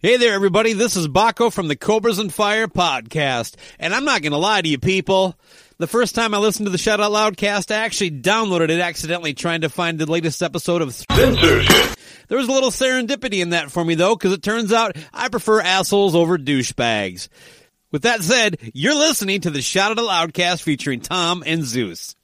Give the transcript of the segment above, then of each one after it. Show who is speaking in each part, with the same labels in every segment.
Speaker 1: Hey there, everybody. This is Baco from the Cobras and Fire podcast. And I'm not going to lie to you people. The first time I listened to the Shout Out Loudcast, I actually downloaded it accidentally trying to find the latest episode of
Speaker 2: Censorship.
Speaker 1: There was a little serendipity in that for me though, because it turns out I prefer assholes over douchebags. With that said, you're listening to the Shout Out Loudcast featuring Tom and Zeus.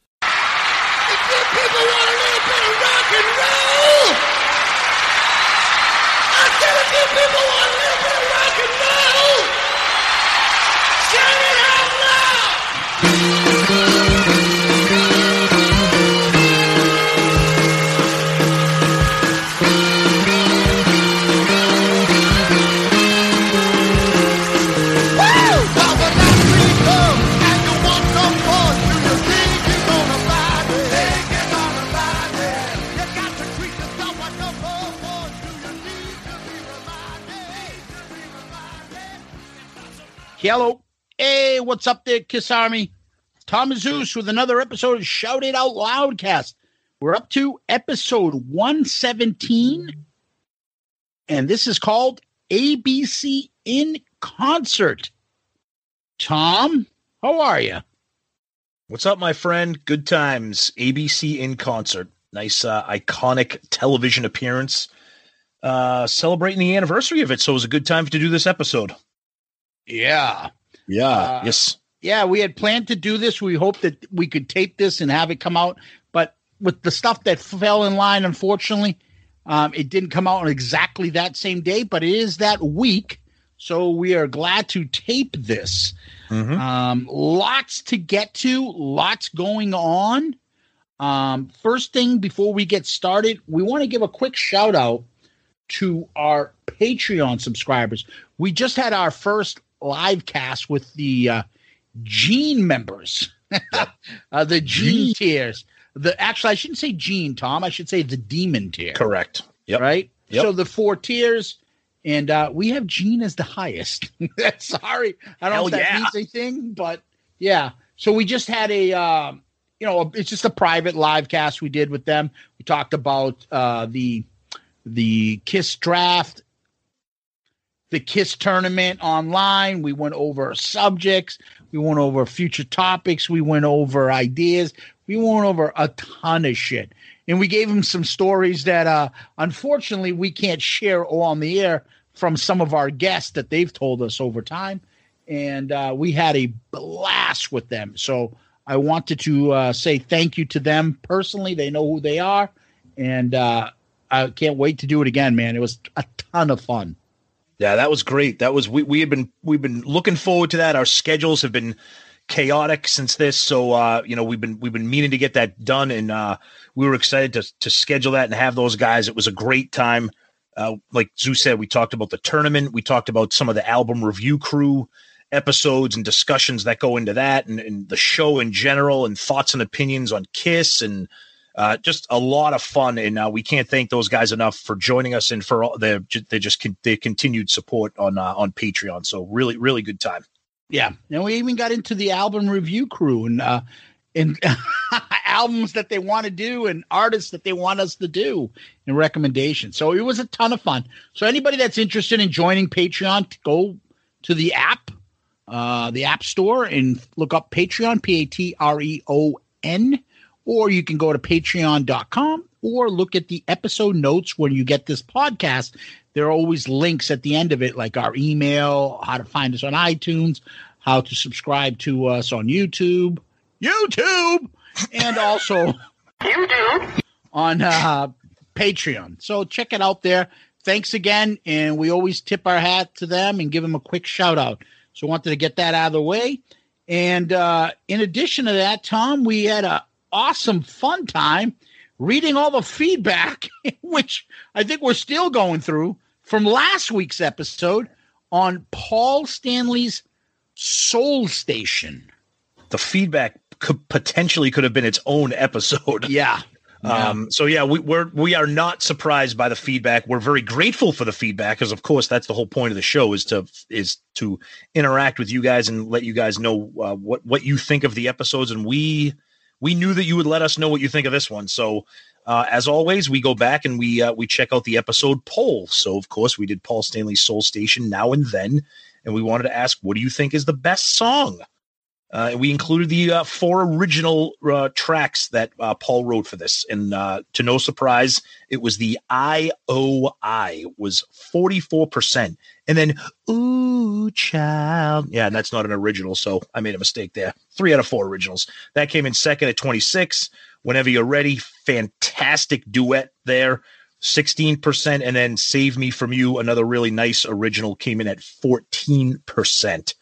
Speaker 3: Hello. Hey, what's up there, Kiss Army? Tom Zeus with another episode of Shout It Out Loudcast. We're up to episode 117, and this is called ABC in Concert. Tom, how are you?
Speaker 4: What's up, my friend? Good times. ABC in concert. Nice, uh, iconic television appearance. Uh, celebrating the anniversary of it, so it was a good time to do this episode.
Speaker 3: Yeah.
Speaker 4: Yeah.
Speaker 3: Uh,
Speaker 4: yes.
Speaker 3: Yeah, we had planned to do this. We hoped that we could tape this and have it come out, but with the stuff that fell in line, unfortunately, um, it didn't come out on exactly that same day, but it is that week. So we are glad to tape this.
Speaker 4: Mhm.
Speaker 3: Um, lots to get to, lots going on. Um, first thing before we get started, we want to give a quick shout out to our Patreon subscribers. We just had our first live cast with the uh, Gene members, uh, the Gene
Speaker 4: Gene.
Speaker 3: tiers. The actually, I shouldn't say Gene, Tom. I should say the Demon tier.
Speaker 4: Correct. Yep.
Speaker 3: Right.
Speaker 4: Yep.
Speaker 3: So the four tiers, and uh, we have Gene as the highest. Sorry, I don't know
Speaker 4: Hell
Speaker 3: if that
Speaker 4: yeah.
Speaker 3: means anything, but yeah. So we just had a, um, you know, it's just a private live cast we did with them. We talked about uh, the the Kiss draft, the Kiss tournament online. We went over subjects. We went over future topics. We went over ideas. We went over a ton of shit. And we gave them some stories that uh unfortunately we can't share on the air from some of our guests that they've told us over time. And uh, we had a blast with them. So I wanted to uh, say thank you to them personally. They know who they are. And uh, I can't wait to do it again, man. It was a ton of fun.
Speaker 4: Yeah, that was great. That was we we had been we've been looking forward to that. Our schedules have been chaotic since this, so uh, you know we've been we've been meaning to get that done, and uh, we were excited to to schedule that and have those guys. It was a great time. Uh, like Zeus said, we talked about the tournament. We talked about some of the album review crew episodes and discussions that go into that, and, and the show in general, and thoughts and opinions on Kiss, and uh, just a lot of fun. And uh, we can't thank those guys enough for joining us and for all their just con- their continued support on uh, on Patreon. So really, really good time.
Speaker 3: Yeah, and we even got into the album review crew and uh, and albums that they want to do and artists that they want us to do and recommendations. So it was a ton of fun. So anybody that's interested in joining Patreon, go to the app, uh, the app store, and look up Patreon, P A T R E O N, or you can go to patreon.com or look at the episode notes when you get this podcast. There are always links at the end of it, like our email, how to find us on iTunes, how to subscribe to us on YouTube, YouTube, and also on uh, Patreon. So check it out there. Thanks again. And we always tip our hat to them and give them a quick shout out. So wanted to get that out of the way. And uh, in addition to that, Tom, we had a awesome fun time reading all the feedback, which I think we're still going through from last week's episode on Paul Stanley's Soul Station.
Speaker 4: The feedback could potentially could have been its own episode.
Speaker 3: Yeah.
Speaker 4: Um, so yeah, we, we're we are not surprised by the feedback. We're very grateful for the feedback because, of course, that's the whole point of the show is to is to interact with you guys and let you guys know uh, what what you think of the episodes. And we we knew that you would let us know what you think of this one. So uh, as always, we go back and we uh, we check out the episode poll. So of course, we did Paul Stanley's Soul Station now and then, and we wanted to ask, what do you think is the best song? Uh, we included the uh, four original uh, tracks that uh, Paul wrote for this, and to no surprise, it was the IOI was forty four percent, and then Ooh Child, yeah, and that's not an original, so I made a mistake there. Three out of four originals. That came in second at twenty six. Whenever you're ready, fantastic duet there. 16% and then save me from you another really nice original came in at 14%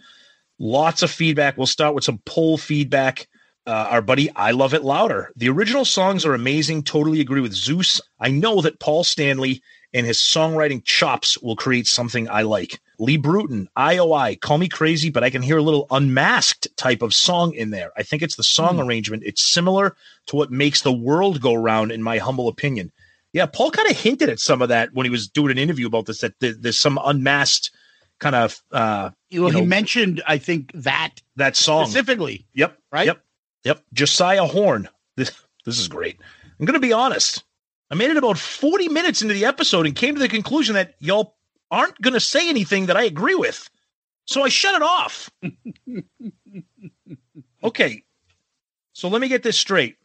Speaker 4: Lots of feedback. We'll start with some poll feedback. Uh, our buddy, I Love It Louder. The original songs are amazing. Totally agree with Zeus. I know that Paul Stanley and his songwriting chops will create something I like. Lee Bruton, IOI, Call Me Crazy, but I can hear a little unmasked type of song in there. I think it's the song
Speaker 3: Hmm.
Speaker 4: arrangement. It's similar to what makes the world go round, in my humble opinion. Yeah, Paul kind of hinted at some of that when he was doing an interview about this, that there's some unmasked kind of uh,
Speaker 3: Well,
Speaker 4: you
Speaker 3: he mentioned, I think, that
Speaker 4: that song.
Speaker 3: specifically.
Speaker 4: Yep.
Speaker 3: Right?
Speaker 4: Yep. Yep. Josiah Horn. This this is great. I'm gonna be honest. I made it about 40 minutes into the episode and came to the conclusion that y'all aren't gonna say anything that I agree with. So I shut it off. okay. So let me get this straight.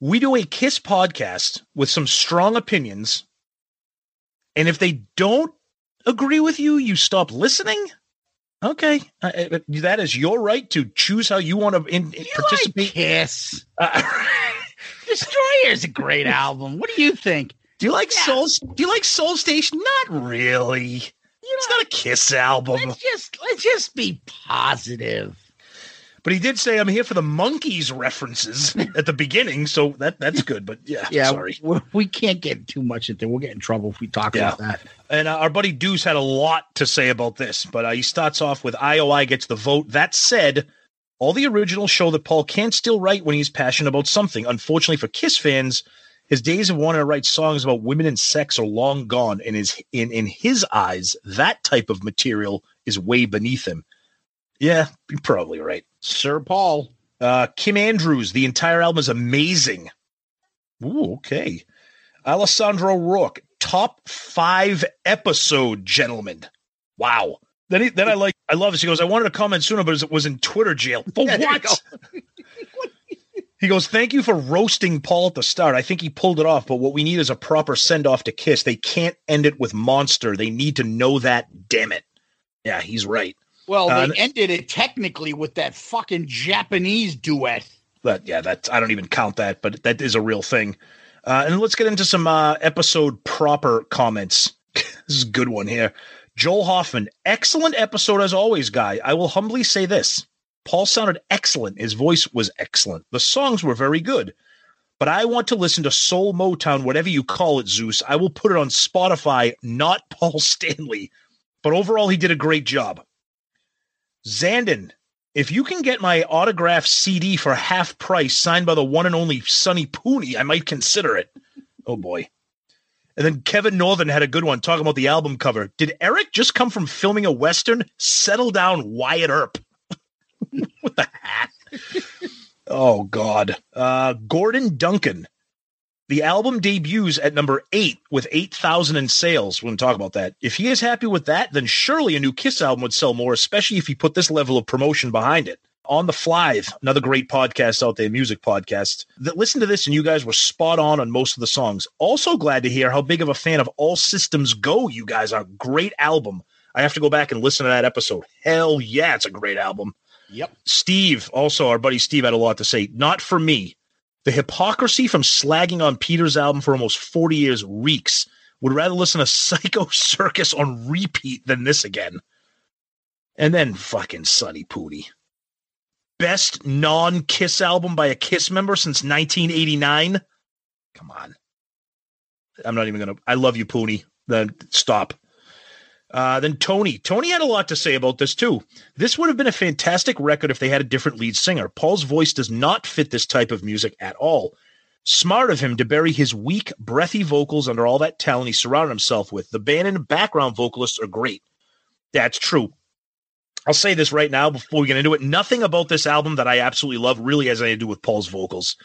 Speaker 4: We do a Kiss podcast with some strong opinions. And if they don't agree with you, you stop listening? Okay, uh, uh, that is your right to choose how you want to in, in- participate.
Speaker 3: like Kiss.
Speaker 4: Uh,
Speaker 3: Destroyer is a great album. What do you think?
Speaker 4: do you like
Speaker 3: Yeah.
Speaker 4: Soul? Do you like Soul Station? Not really. It's not a Kiss album.
Speaker 3: Let's just let's just be positive.
Speaker 4: But he did say, "I'm here for the monkeys references at the beginning," so that that's good. But yeah,
Speaker 3: Yeah,
Speaker 4: sorry.
Speaker 3: we, we can't get too much into. We'll get in trouble if we talk
Speaker 4: Yeah.
Speaker 3: about that.
Speaker 4: And uh, our buddy Deuce had a lot to say about this, but uh, he starts off with IOI gets the vote. That said, all the originals show that Paul can still write when he's passionate about something. Unfortunately for Kiss fans, his days of wanting to write songs about women and sex are long gone. And his in in his eyes, that type of material is way beneath him. Yeah, you're probably right.
Speaker 3: Sir Paul.
Speaker 4: Uh, Kim Andrews, the entire album is amazing. Ooh, okay. Alessandro Rourke, top five episode, gentlemen. Wow. Then, he, then I like, I love this. He goes, I wanted to comment sooner, but it was in Twitter jail. For
Speaker 3: Yeah,
Speaker 4: what? he goes, thank you for roasting Paul at the start. I think he pulled it off, but what we need is a proper send off to Kiss. They can't end it with Monster. They need to know that. Damn it. Yeah, he's right.
Speaker 3: Well,
Speaker 4: Uh,
Speaker 3: they ended it technically with that fucking Japanese duet.
Speaker 4: That yeah, that I don't even count that, but that is a real thing. Uh, and let's get into some uh, episode proper comments. this is a good one here. Joel Hoffman, excellent episode as always, guy. I will humbly say this: Paul sounded excellent. His voice was excellent. The songs were very good. But I want to listen to Soul Motown, whatever you call it, Zeus. I will put it on Spotify, not Paul Stanley. But overall, he did a great job. Zandon, if you can get my autographed CD for half price signed by the one and only Sonny Pooney, I might consider it. Oh boy. And then Kevin Northern had a good one talking about the album cover. Did Eric just come from filming a Western? Settle down, Wyatt Earp. with the hat. oh God. Uh Gordon Duncan. The album debuts at number eight with 8,000 in sales. We're going to talk about that. If he is happy with that, then surely a new Kiss album would sell more, especially if he put this level of promotion behind it. On the fly, another great podcast out there, music podcast. That listen to this, and you guys were spot on on most of the songs. Also, glad to hear how big of a fan of All Systems Go you guys are. Great album. I have to go back and listen to that episode. Hell yeah, it's a great album.
Speaker 3: Yep.
Speaker 4: Steve, also our buddy Steve, had a lot to say. Not for me. The hypocrisy from slagging on Peter's album for almost 40 years reeks. Would rather listen to Psycho Circus on repeat than this again. And then fucking Sonny Pooty. Best non Kiss album by a Kiss member since 1989. Come on. I'm not even going to. I love you, Poonie. Then stop. Uh, then Tony. Tony had a lot to say about this too. This would have been a fantastic record if they had a different lead singer. Paul's voice does not fit this type of music at all. Smart of him to bury his weak, breathy vocals under all that talent he surrounded himself with. The band and background vocalists are great. That's true. I'll say this right now before we get into it. Nothing about this album that I absolutely love really has anything to do with Paul's vocals.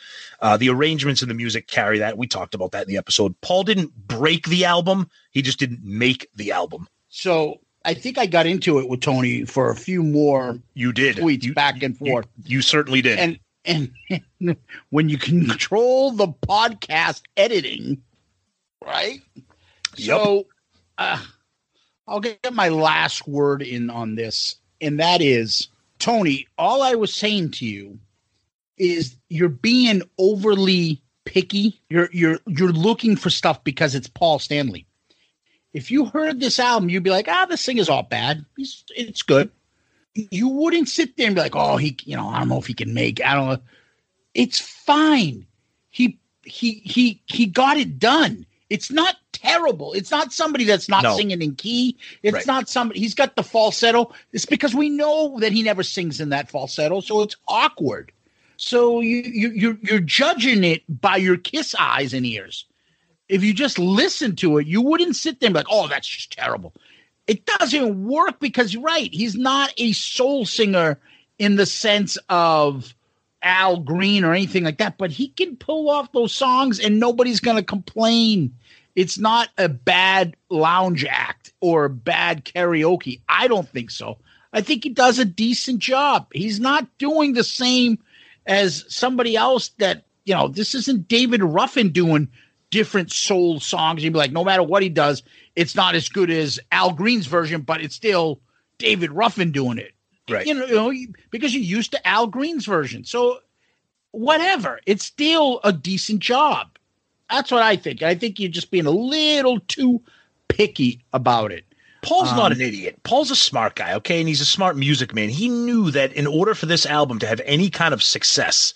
Speaker 4: Uh, the arrangements and the music carry that. We talked about that in the episode. Paul didn't break the album, he just didn't make the album.
Speaker 3: So I think I got into it with Tony for a few more
Speaker 4: You did.
Speaker 3: tweets
Speaker 4: You,
Speaker 3: back and
Speaker 4: you,
Speaker 3: forth.
Speaker 4: you certainly did.
Speaker 3: and and when you control the podcast editing, right?
Speaker 4: Yep.
Speaker 3: So uh, I'll get my last word in on this, and that is Tony. All I was saying to you is you're being overly picky. You're you're you're looking for stuff because it's Paul Stanley. If you heard this album, you'd be like, ah, this thing is all bad. He's, it's good you wouldn't sit there and be like, oh, he, you know, I don't know if he can make. I don't know. It's fine. He he he he got it done. It's not terrible. It's not somebody that's not
Speaker 4: No.
Speaker 3: singing in key. It's
Speaker 4: Right.
Speaker 3: not somebody. He's got the falsetto. It's because we know that he never sings in that falsetto, so it's awkward. So you you you're, you're judging it by your kiss eyes and ears. If you just listen to it, you wouldn't sit there and be like, "Oh, that's just terrible." It doesn't work because you're right. He's not a soul singer in the sense of Al Green or anything like that, but he can pull off those songs and nobody's going to complain. It's not a bad lounge act or a bad karaoke. I don't think so. I think he does a decent job. He's not doing the same as somebody else that, you know, this isn't David Ruffin doing different soul songs. You'd be like, no matter what he does, it's not as good as Al Green's version, but it's still David Ruffin doing it.
Speaker 4: Right.
Speaker 3: You know, you know, because you're used to Al Green's version. So whatever, it's still a decent job. That's what I think. I think you're just being a little too picky about it.
Speaker 4: Paul's not
Speaker 3: Um,
Speaker 4: an idiot. Paul's a smart guy, okay? And he's a smart music man. He knew that in order for this album to have any kind of success,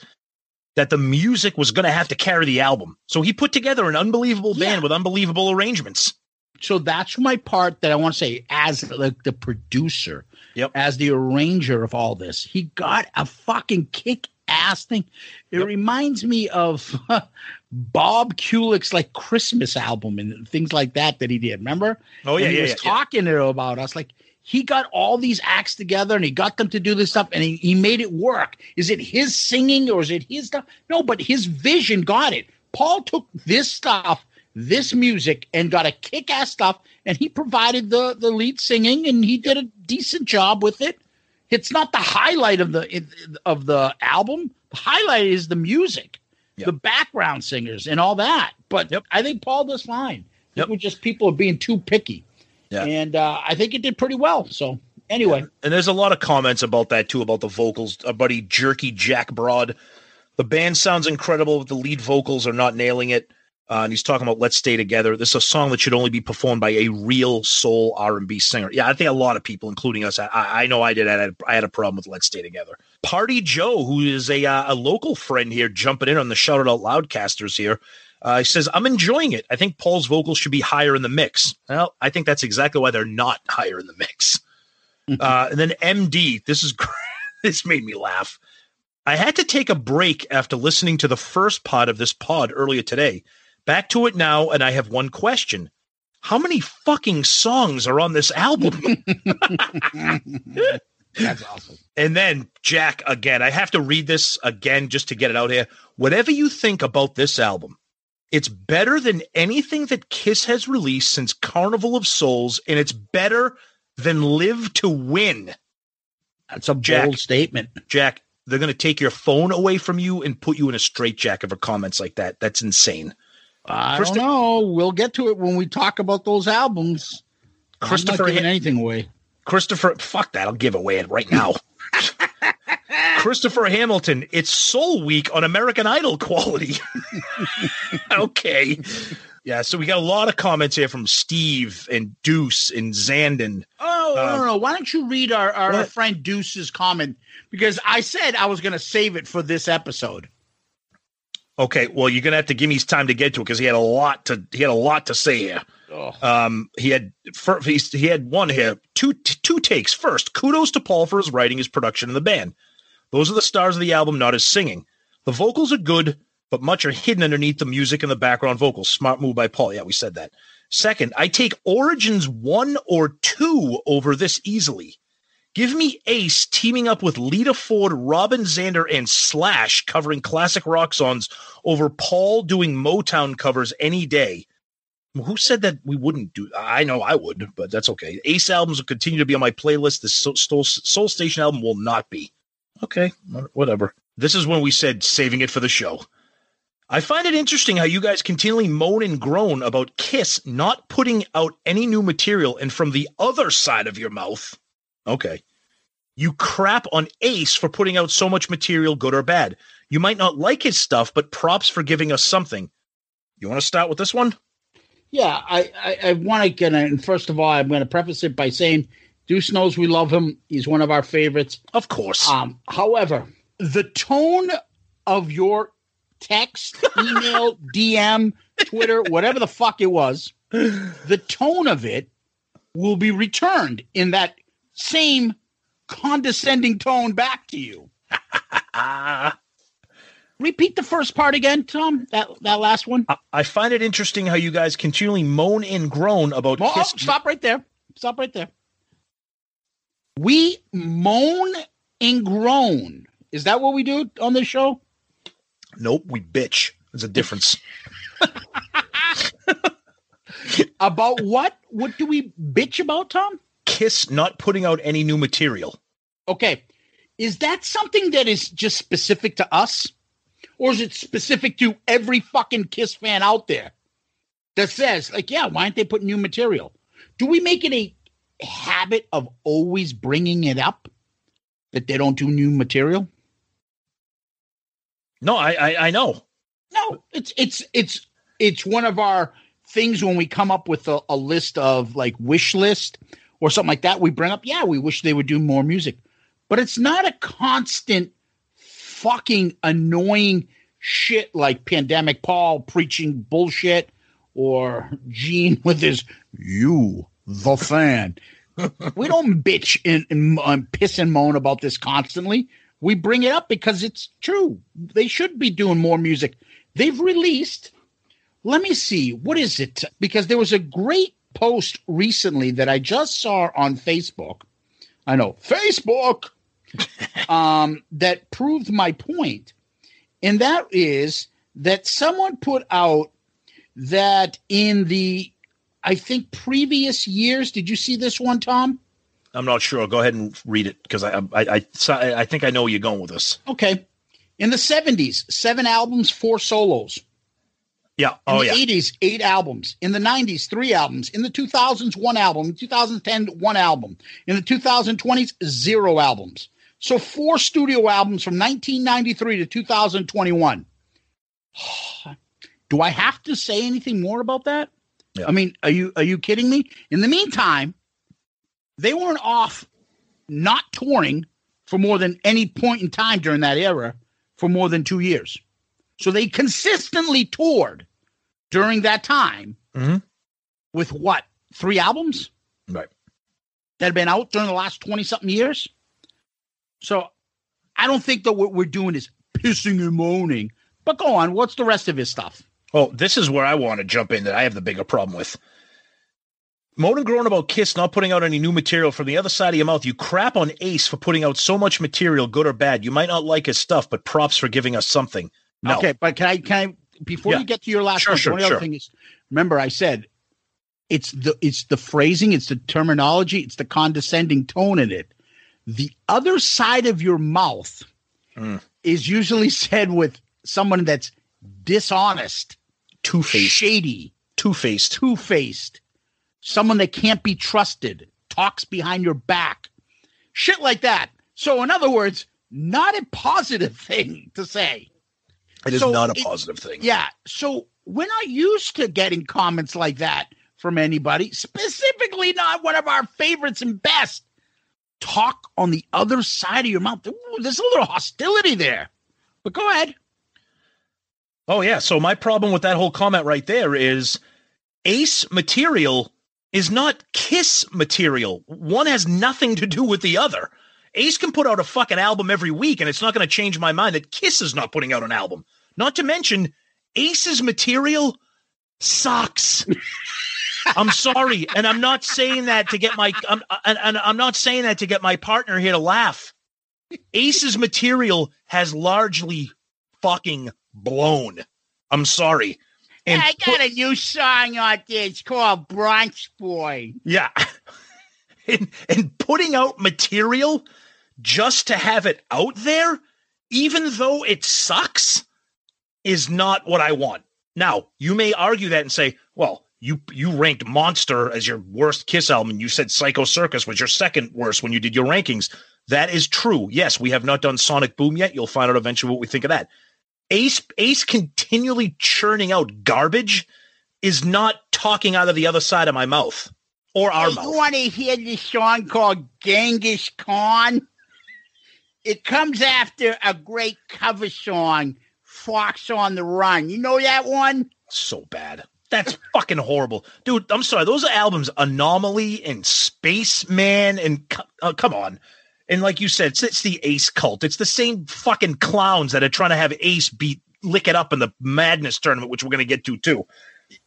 Speaker 4: that the music was going to have to carry the album. So he put together an unbelievable
Speaker 3: Yeah.
Speaker 4: band with unbelievable arrangements.
Speaker 3: So that's my part that I want to say as like the producer,
Speaker 4: Yep.
Speaker 3: as the arranger of all this. He got a fucking kick ass thing. It
Speaker 4: Yep.
Speaker 3: reminds me of Bob Kulick's like Christmas album and things like that that he did. Remember?
Speaker 4: Oh yeah,
Speaker 3: and he
Speaker 4: yeah,
Speaker 3: was
Speaker 4: yeah, yeah.
Speaker 3: talking there about us like he got all these acts together and he got them to do this stuff and he, he made it work is it his singing or is it his stuff no but his vision got it paul took this stuff this music and got a kick-ass stuff and he provided the the lead singing and he did a decent job with it it's not the highlight of the of the album the highlight is the music
Speaker 4: Yep.
Speaker 3: the background singers and all that but
Speaker 4: Yep.
Speaker 3: i think paul does fine
Speaker 4: Yep.
Speaker 3: think we're just people being too picky
Speaker 4: Yeah.
Speaker 3: and uh, I think it did pretty well. So anyway,
Speaker 4: And there's a lot of comments about that too, about the vocals. Our buddy Jerky Jack Broad. The band sounds incredible, but the lead vocals are not nailing it. Uh, and he's talking about "Let's Stay Together." This is a song that should only be performed by a real soul R and B singer. Yeah, I think a lot of people, including us, I, I know I did. I had, I had a problem with "Let's Stay Together." Party Joe, who is a uh, a local friend here, jumping in on the Shout It Out Loudcasters here. Uh, he says, I'm enjoying it. I think Paul's vocals should be higher in the mix. Well, I think that's exactly why they're not higher in the mix. Uh, and then MD, this is great. this made me laugh. I had to take a break after listening to the first pod of this pod earlier today. Back to it now, and I have one question. How many fucking songs are on this album?
Speaker 3: that's awesome.
Speaker 4: and then, Jack, again, I have to read this again just to get it out here. Whatever you think about this album, it's better than anything that Kiss has released since Carnival of Souls, and it's better than Live to Win.
Speaker 3: That's a
Speaker 4: Jack.
Speaker 3: bold statement.
Speaker 4: Jack, they're going to take your phone away from you and put you in a straitjacket for comments like that. That's insane.
Speaker 3: I
Speaker 4: Christo-
Speaker 3: don't know. We'll get to it when we talk about those albums.
Speaker 4: Christopher
Speaker 3: I'm not giving anything away.
Speaker 4: Christopher, fuck that. I'll give away it right now. Christopher Hamilton, it's Soul Week on American Idol quality. okay. Yeah, so we got a lot of comments here from Steve and Deuce and Zandon.
Speaker 3: Oh,
Speaker 4: Um,
Speaker 3: no, no. Why don't you read our, our,
Speaker 4: what?
Speaker 3: friend Deuce's comment? Because I said I was going to save it for this episode.
Speaker 4: Okay, well, you're gonna have to give me time to get to it because he had a lot to he had a lot to say here. Um, he had he's, he had one here, two two takes. First, kudos to Paul for his writing, his production, and the band. Those are the stars of the album, not his singing. The vocals are good, but much are hidden underneath the music and the background vocals. Smart move by Paul. Yeah, we said that. Second, I take Origins one or two over this easily. Give me Ace teaming up with Lita Ford, Robin Zander, and Slash covering classic rock songs over Paul doing Motown covers any day. Who said that we wouldn't do? I know I would, but that's okay. Ace albums will continue to be on my playlist. The Soul, Soul, Station album will not be. Okay, whatever. This is when we said saving it for the show. I find it interesting how you guys continually moan and groan about Kiss not putting out any new material, and from the other side of your mouth, okay, you crap on Ace for putting out so much material, good or bad. You might not like his stuff, but props for giving us something. You want to start with this one?
Speaker 3: Yeah, I, I, I want to get in. First of all, I'm going to preface it by saying Deuce knows we love him. He's one of our favorites.
Speaker 4: Of course.
Speaker 3: Um, however, the tone of your text, email, DM, Twitter, whatever the fuck it was, the tone of it will be returned in that same condescending tone back to you. Repeat the first part again, Tom. That that last one.
Speaker 4: I- I find it interesting how you guys continually moan and groan about
Speaker 3: Oh,
Speaker 4: Kiss.
Speaker 3: stop right there. Stop right there. We moan and groan. Is that what we do on this show?
Speaker 4: Nope, we bitch. There's a difference.
Speaker 3: About what? What do we bitch about, Tom?
Speaker 4: Kiss not putting out any new material.
Speaker 3: Okay. Is that something that is just specific to us? Or is it specific to every fucking Kiss fan out there that says, like, yeah, why aren't they putting new material? Do we make it a habit of always bringing it up that they don't do new material?
Speaker 4: No, I I, I know.
Speaker 3: No, it's it's it's it's one of our things when we come up with a, a list of like wish list or something like that. We bring up, yeah, we wish they would do more music, but it's not a constant fucking annoying shit like pandemic Paul preaching bullshit or Gene with his you the fan. we don't bitch and, and, and piss and moan about this constantly. We bring it up because it's true. They should be doing more music. They've released, let me see, what is it? Because there was a great post recently that I just saw on Facebook. I know, Facebook, um, that proved my point. And that is that someone put out that in the, I think, previous years, did you see this one, Tom?
Speaker 4: I'm not sure. Go ahead and read it because I, I I I think I know where you're going with this.
Speaker 3: Okay. In the 70s, seven albums, four solos.
Speaker 4: Yeah.
Speaker 3: In
Speaker 4: Oh
Speaker 3: the
Speaker 4: yeah.
Speaker 3: 80s, eight albums. In the 90s, three albums. In the 2000s, one album. In 2010, one album. In the 2020s, zero albums. So four studio albums from 1993 to 2021. Do I have to say anything more about that?
Speaker 4: Yeah.
Speaker 3: I mean, are you are you kidding me? In the meantime, they weren't off not touring for more than any point in time during that era for more than two years. So they consistently toured during that time
Speaker 4: Mhm.
Speaker 3: with what? Three albums
Speaker 4: Right.
Speaker 3: that have been out during the last 20 something years. So I don't think that what we're doing is pissing and moaning. But go on. What's the rest of his stuff?
Speaker 4: Oh, this is where I want to jump in that I have the bigger problem with. Moan and groan about Kiss not putting out any new material from the other side of your mouth. You crap on Ace for putting out so much material, good or bad. You might not like his stuff, but props for giving us something. No.
Speaker 3: Okay, but can I can I before
Speaker 4: Yeah.
Speaker 3: you get to your last
Speaker 4: Sure,
Speaker 3: one,
Speaker 4: sure,
Speaker 3: the only other
Speaker 4: sure.
Speaker 3: thing is remember I said it's the it's the phrasing, it's the terminology, it's the condescending tone in it The other side of your mouth
Speaker 4: Mm.
Speaker 3: is usually said with someone that's dishonest,
Speaker 4: Two faced,
Speaker 3: shady,
Speaker 4: two faced.
Speaker 3: two faced, someone that can't be trusted, talks behind your back, shit like that. So, in other words, not a positive thing to say.
Speaker 4: It is
Speaker 3: So
Speaker 4: not a
Speaker 3: it-
Speaker 4: positive thing.
Speaker 3: Yeah. So, we're not used to getting comments like that from anybody, specifically not one of our favorites and best. Talk on the other side of your mouth. Ooh, there's a little hostility there. But go ahead.
Speaker 4: Oh yeah. So my problem with that whole comment right there is Ace material is not Kiss material. One has nothing to do with the other. Ace can put out a fucking album every week, and it's not going to change my mind that Kiss is not putting out an album. Not to mention, Ace's material sucks. I'm sorry, and I'm not saying that to get my. I'm, and, and I'm not saying that to get my partner here to laugh. Ace's material has largely fucking blown. I'm sorry. And
Speaker 3: I got a new song out there. It's called Bronx Boy.
Speaker 4: yeah. and, and putting out material just to have it out there, even though it sucks, is not what I want. Now, you may argue that and say, well, you you ranked Monster as your worst Kiss album, and you said Psycho Circus was your second worst when you did your rankings. That is true. Yes, we have not done Sonic Boom yet. You'll find out eventually what we think of that. Ace Ace continually churning out garbage is not talking out of the other side of my mouth or our
Speaker 3: Hey,
Speaker 4: mouth.
Speaker 3: you want to hear this song called Genghis Khan? It comes after a great cover song, Fox on the Run. You know that one?
Speaker 4: so bad. That's fucking horrible, dude. I'm sorry. Those albums, Anomaly and Spaceman, and uh, come on. And like you said, it's, it's the Ace cult. It's the same fucking clowns that are trying to have Ace beat lick it up in the Madness tournament, which we're going to get to too.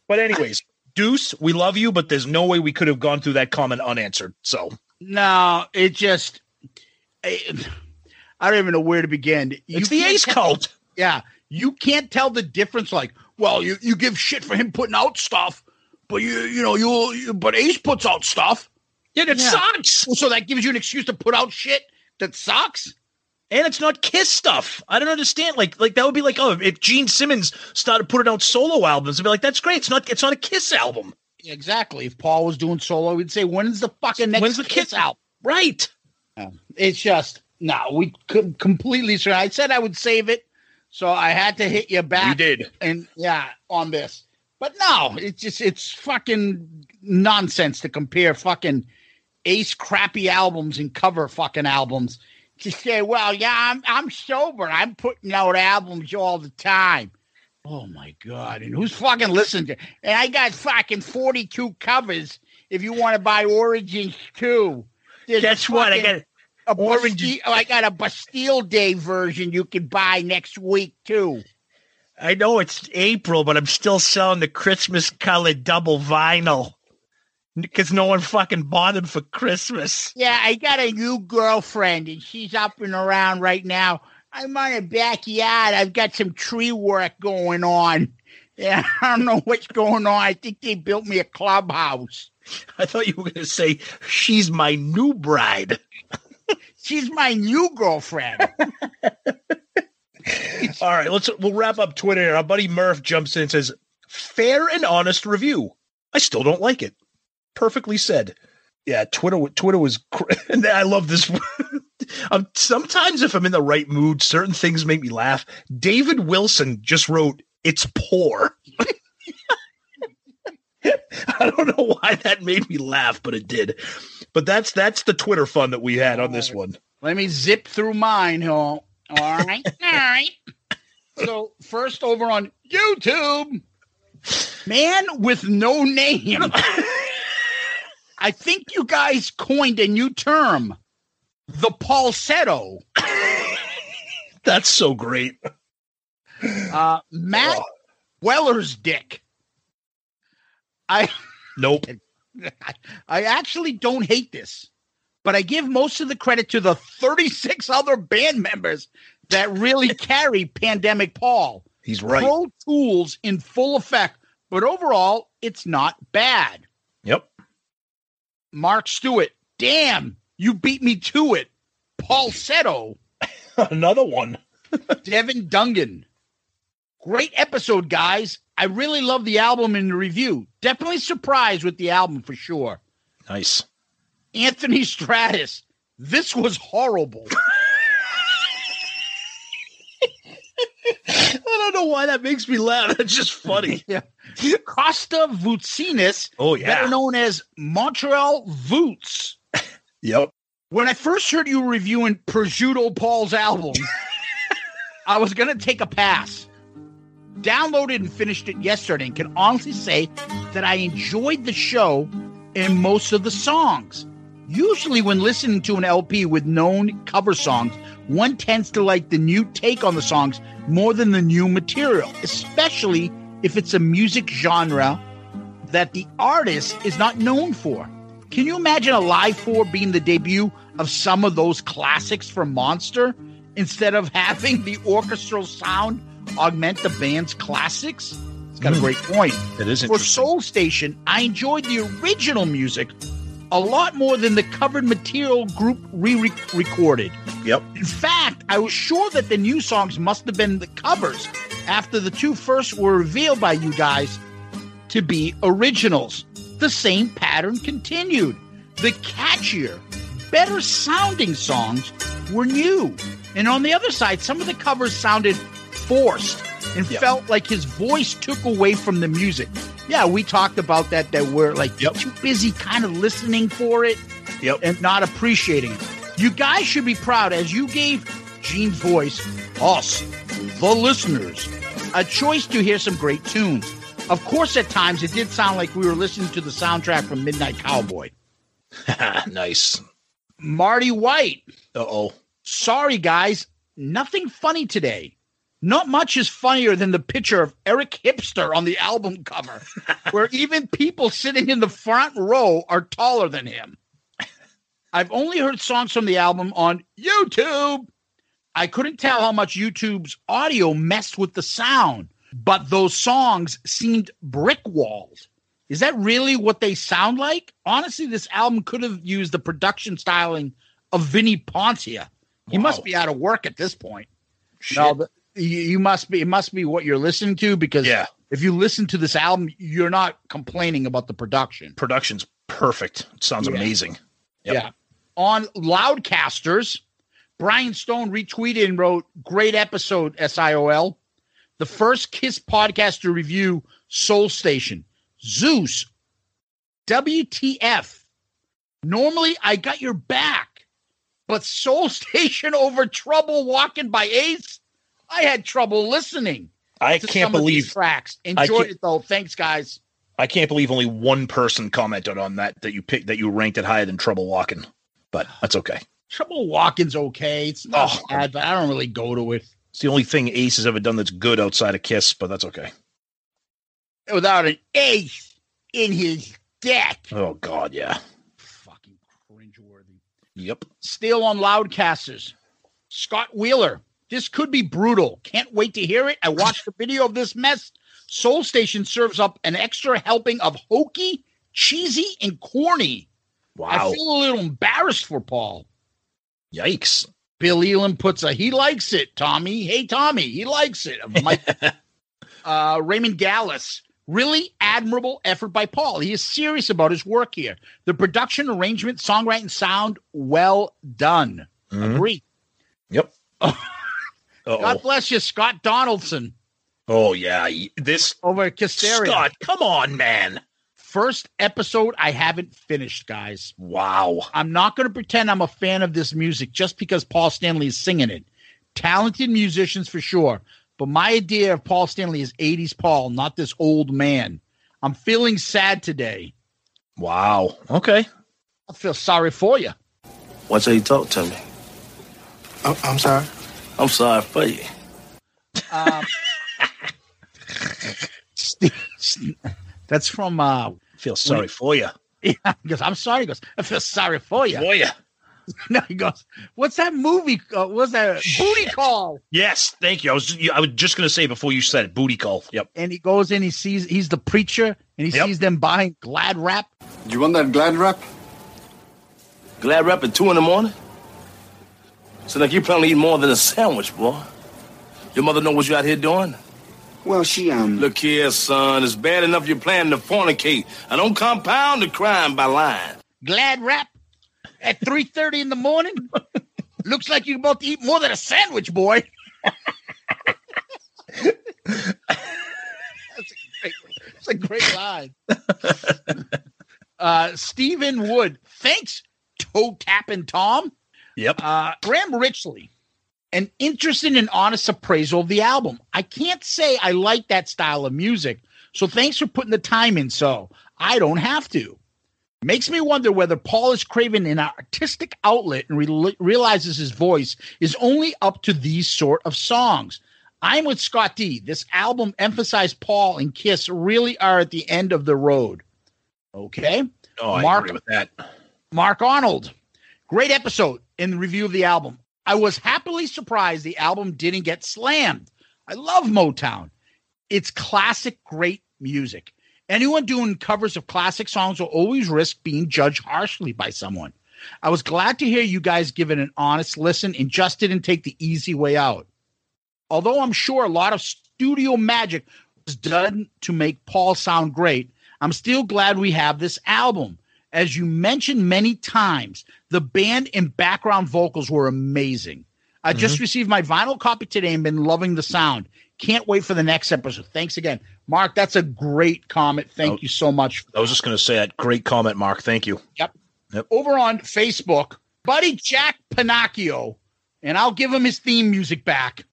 Speaker 4: But anyways, Deuce, we love you, but there's no way we could have gone through that comment unanswered. So
Speaker 3: No, it just. I, I don't even know where to begin. You
Speaker 4: it's the Ace
Speaker 3: tell-
Speaker 4: cult.
Speaker 3: Yeah, you can't tell the difference. Like, well, you, you give shit for him putting out stuff, but you you know you, you but Ace puts out stuff,
Speaker 4: Yeah, it
Speaker 3: Yeah.
Speaker 4: sucks.
Speaker 3: so that gives you an excuse to put out shit that sucks.
Speaker 4: and it's not Kiss stuff. I don't understand. Like, like that would be like, oh, if Gene Simmons started putting out solo albums, I'd be like, that's great. It's not, it's not a Kiss album,
Speaker 3: Exactly. If Paul was doing solo, we'd say, when's the fucking next
Speaker 4: When's the
Speaker 3: Kiss
Speaker 4: Kiss-
Speaker 3: out?
Speaker 4: right?
Speaker 3: It's just no. We could completely. So I said I would save it, so I had to hit you back.
Speaker 4: You did.
Speaker 3: and yeah, on this. But no, it's just it's fucking nonsense to compare fucking ace crappy albums and cover fucking albums to say, well, yeah, I'm I'm sober. I'm putting out albums all the time. Oh my god! And who's fucking listening to? And I got fucking forty two covers. If you want to buy Origins too, There's
Speaker 4: Guess what? I
Speaker 3: fucking-
Speaker 4: got
Speaker 3: a
Speaker 4: Orange-
Speaker 3: Bastille, oh, I got a Bastille Day version you can buy next week too.
Speaker 4: I know it's April, but I'm still selling the Christmas colored double vinyl because no one fucking bought them for Christmas.
Speaker 3: Yeah, I got a new girlfriend and she's up and around right now. I'm on a backyard. I've got some tree work going on. Yeah, I don't know what's going on. I think they built me a clubhouse.
Speaker 4: I thought you were going to say she's my new bride.
Speaker 3: She's my new girlfriend.
Speaker 4: All right, let's we'll wrap up Twitter. here. Our buddy Murph jumps in and says, "Fair and honest review." I still don't like it. Perfectly said. Yeah, Twitter. Twitter was. Cr- and I love this. um, sometimes, if I'm in the right mood, certain things make me laugh. David Wilson just wrote, "It's poor." I don't know why that made me laugh, but it did. But that's that's the Twitter fun that we had on this one.
Speaker 3: Let me zip through mine here. All right. All right. So, first over on YouTube, man with no name. I think you guys coined a new term, the falsetto.
Speaker 4: That's so great.
Speaker 3: Uh, Matt
Speaker 4: Oh.
Speaker 3: Weller's dick. I
Speaker 4: Nope.
Speaker 3: I actually don't hate this, but I give most of the credit to the 36 other band members that really carry Pandemic Paul.
Speaker 4: He's right.
Speaker 3: Pro Tools in full effect, but overall, it's not bad.
Speaker 4: Yep.
Speaker 3: Mark Stewart, damn, you beat me to it. falsetto,
Speaker 4: Another one.
Speaker 3: Devin Dungan. Great episode, guys. I really love the album in the review. Definitely surprised with the album for sure.
Speaker 4: Nice.
Speaker 3: Anthony Stratus. This was horrible.
Speaker 4: I don't know why that makes me laugh. That's just funny.
Speaker 3: yeah. Costa Vutsinis,
Speaker 4: Oh yeah.
Speaker 3: better known as Montreal Voots.
Speaker 4: Yep.
Speaker 3: When I first heard you reviewing Prosciutto Paul's album, I was going to take a pass. Downloaded and finished it yesterday and can honestly say that I enjoyed the show and most of the songs. Usually, when listening to an LP with known cover songs, one tends to like the new take on the songs more than the new material, especially if it's a music genre that the artist is not known for. Can you imagine Alive IV being the debut of some of those classics from Monster instead of having the orchestral sound augment the band's classics? It's got a hmm. great point.
Speaker 4: It is
Speaker 3: For. Soul Station, I enjoyed the original music a lot more than the covered material group re recorded.
Speaker 4: Yep.
Speaker 3: In fact, I was sure that the new songs must have been the covers after the two first were revealed by you guys to be originals. The same pattern continued. The catchier, better sounding songs were new. And on the other side, some of the covers sounded forced and
Speaker 4: Yeah.
Speaker 3: felt like his voice took away from the music. Yeah, we talked about that, that we're like
Speaker 4: Yep.
Speaker 3: too busy kind of listening for it
Speaker 4: Yep.
Speaker 3: and not appreciating it. You guys should be proud as you gave Gene's voice, us, the listeners, a choice to hear some great tunes. Of course, at times it did sound like we were listening to the soundtrack from Midnight Cowboy.
Speaker 4: nice.
Speaker 3: Marty White,
Speaker 4: Uh oh.
Speaker 3: sorry guys, nothing funny today. Not much is funnier than the picture of Eric Hipster on the album cover, where even people sitting in the front row are taller than him. I've only heard songs from the album on YouTube. I couldn't tell how much YouTube's audio messed with the sound, but those songs seemed brick walled. Is that really what they sound like? Honestly, this album could have used the production styling of Vinnie Poncia. He
Speaker 4: Wow.
Speaker 3: must be out of work at this point.
Speaker 4: Shit.
Speaker 3: No, but you, you must be. It must be what you're listening to because
Speaker 4: Yeah.
Speaker 3: if you listen to this album, you're not complaining about the production.
Speaker 4: Production's perfect. It sounds
Speaker 3: Yeah.
Speaker 4: amazing. Yep.
Speaker 3: Yeah. On Loudcasters, Brian Stone retweeted and wrote, Great episode, SIOL. The first Kiss podcast to review Soul Station. Zeus. WTF. Normally I got your back, but Soul Station over Trouble Walking by Ace, I had trouble listening.
Speaker 4: I can't
Speaker 3: some of these
Speaker 4: believe
Speaker 3: tracks. Enjoyed it though. Thanks, guys.
Speaker 4: I can't believe only one person commented on that that you picked that you ranked it higher than Trouble Walking. But that's okay.
Speaker 3: Trouble Walking's okay. It's not
Speaker 4: Oh.
Speaker 3: bad, but I don't really go to it.
Speaker 4: It's the only thing Ace has ever done that's good outside of Kiss, but that's okay.
Speaker 3: without an ace in his deck.
Speaker 4: Oh God, yeah.
Speaker 3: Fucking cringeworthy.
Speaker 4: Yep.
Speaker 3: Still on Loudcasters. Scott Wheeler. This could be brutal. Can't wait to hear it. I watched the video of this mess. Soul Station serves up an extra helping of hokey, cheesy, and corny.
Speaker 4: Wow.
Speaker 3: I feel a little embarrassed for Paul.
Speaker 4: Yikes.
Speaker 3: Bill Elam puts a he likes it, Tommy. Hey Tommy, he likes it. Mike uh, Raymond Gallus. Really admirable effort by Paul. He is serious about his work here. The production, arrangement, songwriting, sound, well done.
Speaker 4: Mhm.
Speaker 3: Agree.
Speaker 4: Yep.
Speaker 3: God
Speaker 4: Uh-oh.
Speaker 3: bless you, Scott Donaldson
Speaker 4: Oh yeah. This
Speaker 3: over at Kisteria.
Speaker 4: Scott, come on, man.
Speaker 3: First episode I haven't finished, guys.
Speaker 4: Wow.
Speaker 3: I'm not going to pretend I'm a fan of this music just because Paul Stanley is singing it. Talented musicians for sure, but my idea of Paul Stanley is 80s Paul, not this old man. I'm feeling sad today.
Speaker 4: Wow. Okay.
Speaker 3: I feel sorry for you.
Speaker 2: Watch how you talk to me.
Speaker 5: I'm, I'm sorry.
Speaker 2: I'm sorry for you.
Speaker 3: Um, that's from uh
Speaker 4: Feel sorry for you.
Speaker 3: yeah, he goes, I'm sorry. He goes, I feel sorry for you.
Speaker 4: For you.
Speaker 3: No, he goes, What's that movie? Uh, what's that booty call?
Speaker 4: Yes. Thank you. I was I was just gonna say before you said it, booty call. Yep.
Speaker 3: And he goes in, he sees he's the preacher, and he
Speaker 4: Yep.
Speaker 3: sees them buying glad wrap.
Speaker 5: You want that glad wrap?
Speaker 2: Glad wrap at two in the morning? So like you plan on eating more than a sandwich, boy. Your mother know what you out here doing?
Speaker 5: Well, she, um.
Speaker 2: Look here, son. It's bad enough you're planning to fornicate. I don't compound the crime by lying.
Speaker 3: Glad wrap at 3.30 in the morning. Looks like you're about to eat more than a sandwich, boy. That's a great, that's a great line. uh, Stephen Wood, thanks, toe tapping Tom.
Speaker 4: Yep.
Speaker 3: Uh, Graham Richley, an interesting and honest appraisal of the album. I can't say I like that style of music, so thanks for putting the time in so I don't have to. Makes me wonder whether Paul is craving an artistic outlet and re- realizes his voice is only up to these sort of songs. I'm with Scott D. This album emphasized Paul and Kiss really are at the end of the road. Okay.
Speaker 4: Oh, I
Speaker 3: Mark-
Speaker 4: agree with that.
Speaker 3: Mark Arnold. Great episode in the review of the album. I was happily surprised the album didn't get slammed. I love Motown. It's classic, great music. Anyone doing covers of classic songs will always risk being judged harshly by someone. I was glad to hear you guys give it an honest listen and just didn't take the easy way out. Although I'm sure a lot of studio magic was done to make Paul sound great, I'm still glad we have this album. As you mentioned many times, the band and background vocals were amazing. I just mm-hmm. received my vinyl copy today and been loving the sound. Can't wait for the next episode. Thanks again. Mark, that's a great comment. Thank
Speaker 4: Oh.
Speaker 3: you so much.
Speaker 4: I was just going to say that. Great comment, Mark. Thank you.
Speaker 3: Yep.
Speaker 4: Yep.
Speaker 3: Over on Facebook, buddy Jack Pinocchio, and I'll give him his theme music back.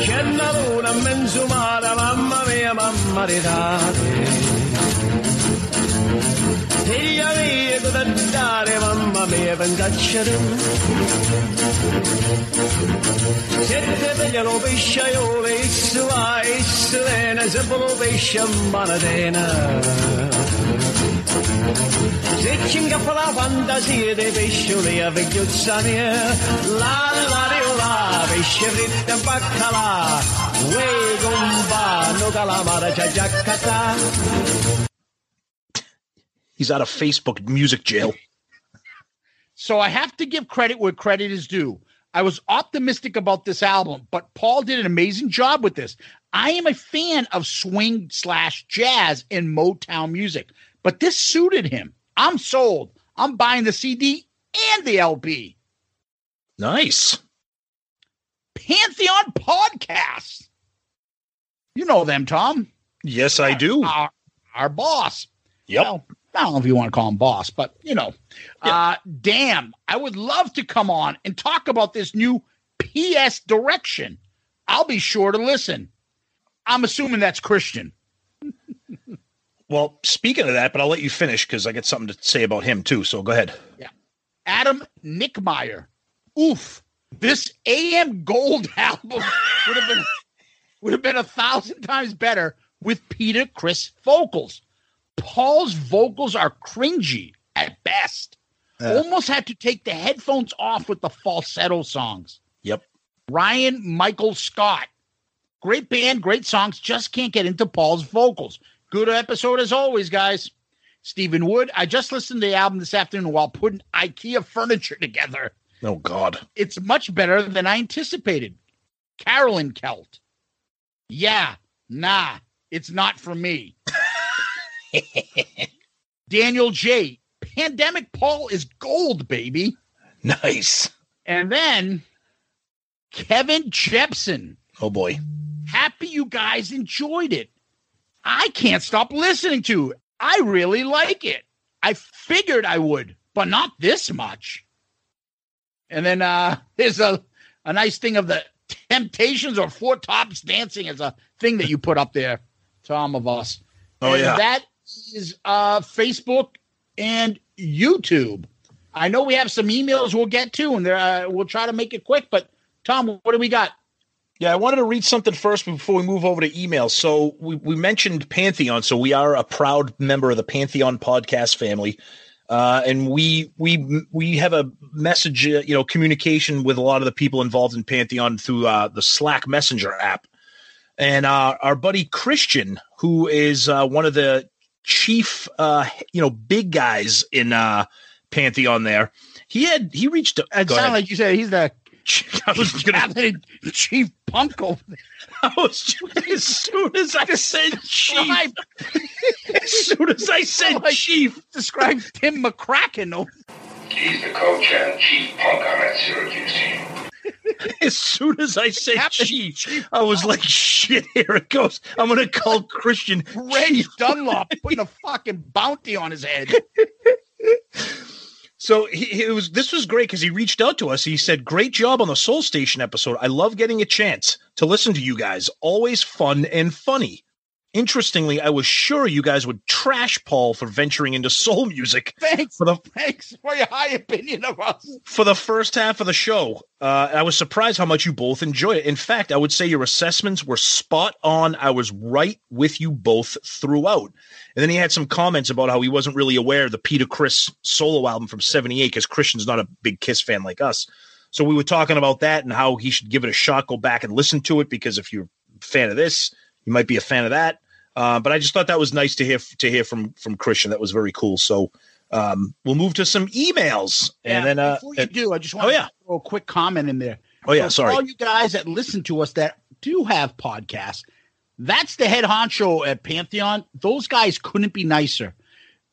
Speaker 6: C'è una luna in mamma mia, mamma di date. Cosa dare, mamma mia, pensacciare. Se te vegliano pesciaiole, isso va, isso viene, sempre lo pesce a manatena. Se ci ingappa la fantasia dei a vecchiozza mia, la la riola, pesce fritto e baccalà, uè compano calamara c'ha già catà.
Speaker 4: He's out of Facebook music jail.
Speaker 3: So I have to give credit where credit is due. I was optimistic about this album, but Paul did an amazing job with this. I am a fan of swing slash jazz and Motown music, but this suited him. I'm sold. I'm buying the CD and the LP.
Speaker 4: Nice.
Speaker 3: Pantheon Podcasts. You know them, Tom.
Speaker 4: Yes, I do.
Speaker 3: Our, our boss.
Speaker 4: Yep.
Speaker 3: Well, I don't know if you want to call him boss, but you know, uh, damn, I would love to come on and talk about this new PS direction. I'll be sure to listen. I'm assuming that's Christian.
Speaker 4: Well, speaking of that, but I'll let you finish because I got something to say about him too. So go ahead. Yeah.
Speaker 3: Adam Nickmeyer. Oof. This AM Gold album would have been would have been a thousand times better with Peter Criss vocals. Paul's vocals are cringy at best. Almost had to take the headphones off with the falsetto songs.
Speaker 4: Yep.
Speaker 3: Ryan Michael Scott. Great band, great songs, just can't get into Paul's vocals. Good episode as always, guys. Stephen Wood. I just listened to the album this afternoon while putting IKEA furniture together.
Speaker 4: Oh God.
Speaker 3: It's much better than I anticipated. Carolyn Kelt. Yeah, nah, it's not for me. Daniel J. Pandemic Paul is gold, baby.
Speaker 4: Nice.
Speaker 3: And then Kevin Jepson.
Speaker 4: Oh boy.
Speaker 3: Happy you guys enjoyed it. I can't stop listening to it. I really like it. I figured I would, but not this much. And then uh there's a a nice thing of the Temptations or Four Tops dancing as a thing that you put up there, Tom of us.
Speaker 4: Oh
Speaker 3: And
Speaker 4: yeah.
Speaker 3: that is uh Facebook and YouTube. I know we have some emails we'll get to, and uh, we'll try to make it quick. But Tom, what do we got?
Speaker 4: Yeah, I wanted to read something first before we move over to emails. So we, we mentioned Pantheon, so we are a proud member of the Pantheon podcast family, uh, and we we we have a message, uh, you know, communication with a lot of the people involved in Pantheon through uh, the Slack Messenger app, and uh, our buddy Christian, who is uh, one of the chief, uh, you know, big guys in uh, pantheon there. He had he reached.
Speaker 3: It
Speaker 4: go
Speaker 3: sounded
Speaker 4: ahead.
Speaker 3: like you said he's the
Speaker 4: I was gonna.
Speaker 3: chief punk over there.
Speaker 4: I was as soon as I said chief. As soon as I said
Speaker 3: Like-
Speaker 4: chief,
Speaker 3: describe Tim McCracken. over-
Speaker 7: He's the coach and chief punk on that Syracuse team.
Speaker 4: as soon as I said chief, I was like, shit. Here it goes. I'm gonna call Christian
Speaker 3: Ray Dunlop putting a fucking bounty on his head.
Speaker 4: So he, was this was great because he reached out to us. He said, "Great job on the Soul Station episode. I love getting a chance to listen to you guys. Always fun and funny. Interestingly, I was sure you guys would trash Paul for venturing into soul music
Speaker 3: Thanks.
Speaker 4: for the
Speaker 3: Thanks for your high opinion of us.
Speaker 4: for the first half of the show. Uh, I was surprised how much you both enjoyed it. In fact, I would say your assessments were spot on. I was right with you both throughout. And then he had some comments about how he wasn't really aware of the Peter Criss solo album from 78 because Christian's not a big Kiss fan like us. So we were talking about that and how he should give it a shot, go back and listen to it because if you're a fan of this, you might be a fan of that. Uh, but I just thought that was nice to hear to hear from from Christian. That was very cool. So um, we'll move to some emails and then uh,
Speaker 3: before you do, I just want
Speaker 4: oh,
Speaker 3: to
Speaker 4: yeah.
Speaker 3: throw a quick comment in there.
Speaker 4: oh yeah,
Speaker 3: So
Speaker 4: sorry.
Speaker 3: all you guys that listen to us that do have podcasts, that's the head honcho at Pantheon. Those guys couldn't be nicer.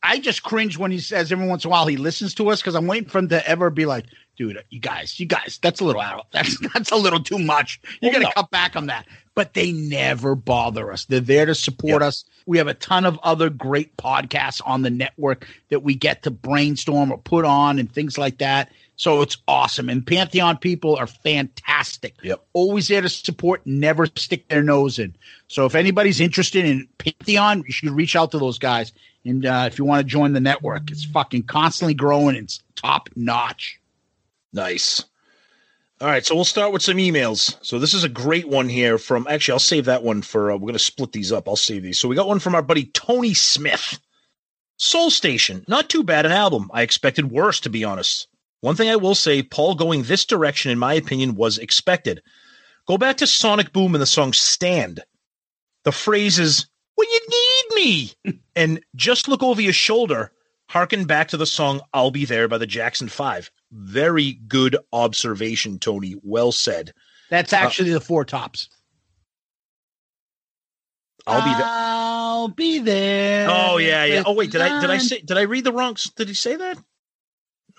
Speaker 3: I just cringe when he says every once in a while he listens to us because I'm waiting for him to ever be like, dude, you guys, you guys, that's a little out. That's that's a little too much. You oh,
Speaker 4: Well,
Speaker 3: got to
Speaker 4: no.
Speaker 3: cut back on that. But they never bother us. They're there to support us. We have a ton of other great podcasts on the network that we get to brainstorm or put on and things like that. So it's awesome. And Pantheon people are fantastic.
Speaker 4: Yep.
Speaker 3: Always there to support, never stick their nose in. So if anybody's interested in Pantheon, you should reach out to those guys. And uh, if you want to join the network, it's fucking constantly growing. It's top notch.
Speaker 4: Nice. All right, so we'll start with some emails. So this is a great one here from. Actually, I'll save that one for. Uh, we're going to split these up. I'll save these. So we got one from our buddy Tony Smith. Soul Station, not too bad an album. I expected worse, to be honest. One thing I will say, Paul going this direction, in my opinion, was expected. Go back to Sonic Boom and the song "Stand." The phrase is "When you need me," and just look over your shoulder. Harken back to the song "I'll Be There" by the Jackson Five. Very good observation, Tony. Well said.
Speaker 3: That's uh, actually the four tops.
Speaker 4: I'll be there.
Speaker 3: I'll be there.
Speaker 4: Oh yeah, yeah. Oh wait, did I did I say did I read the wrong? Did he say that?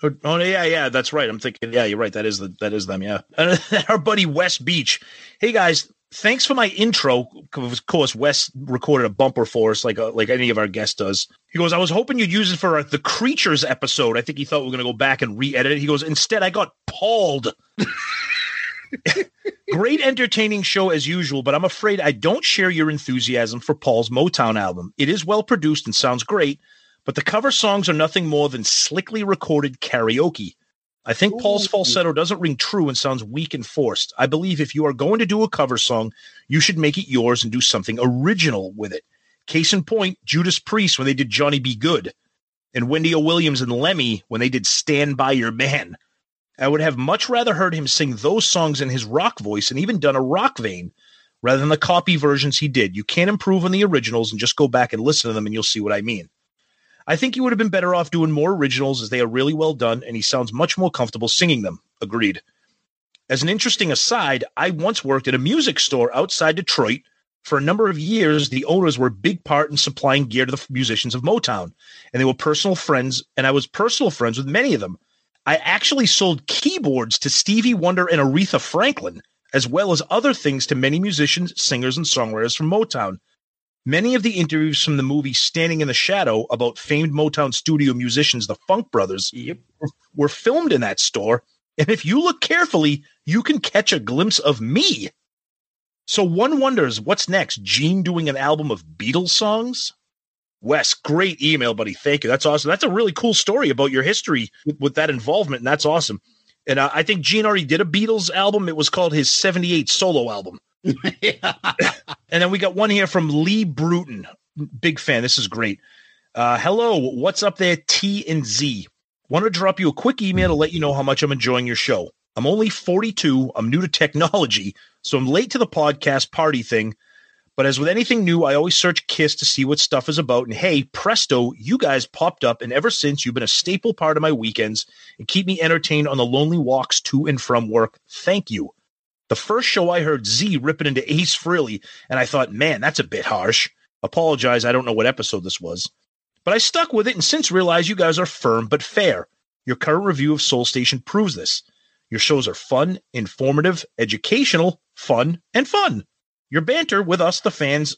Speaker 4: Or- Oh yeah, yeah, that's right. I'm thinking, yeah, you're right. That is the that is them. Yeah, and our buddy West Beach. Hey guys, thanks for my intro. Of course, Wes recorded a bumper for us, like uh, like any of our guests does. He goes, I was hoping you'd use it for uh, the creatures episode. I think he thought we were going to go back and re-edit it. He goes, instead, I got pauled. Great entertaining show as usual, but I'm afraid I don't share your enthusiasm for Paul's Motown album. It is well produced and sounds great, but the cover songs are nothing more than slickly recorded karaoke. I think Paul's falsetto doesn't ring true and sounds weak and forced. I believe if you are going to do a cover song, you should make it yours and do something original with it. Case in point, Judas Priest when they did Johnny B. Goode, and Wendy O. Williams and Lemmy when they did Stand By Your Man. I would have much rather heard him sing those songs in his rock voice and even done a rock vein rather than the copy versions he did. You can't improve on the originals and just go back and listen to them and you'll see what I mean. I think he would have been better off doing more originals as they are really well done and he sounds much more comfortable singing them. Agreed. As an interesting aside, I once worked at a music store outside Detroit. For a number of years, the owners were a big part in supplying gear to the musicians of Motown, and they were personal friends, and I was personal friends with many of them. I actually sold keyboards to Stevie Wonder and Aretha Franklin, as well as other things to many musicians, singers, and songwriters from Motown. Many of the interviews from the movie Standing in the Shadow about famed Motown studio musicians, the Funk Brothers,
Speaker 3: Yep.
Speaker 4: were, filmed in that store. And if you look carefully, you can catch a glimpse of me. So one wonders what's next? Gene doing an album of Beatles songs? Wes, great email, buddy. Thank you. That's awesome. That's a really cool story about your history with, with that involvement, and that's awesome. And uh, I think Gene already did a Beatles album. It was called his 78 solo album. And then we got one here from Lee Bruton. Big fan. This is great. Uh, hello, what's up there, T and Z? Want to drop you a quick email to let you know how much I'm enjoying your show. I'm only 42. I'm new to technology, so I'm late to the podcast party thing, But as with anything new, I always search Kiss to see what stuff is about. And hey, presto, you guys popped up. And ever since, you've been a staple part of my weekends and keep me entertained on the lonely walks to and from work. Thank you. The first show I heard Z ripping into Ace Frehley, and I thought, man, that's a bit harsh. Apologize, I don't know what episode this was. But I stuck with it and since realized you guys are firm but fair. Your current review of Soul Station proves this. Your shows are fun, informative, educational, fun, and fun. Your banter with us, the fans,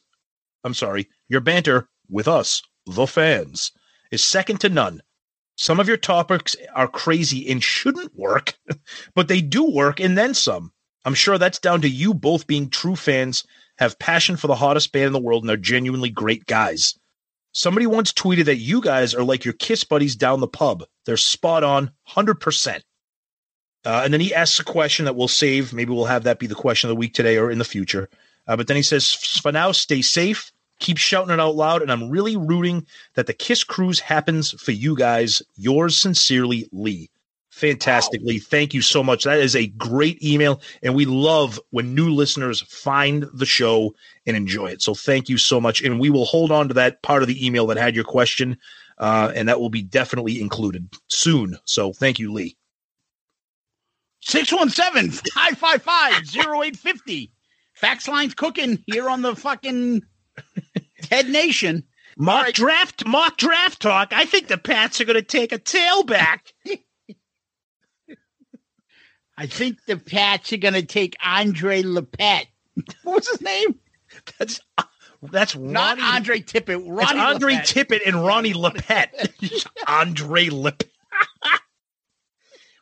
Speaker 4: I'm sorry, your banter with us, the fans, is second to none. Some of your topics are crazy and shouldn't work, but they do work and then some. I'm sure that's down to you both being true fans, have passion for the hottest band in the world, and are genuinely great guys. Somebody once tweeted that you guys are like your kiss buddies down the pub. They're spot on, 100%. Uh, and then he asks a question that we'll save. Maybe we'll have that be the question of the week today or in the future. Uh, but then he says, for now, stay safe. Keep shouting it out loud. And I'm really rooting that the Kiss Cruise happens for you guys. Yours sincerely, Lee. Fantastically. Thank you so much. That is a great email. And we love when new listeners find the show and enjoy it. So thank you so much. And we will hold on to that part of the email that had your question. Uh, and that will be definitely included soon. So thank you, Lee.
Speaker 3: 617 555 0850. Fax lines cooking here on the fucking Ted Nation.
Speaker 4: Mock draft, mock draft talk. I think the Pats are going to take a tailback.
Speaker 3: I think the Pats are going to take Andre Lippett. What was his name?
Speaker 4: That's uh, that's
Speaker 3: Not
Speaker 4: Ronnie-
Speaker 3: Andre Tippett.
Speaker 4: It's
Speaker 3: Ronnie
Speaker 4: Andre
Speaker 3: Lippett.
Speaker 4: Tippett and Ronnie Lippett. Andre Lippett.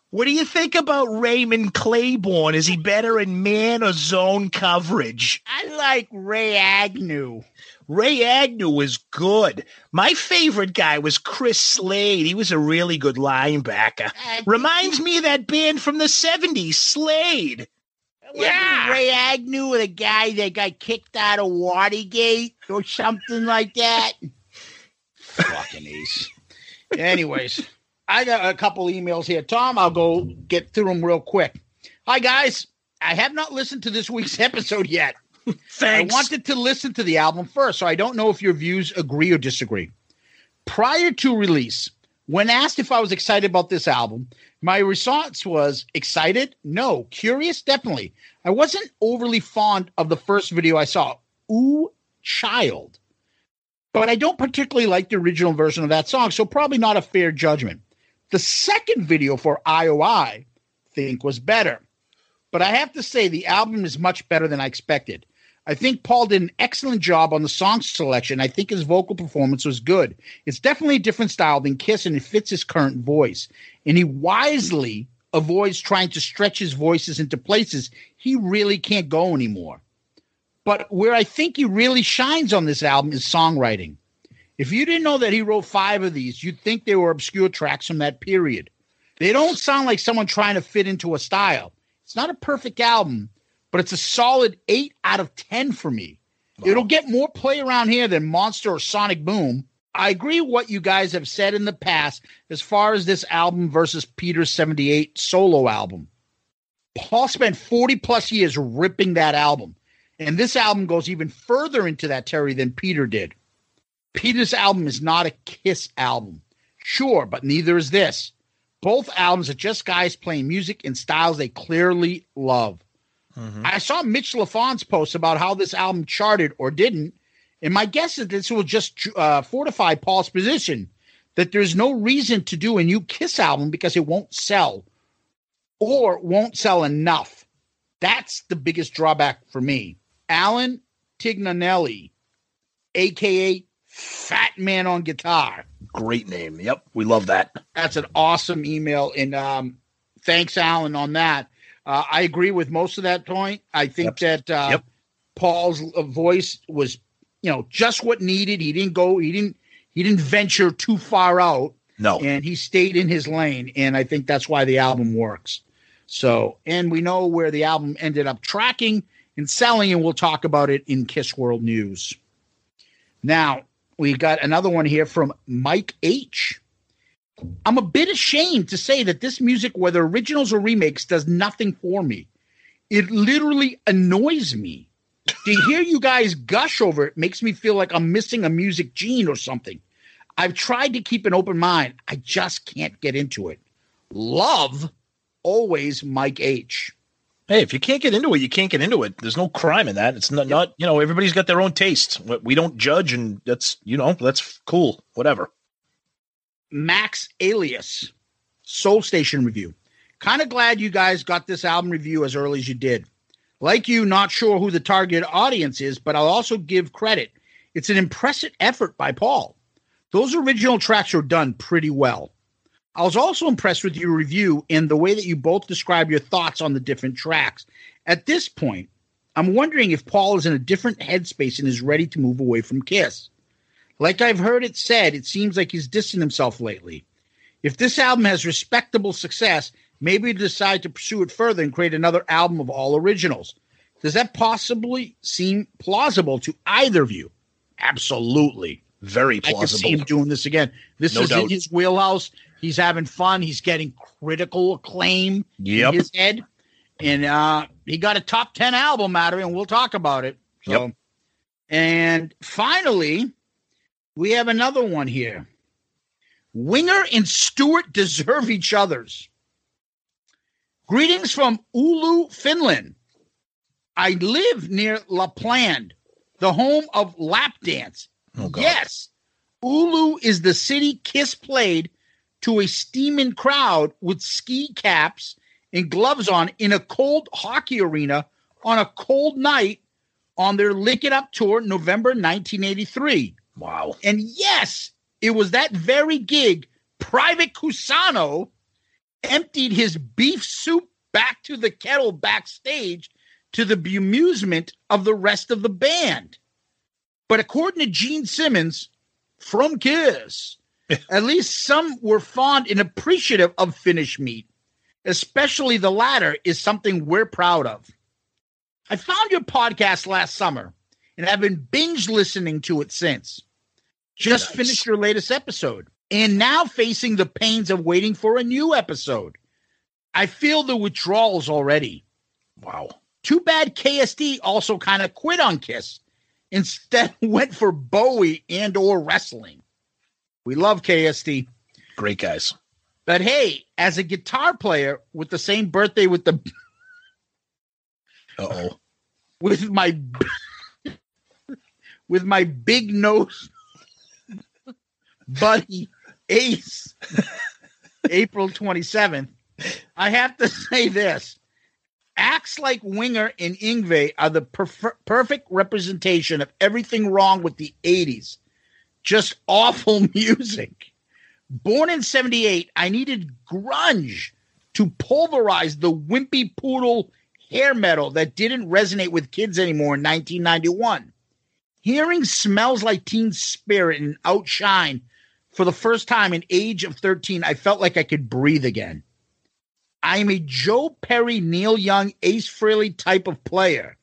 Speaker 4: what do you think about Raymond Clayborn? Is he better in man or zone coverage?
Speaker 3: I like Ray Agnew.
Speaker 4: Ray Agnew was good. My favorite guy was Chris Slade. He was a really good linebacker. Reminds me of that band from the 70s, Slade.
Speaker 3: Yeah. Ray Agnew, the guy that got kicked out of Watergate or something like that. Fucking ace. Anyways, I got a couple emails here. Tom, I'll go get through them real quick. Hi, guys. I have not listened to this week's episode yet.
Speaker 4: Thanks.
Speaker 3: I wanted to listen to the album first, so I don't know if your views agree or disagree. Prior to release, when asked if I was excited about this album, my response was excited? No. Curious? Definitely. I wasn't overly fond of the first video I saw, Ooh Child. But I don't particularly like the original version of that song, so probably not a fair judgment. The second video for IOI, think was better. But I have to say the album is much better than I expected. I think Paul did an excellent job on the song selection. I think his vocal performance was good. It's definitely a different style than Kiss, and it fits his current voice. And he wisely avoids trying to stretch his voices into places he really can't go anymore. But where I think he really shines on this album is songwriting. If you didn't know that he wrote five of these, you'd think they were obscure tracks from that period. They don't sound like someone trying to fit into a style. It's not a perfect album, but it's a solid eight out of 10 for me. It'll get more play around here than Monster or Sonic Boom. I agree with what you guys have said in the past as far as this album versus Peter's 78 solo album. Paul spent 40 plus years ripping that album, and this album goes even further into that Terry than Peter did. Peter's album is not a Kiss album. Sure, but neither is this. Both albums are just guys playing music in styles they clearly love. I saw Mitch Lafon's post about how this album charted or didn't, and my guess is this will just uh, fortify Paul's position that there's no reason to do a new Kiss album because it won't sell or won't sell enough. That's the biggest drawback for me. Alan Tignanelli, aka Fat Man on Guitar.
Speaker 4: Great name. Yep. We love that.
Speaker 3: That's an awesome email. And um, thanks, Alan, on that. Uh, I agree with most of that point. I think that uh,
Speaker 4: Yep.
Speaker 3: Paul's voice was, you know, just what needed. He didn't go. He didn't. He didn't venture too far out.
Speaker 4: No.
Speaker 3: and he stayed in his lane. And I think that's why the album works. So, and we know where the album ended up tracking and selling, and we'll talk about it in Kiss World News. Now, we got another one here from Mike H. I'm a bit ashamed to say that this music, whether originals or remakes, does nothing for me. It literally annoys me. to hear you guys gush over it makes me feel like I'm missing a music gene or something. I've tried to keep an open mind. I just can't get into it. Love, always Mike H.
Speaker 4: Hey, if you can't get into it, you can't get into it. There's no crime in that. It's not, not you know, everybody's got their own taste. We- We don't judge, and that's, you know, that's cool. Whatever.
Speaker 3: Max Alias, Soul Station review. Kind of glad you guys got this album review as early as you did. Like you, not sure who the target audience is, but I'll also give credit. It's an impressive effort by Paul. Those original tracks are done pretty well. I was also impressed with your review and the way that you both describe your thoughts on the different tracks. At this point, I'm wondering if Paul is in a different headspace and is ready to move away from Kiss. Like I've heard it said, it seems like he's distant himself lately. If this album has respectable success, maybe decide to pursue it further and create another album of all originals. Does that possibly seem plausible to either of you? Absolutely.
Speaker 4: Very
Speaker 3: I can see
Speaker 4: plausible.
Speaker 3: him doing this again. This
Speaker 4: No
Speaker 3: is in his wheelhouse. He's having fun. He's getting critical acclaim
Speaker 4: Yep.
Speaker 3: in his head. And uh, he got a top 10 album out of it, and we'll talk about it. So,
Speaker 4: Yep.
Speaker 3: And finally, we have another one here. Winger and Stewart deserve each other's. Greetings from Oulu, Finland. I live near Lapland, the home of lap dance.
Speaker 4: Oh, God.
Speaker 3: yes, Oulu is the city Kiss played to a steaming crowd with ski caps and gloves on in a cold hockey arena on a cold night on their Lick It Up tour, November 1983.
Speaker 4: Wow.
Speaker 3: And yes, it was that very gig Private Cusano emptied his beef soup back to the kettle backstage to the bemusement of the rest of the band. But according to Gene Simmons from Kiss, at least some were fond and appreciative of Finnish meat. Especially the latter is something we're proud of. I found your podcast last summer and I've been binge listening to it since. Just
Speaker 4: Nice.
Speaker 3: finished your latest episode and now facing the pains of waiting for a new episode. I feel the withdrawals already.
Speaker 4: Wow.
Speaker 3: Too bad KSD also kind of quit on Kiss. Instead went for Bowie and or wrestling. We love KSD.
Speaker 4: Great guys.
Speaker 3: But hey, as a guitar player with the same birthday with the
Speaker 4: Uh oh.
Speaker 3: with my with my big nose buddy Ace April 27th, I have to say this. Acts like Winger and Yngwie are the perf- perfect representation of everything wrong with the 80s. Just awful music. Born in 78, I needed grunge to pulverize the wimpy poodle hair metal that didn't resonate with kids anymore in 1991. Hearing Smells Like Teen Spirit and Outshine for the first time in age of 13, I felt like I could breathe again. I'm a Joe Perry, Neil Young, Ace Frehley type of player.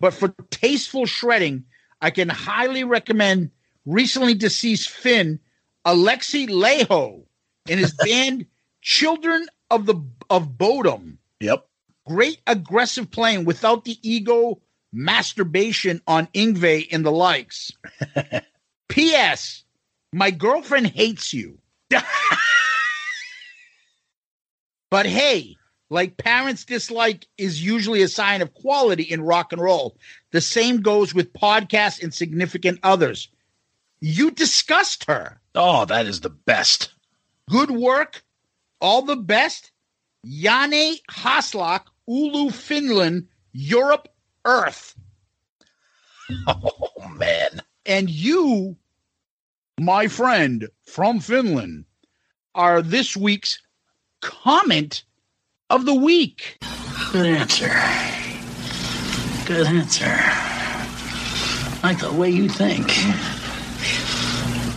Speaker 3: But for tasteful shredding, I can highly recommend recently deceased Finn Alexi Laiho and his band Children of the of Bodom.
Speaker 4: Yep.
Speaker 3: Great aggressive playing without the ego masturbation on Yngwie and the likes. P.S. My girlfriend hates you. but hey, like parents dislike is usually a sign of quality in rock and roll. The same goes with podcasts and significant others. You discussed her.
Speaker 4: Oh, that is the best.
Speaker 3: Good work. All the best. Jane Haslak, Oulu, Finland, Europe, Earth.
Speaker 4: Oh man.
Speaker 3: And you, my friend from Finland, are this week's comment of the week.
Speaker 8: Good answer. Good answer. Like the way you think.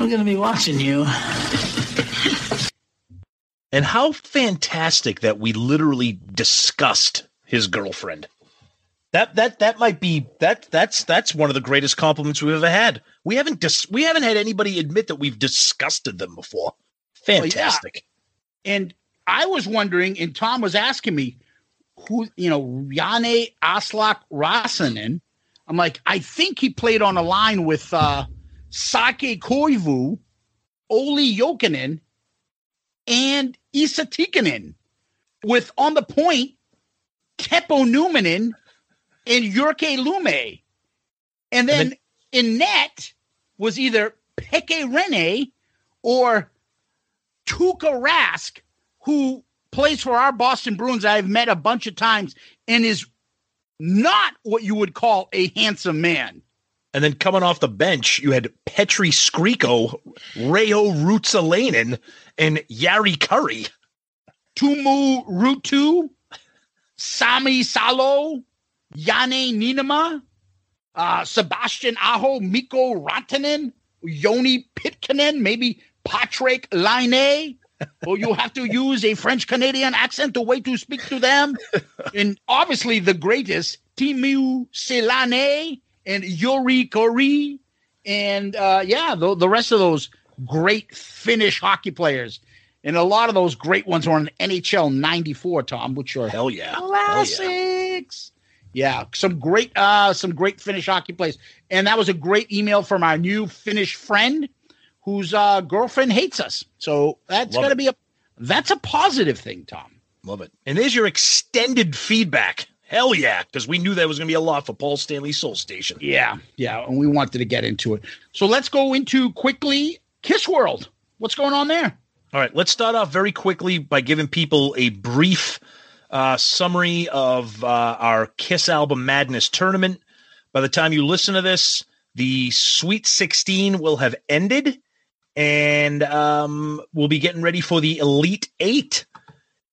Speaker 8: I'm gonna be watching you.
Speaker 4: And how fantastic that we literally discussed his girlfriend. That that that might be that that's that's one of the greatest compliments we've ever had. We haven't dis- we haven't had anybody admit that we've disgusted them before. Fantastic.
Speaker 3: And I was wondering, and Tom was asking me who, you know, Yane Aslak Rasanen. I'm like, I think he played on a line with uh, Saku Koivu, Olli Jokinen, and Esa Tikkanen, with on the point Teppo Numminen and Jyrki Lumme. And then, in net was either Pekka Rinne or Tuukka Rask, who plays for our Boston Bruins. I've met a bunch of times and is not what you would call a handsome man.
Speaker 4: And then coming off the bench, you had Petri Skriko, Reijo Ruotsalainen, and Jari Kurri.
Speaker 3: Tuomo Ruutu, Sami Salo, Janne Niinimaa, uh, Sebastian Aho, Mikko Rantanen, Joni Pitkanen, maybe Patrik Laine. Or you have to use a French Canadian accent the way to speak to them. and obviously the greatest, Teemu Selanne and Yuri Kori. And uh, yeah, the, the rest of those great Finnish hockey players. And a lot of those great ones were in NHL 94, Tom, which are
Speaker 4: Hell yeah.
Speaker 3: classics. Yeah, some great uh some great Finnish hockey players. And that was a great email from our new Finnish friend whose uh girlfriend hates us. So that's
Speaker 4: Love
Speaker 3: gotta be a that's a positive thing, Tom.
Speaker 4: Love it. And there's your extended feedback. Hell yeah, because we knew that was going to be a lot for Paul Stanley Soul Station.
Speaker 3: Yeah, yeah, and we wanted to get into it. So let's go into quickly Kiss World. What's going on there?
Speaker 4: All right, let's start off very quickly by giving people a brief uh, summary of uh, our Kiss Album Madness tournament. By the time you listen to this, the Sweet 16 will have ended, and um, we'll be getting ready for the Elite Eight.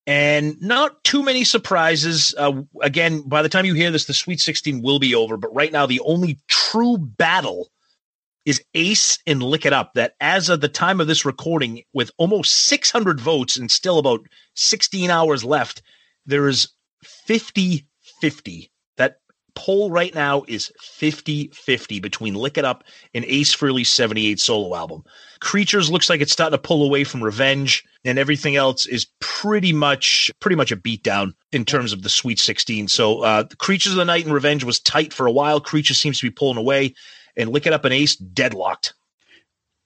Speaker 4: And not too many surprises. Uh, again, by the time you hear this, the Sweet 16 will be over. But right now, the only true battle is Ace and Lick It Up. That as of the time of this recording, with almost 600 votes and still about 16 hours left, there is 50 50. That poll right now is 50 50 between Lick It Up and Ace Frehley's 78 solo album. Creatures looks like it's starting to pull away from Revenge, and everything else is pretty much pretty much a beatdown in terms of the Sweet 16. So, uh, Creatures of the Night and Revenge was tight for a while. Creatures seems to be pulling away, and Lick It Up and Ace deadlocked.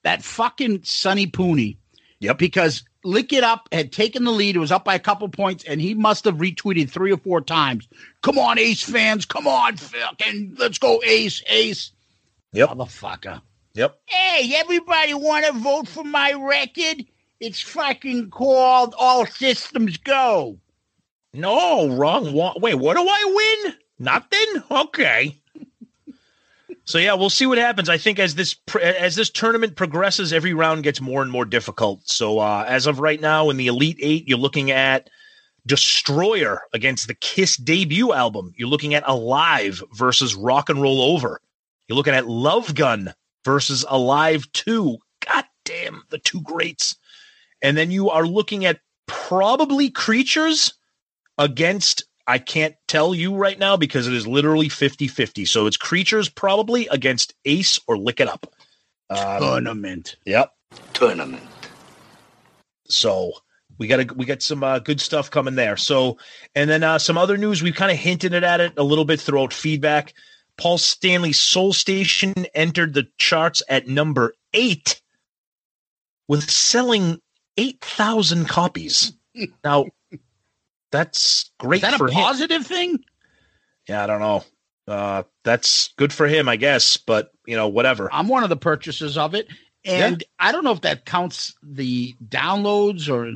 Speaker 3: That fucking Sonny Pooney.
Speaker 4: Yep.
Speaker 3: Because Lick It Up had taken the lead. It was up by a couple points, and he must have retweeted three or four times. Come on, Ace fans. Come on, fucking let's go, Ace, Ace.
Speaker 4: Yep.
Speaker 3: Motherfucker.
Speaker 4: Yep.
Speaker 3: Hey, everybody want to vote for my record? It's fucking called All Systems Go.
Speaker 4: No, wrong. Wa- Wait, what do I win? Nothing. Okay. So yeah, we'll see what happens. I think as this as this tournament progresses, every round gets more and more difficult. So uh, as of right now, in the Elite Eight, you're looking at Destroyer against the Kiss debut album. You're looking at Alive versus Rock and Roll Over. You're looking at Love Gun versus Alive Two. God damn, the two greats. And then you are looking at probably Creatures against I can't tell you right now because it is literally 50-50. So it's creatures probably against Ace or Lick It Up. Um,
Speaker 3: Tournament.
Speaker 4: Yep.
Speaker 2: Tournament.
Speaker 4: So we got a, we got some uh, good stuff coming there. So and then uh, some other news. We've kind of hinted at it a little bit throughout feedback. Paul Stanley's Soul Station entered the charts at number eight, with selling eight thousand copies. Now that's great
Speaker 3: Is that a
Speaker 4: him.
Speaker 3: positive thing?
Speaker 4: Yeah, I don't know. Uh, that's good for him, I guess. But you know, whatever.
Speaker 3: I'm one of the purchasers of it. And I don't know if that counts the downloads or,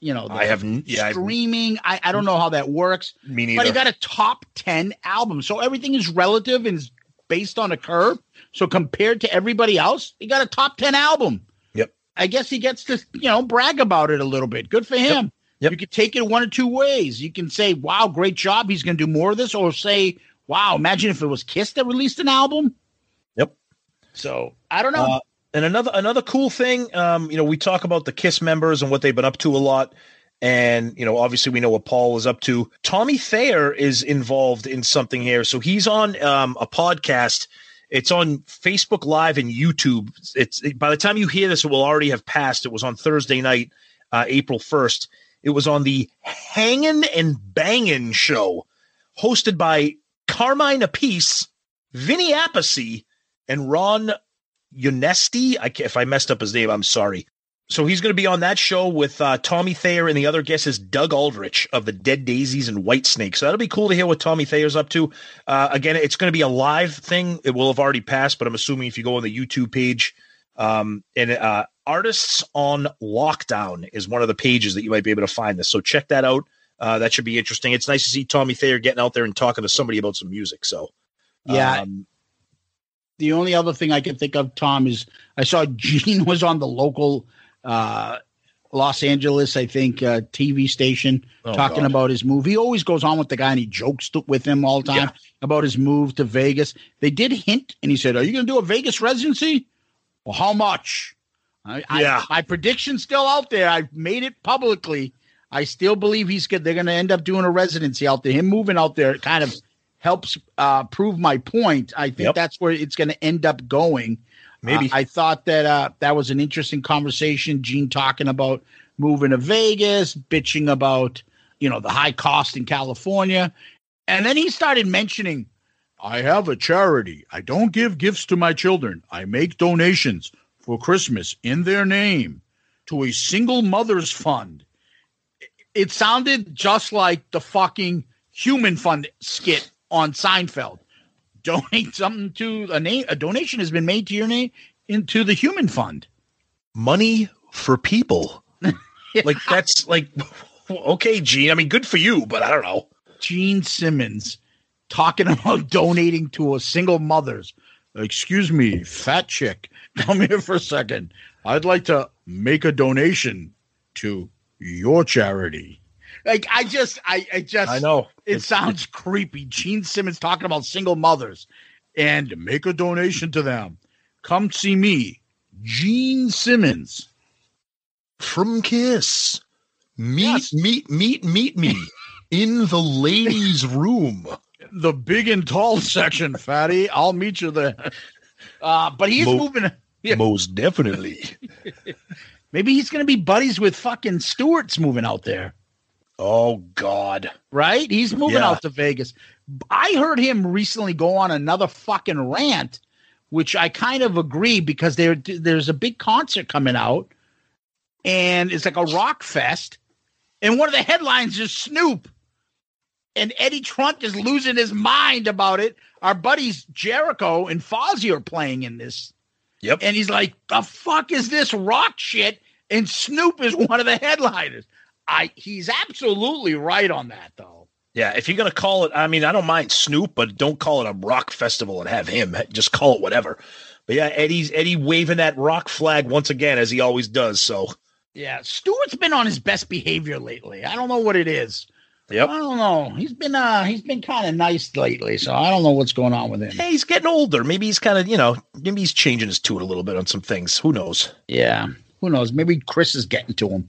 Speaker 3: you know, the
Speaker 4: I have yeah,
Speaker 3: streaming. I, I don't know how that works.
Speaker 4: Me
Speaker 3: But he got a top 10 album. So everything is relative and is based on a curve. So compared to everybody else, he got a top 10 album.
Speaker 4: Yep.
Speaker 3: I guess he gets to, you know, brag about it a little bit. Good for him.
Speaker 4: Yep.
Speaker 3: You could take it one or two ways. You can say, wow, great job. He's going to do more of this. Or say, wow, imagine if it was Kiss that released an album.
Speaker 4: Yep.
Speaker 3: So I don't know.
Speaker 4: Uh, and another another cool thing, um, you know, we talk about the Kiss members and what they've been up to a lot. And, you know, obviously we know what Paul is up to. Tommy Thayer is involved in something here. So he's on um, a podcast. It's on Facebook Live and YouTube. It's by the time you hear this, it will already have passed. It was on Thursday night, uh, April 1st. It was on the Hangin' and Bangin' show, hosted by Carmine Appice Vinny Appice and Ron Onesti. I if I messed up his name, I'm sorry. So he's going to be on that show with uh, Tommy Thayer, and the other guest is Doug Aldrich of the Dead Daisies and Whitesnake. So that'll be cool to hear what Tommy Thayer's up to. Uh, again, it's going to be a live thing. It will have already passed, but I'm assuming if you go on the YouTube page, um, and uh, Artists on Lockdown is one of the pages that you might be able to find this. So check that out. Uh, that should be interesting. It's nice to see Tommy Thayer getting out there and talking to somebody about some music. So
Speaker 3: Yeah.
Speaker 4: um,
Speaker 3: the only other thing I can think of, Tom, is I saw Gene was on the local uh, Los Angeles, I think, uh, TV station
Speaker 4: Oh,
Speaker 3: talking
Speaker 4: God.
Speaker 3: about his move. He always goes on with the guy and he jokes to, with him all the time about his move to Vegas. They did hint, and he said, "Are you going to do a Vegas residency? Well, how much?" I,
Speaker 4: Yeah.
Speaker 3: I, my prediction's still out there. I've made it publicly. I still believe he's good. They're going to end up doing a residency out there. Him moving out there kind of helps uh, prove my point. I think
Speaker 4: Yep.
Speaker 3: that's where it's going to end up going.
Speaker 4: Maybe.
Speaker 3: Uh, I thought that uh, that was an interesting conversation. Gene talking about moving to Vegas, bitching about you know the high cost in California, and then he started mentioning, "I have a charity. I don't give gifts to my children. I make donations for Christmas in their name to a single mothers fund." It sounded just like the fucking human fund skit on Seinfeld. Donate something to a name. A donation has been made to your name into the human fund.
Speaker 4: money for people. like that's like okay, Gene. I mean, good for you, but I don't know.
Speaker 3: Gene Simmons talking about donating to a single mother's. Excuse me, fat chick. Come here for a second. I'd like to make a donation to your charity. Like I just, I, I just,
Speaker 4: I know.
Speaker 3: it
Speaker 4: It's-
Speaker 3: sounds creepy. Gene Simmons talking about single mothers and make a donation to them. Come see me, Gene Simmons.
Speaker 4: from Kiss. Meet, meet, meet, meet me in the ladies' room.
Speaker 3: the big and tall section, fatty. I'll meet you there. Uh, but he's
Speaker 4: Mo-
Speaker 3: moving. Yeah.
Speaker 4: Most definitely.
Speaker 3: Maybe he's going to be buddies with fucking Stewart's moving out there,
Speaker 4: Oh God.
Speaker 3: right? He's moving
Speaker 4: Yeah.
Speaker 3: out to Vegas. I heard him recently go on another fucking rant, which I kind of agree because there there's a big concert coming out, and it's like a rock fest, and one of the headlines is Snoop. And Eddie Trunk is losing his mind about it. Our buddies Jericho and Fozzy are playing in this.
Speaker 4: Yep.
Speaker 3: And he's like, the fuck is this rock shit? And Snoop is one of the headliners. I he's absolutely right on that though.
Speaker 4: Yeah, if you're gonna call it, I mean, I don't mind Snoop, but don't call it a rock festival and have him. Just call it whatever. But yeah, Eddie's Eddie waving that rock flag once again, as he always does. So
Speaker 3: Yeah, Stewart's been on his best behavior lately. I don't know what it is.
Speaker 4: Yep.
Speaker 3: I don't know. He's been uh he's been kind of nice lately, so I don't know what's going on with him.
Speaker 4: hey, he's getting older. Maybe he's kind of, you know, maybe he's changing his tune a little bit on some things. Who knows?
Speaker 3: Yeah. Who knows? Maybe Chris is getting to him.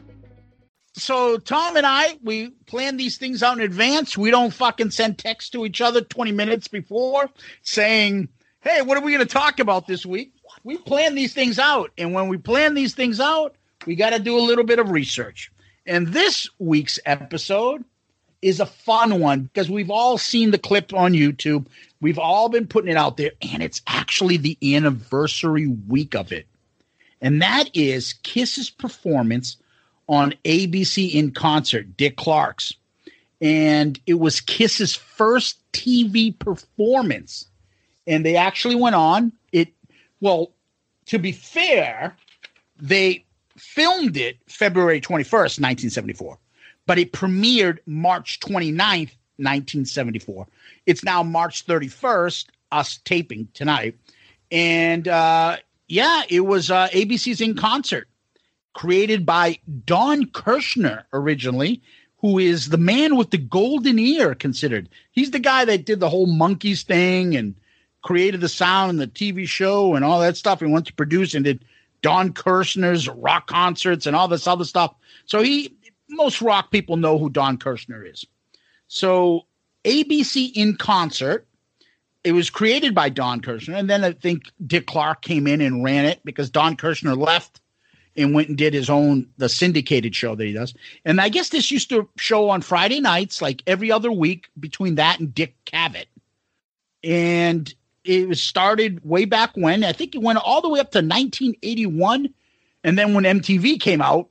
Speaker 3: So Tom and I, we plan these things out in advance. We don't fucking send texts to each other 20 minutes before saying, Hey, what are we going to talk about this week? We plan these things out. And when we plan these things out, we got to do a little bit of research. And this week's episode is a fun one because we've all seen the clip on YouTube. We've all been putting it out there, and it's actually the anniversary week of it. And that is Kiss's performance on ABC in concert, Dick Clark's. And it was Kiss's first TV performance. And they actually went on. It well, to be fair, they filmed it February 21st, 1974, but it premiered March 29th, 1974. It's now March 31st, us taping tonight. And uh, yeah, it was uh, ABC's In Concert, created by Don Kirshner originally, who is the man with the golden ear considered. He's the guy that did the whole Monkees thing and created the sound and the TV show and all that stuff. He went to produce and did Don Kirshner's rock concerts and all this other stuff. So he most rock people know who Don Kirshner is. So ABC in concert. It was created by Don Kirshner, and then I think Dick Clark came in and ran it because Don Kirshner left and went and did his own the syndicated show that he does. And I guess this used to show on Friday nights, like every other week, between that and Dick Cavett. And it was started way back when. I think it went all the way up to 1981. And then when MTV came out,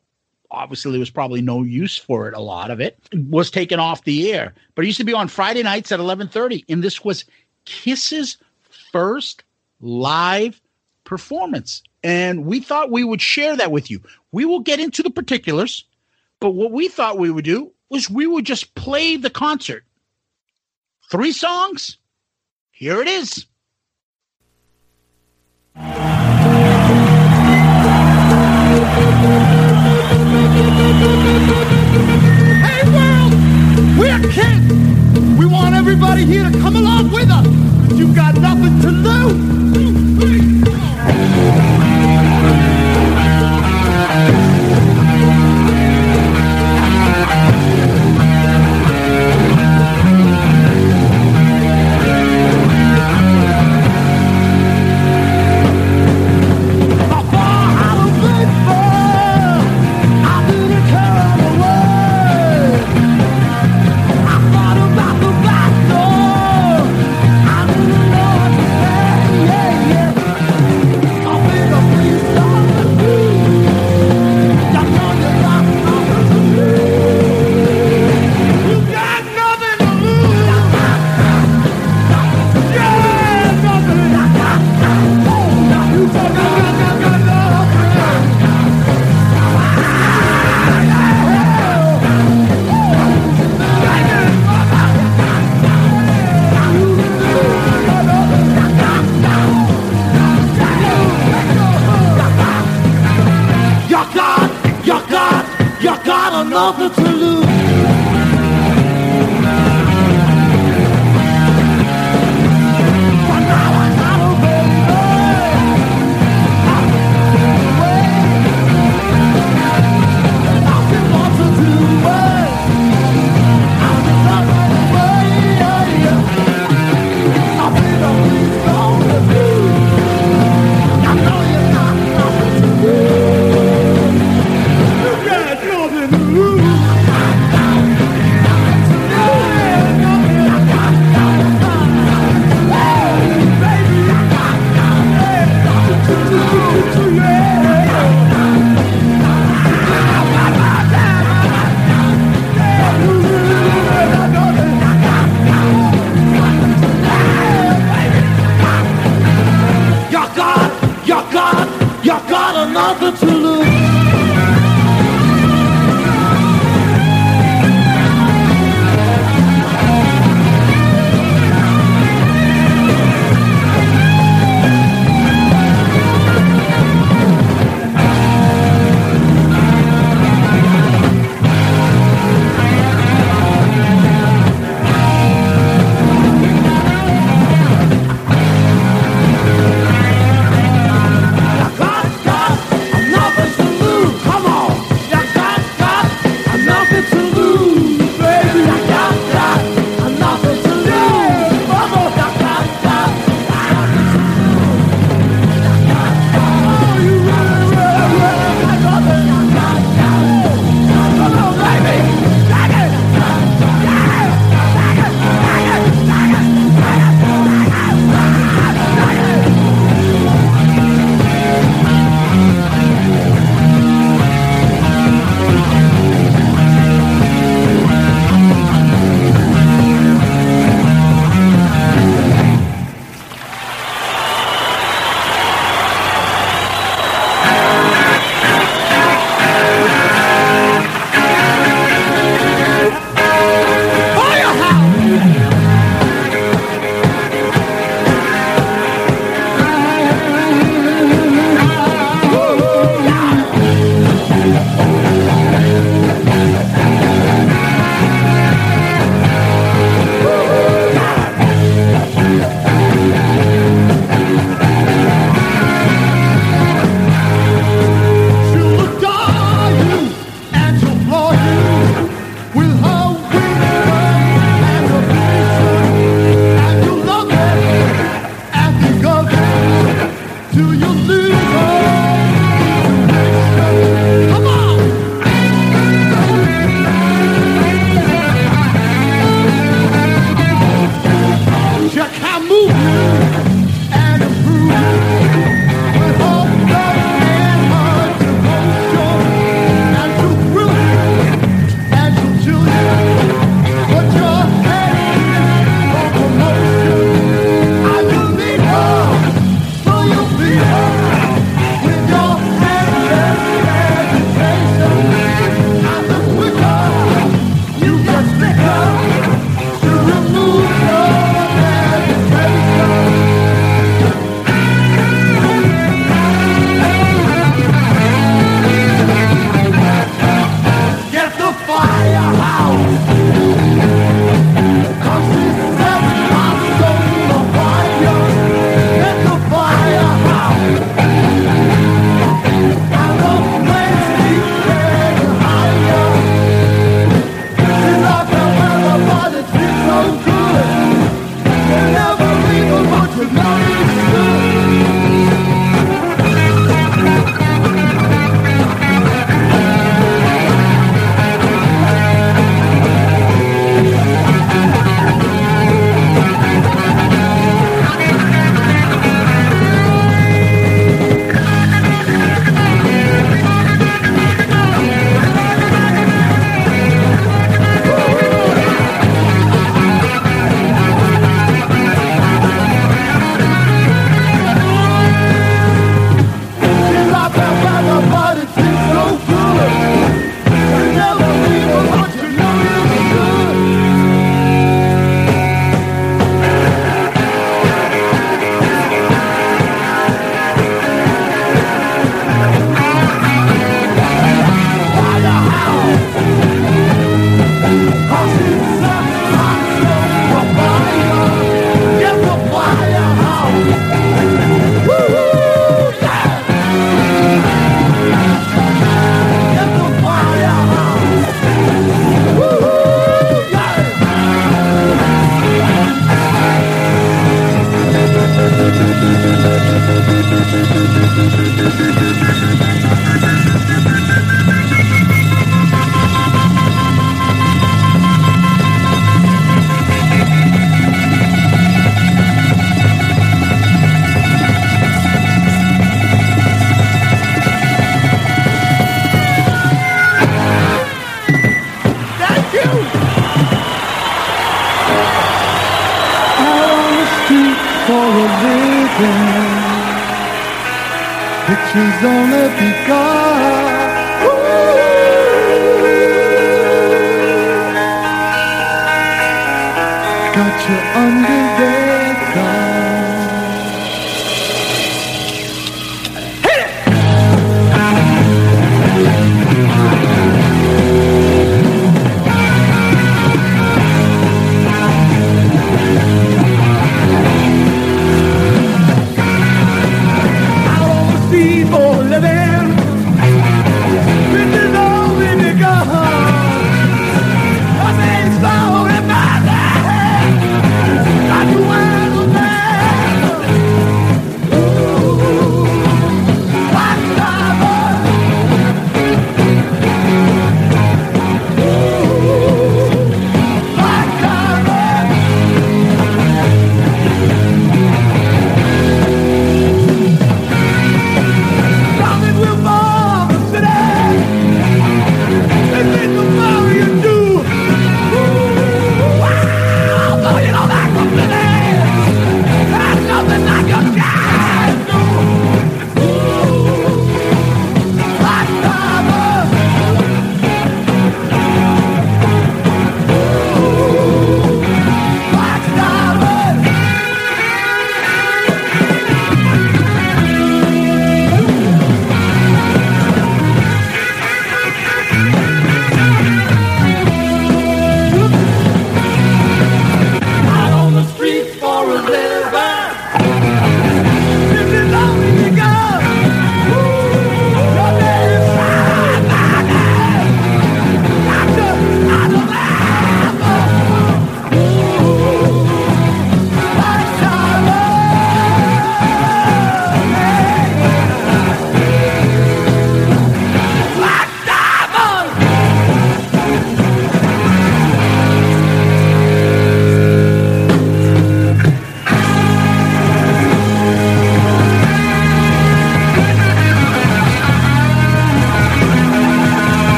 Speaker 3: obviously there was probably no use for it. A lot of it was taken off the air. But it used to be on Friday nights at 11:30, and this was Kiss's first live performance. And we thought we would share that with you. We will get into the particulars, but what we thought we would do was we would just play the concert. Three songs. Here it is.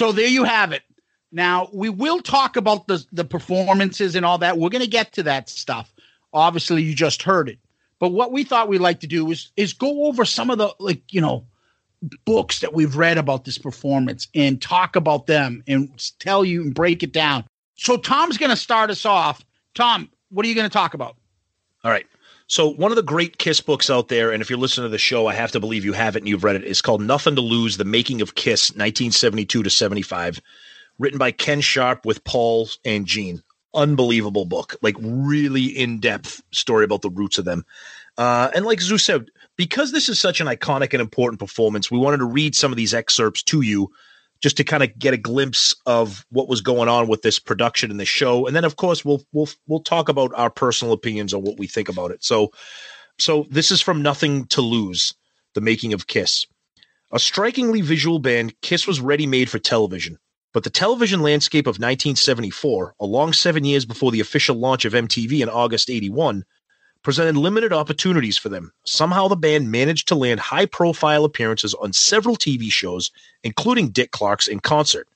Speaker 9: So there you have
Speaker 3: it. Now we will talk about the the performances and all that. We're going to get to that stuff. Obviously, you just heard it. But what we thought we'd like to do is is go over some of the like you know books that we've read about this performance and talk about them and tell you and break it down. So Tom's going to start us off. Tom, what are you going to talk about?
Speaker 4: So one of the great Kiss books out there, and if you're listening to the show, I have to believe you have it and you've read it. It's called Nothing to Lose: The Making of Kiss, 1972 to 75, written by Ken Sharp with Paul and Gene. Unbelievable book, like really in depth story about the roots of them. Uh, and like Zeus said, because this is such an iconic and important performance, we wanted to read some of these excerpts to you just to kind of get a glimpse of what was going on with this production and the show. And then of course we'll we'll we'll talk about our personal opinions on what we think about it. So so this is from Nothing to Lose, the making of Kiss. A strikingly visual band, Kiss was ready made for television. But the television landscape of 1974, a long seven years before the official launch of MTV in August 81, presented limited opportunities for them. Somehow the band managed to land high profile appearances on several TV shows, including Dick Clark's in concert.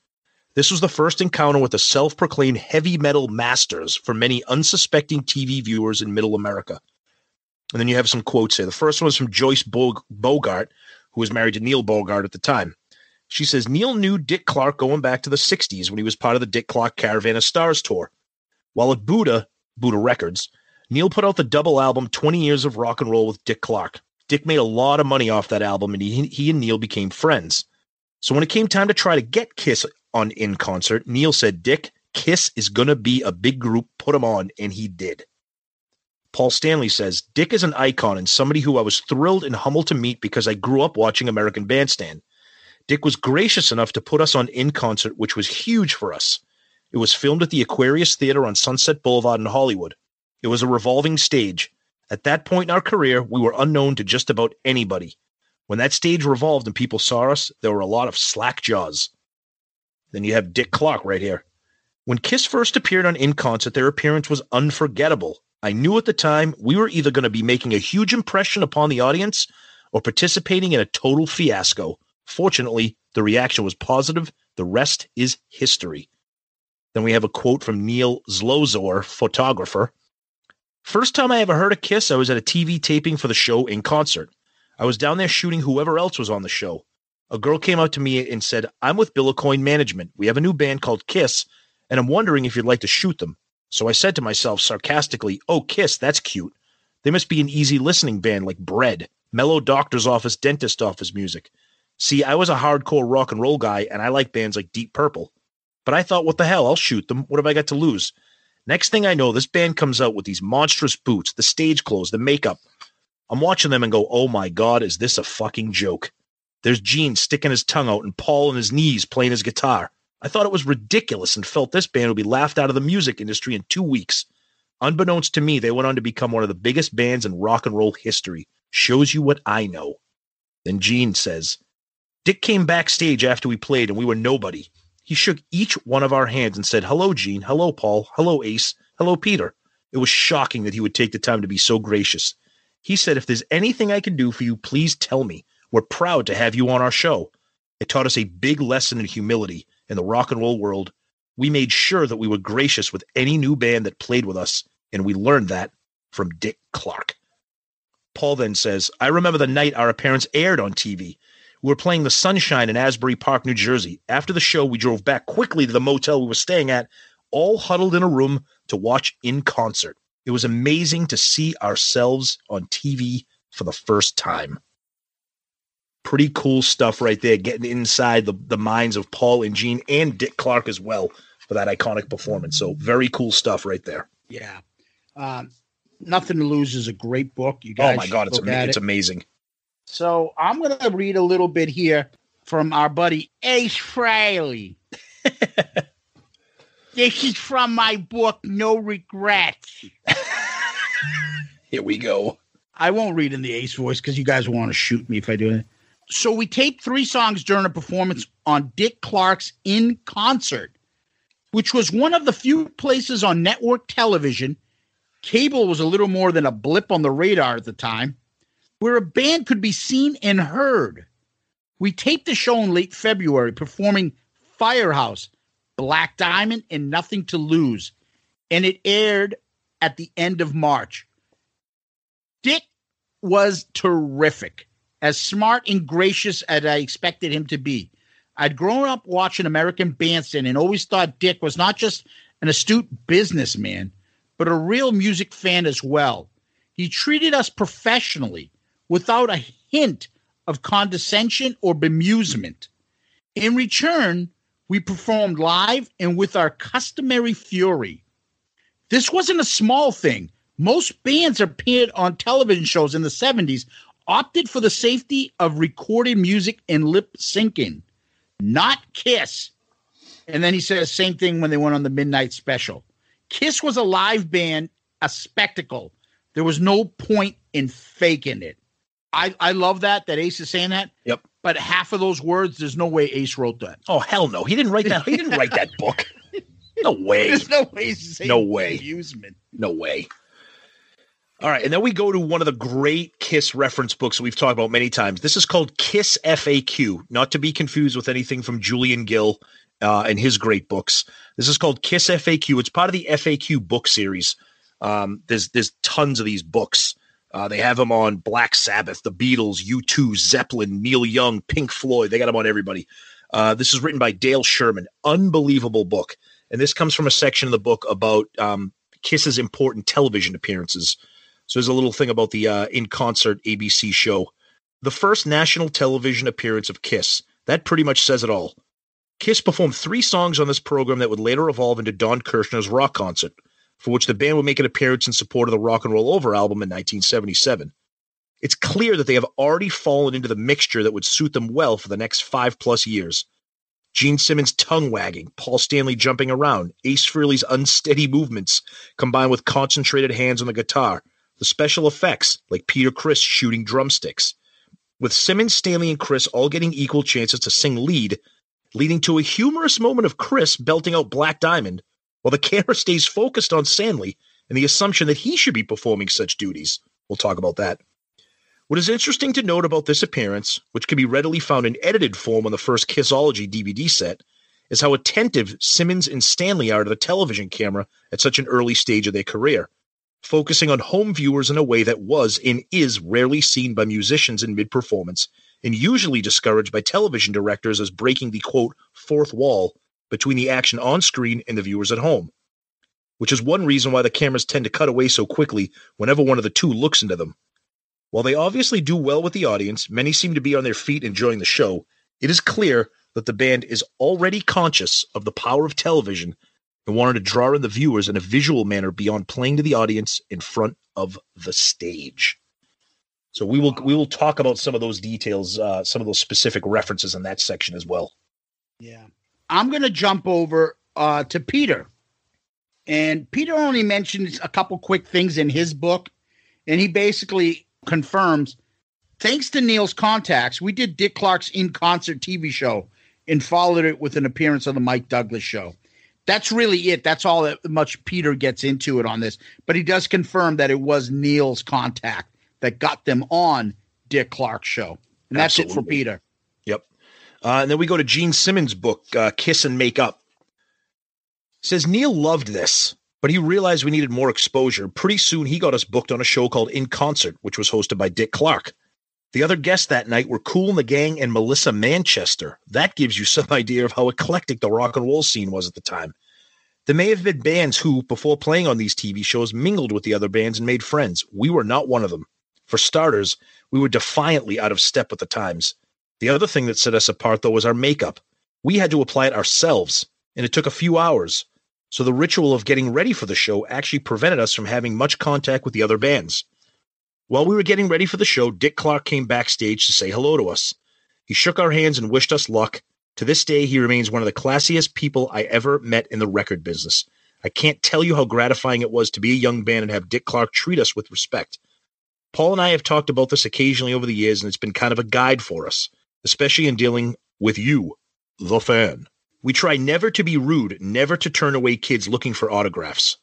Speaker 4: This was the first encounter with the self proclaimed heavy metal masters for many unsuspecting TV viewers in middle America. And then you have some quotes here. The first one is from Joyce Bo- Bogart, who was married to Neil Bogart at the time. She says Neil knew Dick Clark going back to the 60s when he was part of the Dick Clark Caravan of Stars tour. While at Buddah, Buddah Records, Neil put out the double album 20 Years of Rock and Roll with Dick Clark. Dick made a lot of money off that album and he, he and Neil became friends. So when it came time to try to get Kiss on in concert, Neil said, Dick, Kiss is going to be a big group. Put him on. And he did. Paul Stanley says, Dick is an icon and somebody who I was thrilled and humbled to meet because I grew up watching American Bandstand. Dick was gracious enough to put us on in concert, which was huge for us. It was filmed at the Aquarius Theater on Sunset Boulevard in Hollywood. It was a revolving stage. At that point in our career, we were unknown to just about anybody. When that stage revolved and people saw us, there were a lot of slack jaws. Then you have Dick Clark right here. When Kiss first appeared on In Concert, their appearance was unforgettable. I knew at the time we were either going to be making a huge impression upon the audience or participating in a total fiasco. Fortunately, the reaction was positive. The rest is history. Then we have a quote from Neil Zlozower, photographer. First time I ever heard a Kiss, I was at a TV taping for the show in concert. I was down there shooting whoever else was on the show. A girl came up to me and said, I'm with Bill Aucoin Management. We have a new band called Kiss, and I'm wondering if you'd like to shoot them. So I said to myself sarcastically, Oh, Kiss, that's cute. They must be an easy listening band like Bread, mellow doctor's office, dentist office music. See, I was a hardcore rock and roll guy, and I like bands like Deep Purple. But I thought, what the hell? I'll shoot them. What have I got to lose? Next thing I know, this band comes out with these monstrous boots, the stage clothes, the makeup. I'm watching them and go, oh my God, is this a fucking joke? There's Gene sticking his tongue out and Paul on his knees playing his guitar. I thought it was ridiculous and felt this band would be laughed out of the music industry in two weeks. Unbeknownst to me, they went on to become one of the biggest bands in rock and roll history. Shows you what I know. Then Gene says, Dick came backstage after we played and we were nobody. He shook each one of our hands and said, Hello, Gene. Hello, Paul. Hello, Ace. Hello, Peter. It was shocking that he would take the time to be so gracious. He said, If there's anything I can do for you, please tell me. We're proud to have you on our show. It taught us a big lesson in humility in the rock and roll world. We made sure that we were gracious with any new band that played with us, and we learned that from Dick Clark. Paul then says, I remember the night our appearance aired on TV. We were playing the Sunshine in Asbury Park, New Jersey. After the show, we drove back quickly to the motel we were staying at, all huddled in a room to watch in concert. It was amazing to see ourselves on TV for the first time. Pretty cool stuff right there, getting inside the, the minds of Paul and Gene and Dick Clark as well for that iconic performance. So, very cool stuff right there.
Speaker 3: Yeah. Um, Nothing to Lose is a great book. You guys
Speaker 4: Oh my God, it's, ama-
Speaker 3: at
Speaker 4: it's amazing.
Speaker 3: So I'm going to read a little bit here from our buddy Ace Frehley. this is from my book, No Regrets.
Speaker 4: Here we go.
Speaker 3: I won't read in the Ace voice because you guys want to shoot me if I do it. So we taped three songs during a performance on Dick Clark's In Concert, which was one of the few places on network television. Cable was a little more than a blip on the radar at the time, where a band could be seen and heard. We taped the show in late February, performing Firehouse, Black Diamond, and Nothing to Lose, and it aired at the end of March. Dick was terrific, as smart and gracious as I expected him to be. I'd grown up watching American Bandstand and always thought Dick was not just an astute businessman, but a real music fan as well. He treated us professionally without a hint of condescension or bemusement. In return, we performed live and with our customary fury. This wasn't a small thing. Most bands appeared on television shows in the 70s opted for the safety of recorded music and lip syncing, not Kiss. And then he says same thing when they went on the midnight special. Kiss was a live band, a spectacle. There was no point in faking it. I, I love that that Ace is saying that.
Speaker 4: Yep.
Speaker 3: but half of those words, there's no way Ace wrote that.
Speaker 4: Oh hell no, he didn't write that. He didn't write that book. No way.
Speaker 3: There's no way he's saying
Speaker 4: No way.
Speaker 3: amusement.
Speaker 4: No way. All right, and then we go to one of the great Kiss reference books we've talked about many times. This is called Kiss FAQ, not to be confused with anything from Julian Gill uh, and his great books. This is called Kiss FAQ. It's part of the FAQ book series. Um, there's there's tons of these books. Uh, they have them on Black Sabbath, the Beatles, U2, Zeppelin, Neil Young, Pink Floyd. They got them on everybody. Uh, this is written by Dale Sherman. Unbelievable book. And this comes from a section of the book about um, Kiss's important television appearances. So there's a little thing about the uh, in concert ABC show. The first national television appearance of Kiss. That pretty much says it all. Kiss performed three songs on this program that would later evolve into Don Kirshner's rock concert, for which the band would make an appearance in support of the Rock and Roll Over album in 1977. It's clear that they have already fallen into the mixture that would suit them well for the next five plus years. Gene Simmons' tongue wagging, Paul Stanley jumping around, Ace Frehley's unsteady movements, combined with concentrated hands on the guitar, the special effects, like Peter Criss shooting drumsticks. With Simmons, Stanley, and Criss all getting equal chances to sing lead, leading to a humorous moment of Criss belting out Black Diamond, while the camera stays focused on Stanley and the assumption that he should be performing such duties. We'll talk about that. What is interesting to note about this appearance, which can be readily found in edited form on the first Kissology DVD set, is how attentive Simmons and Stanley are to the television camera at such an early stage of their career, focusing on home viewers in a way that was and is rarely seen by musicians in mid performance, and usually discouraged by television directors as breaking the quote fourth wall between the action on screen and the viewers at home. Which is one reason why the cameras tend to cut away so quickly whenever one of the two looks into them. While they obviously do well with the audience, many seem to be on their feet enjoying the show. It is clear that the band is already conscious of the power of television and wanted to draw in the viewers in a visual manner beyond playing to the audience in front of the stage. So we will we will talk about some of those details, uh, some of those specific references in that section as well.
Speaker 3: Yeah. I'm going to jump over uh, to Peter. And Peter only mentions a couple quick things in his book. And he basically confirms thanks to Neil's contacts, we did Dick Clark's in concert TV show and followed it with an appearance on the Mike Douglas show. That's really it. That's all that much Peter gets into it on this. But he does confirm that it was Neil's contact that got them on Dick Clark's show. And that's it for Peter.
Speaker 4: Uh, and then we go to Gene Simmons' book, uh, Kiss and Make Up. Says Neil loved this, but he realized we needed more exposure. Pretty soon, he got us booked on a show called In Concert, which was hosted by Dick Clark. The other guests that night were Kool and the Gang and Melissa Manchester. That gives you some idea of how eclectic the rock and roll scene was at the time. There may have been bands who, before playing on these TV shows, mingled with the other bands and made friends. We were not one of them. For starters, we were defiantly out of step with the times. The other thing that set us apart, though, was our makeup. We had to apply it ourselves, and it took a few hours. So the ritual of getting ready for the show actually prevented us from having much contact with the other bands. While we were getting ready for the show, Dick Clark came backstage to say hello to us. He shook our hands and wished us luck. To this day, he remains one of the classiest people I ever met in the record business. I can't tell you how gratifying it was to be a young band and have Dick Clark treat us with respect. Paul and I have talked about this occasionally over the years, and it's been kind of a guide for us, especially in dealing with you, the fan. We try never to be rude, never to turn away kids looking for autographs.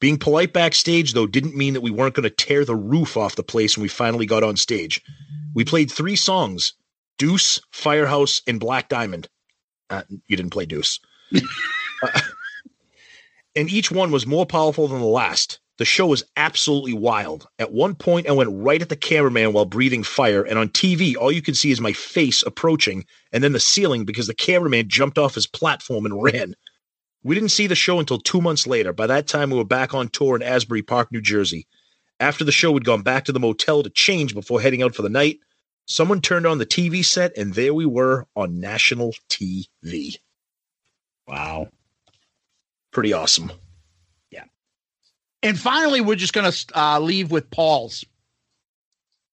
Speaker 4: Being polite backstage, though, didn't mean that we weren't going to tear the roof off the place when we finally got on stage. We played three songs Deuce, Firehouse, and Black Diamond. Uh, you didn't play Deuce. Uh, and each one was more powerful than the last. The show was absolutely wild. At one point, I went right at the cameraman while breathing fire, and on TV, all you could see is my face approaching and then the ceiling because the cameraman jumped off his platform and ran. We didn't see the show until two months later. By that time, we were back on tour in Asbury Park, New Jersey. After the show, we'd gone back to the motel to change before heading out for the night. Someone turned on the TV set, and there we were on national TV.
Speaker 3: Wow.
Speaker 4: Pretty awesome.
Speaker 3: And finally, we're just going to uh, leave with Paul's.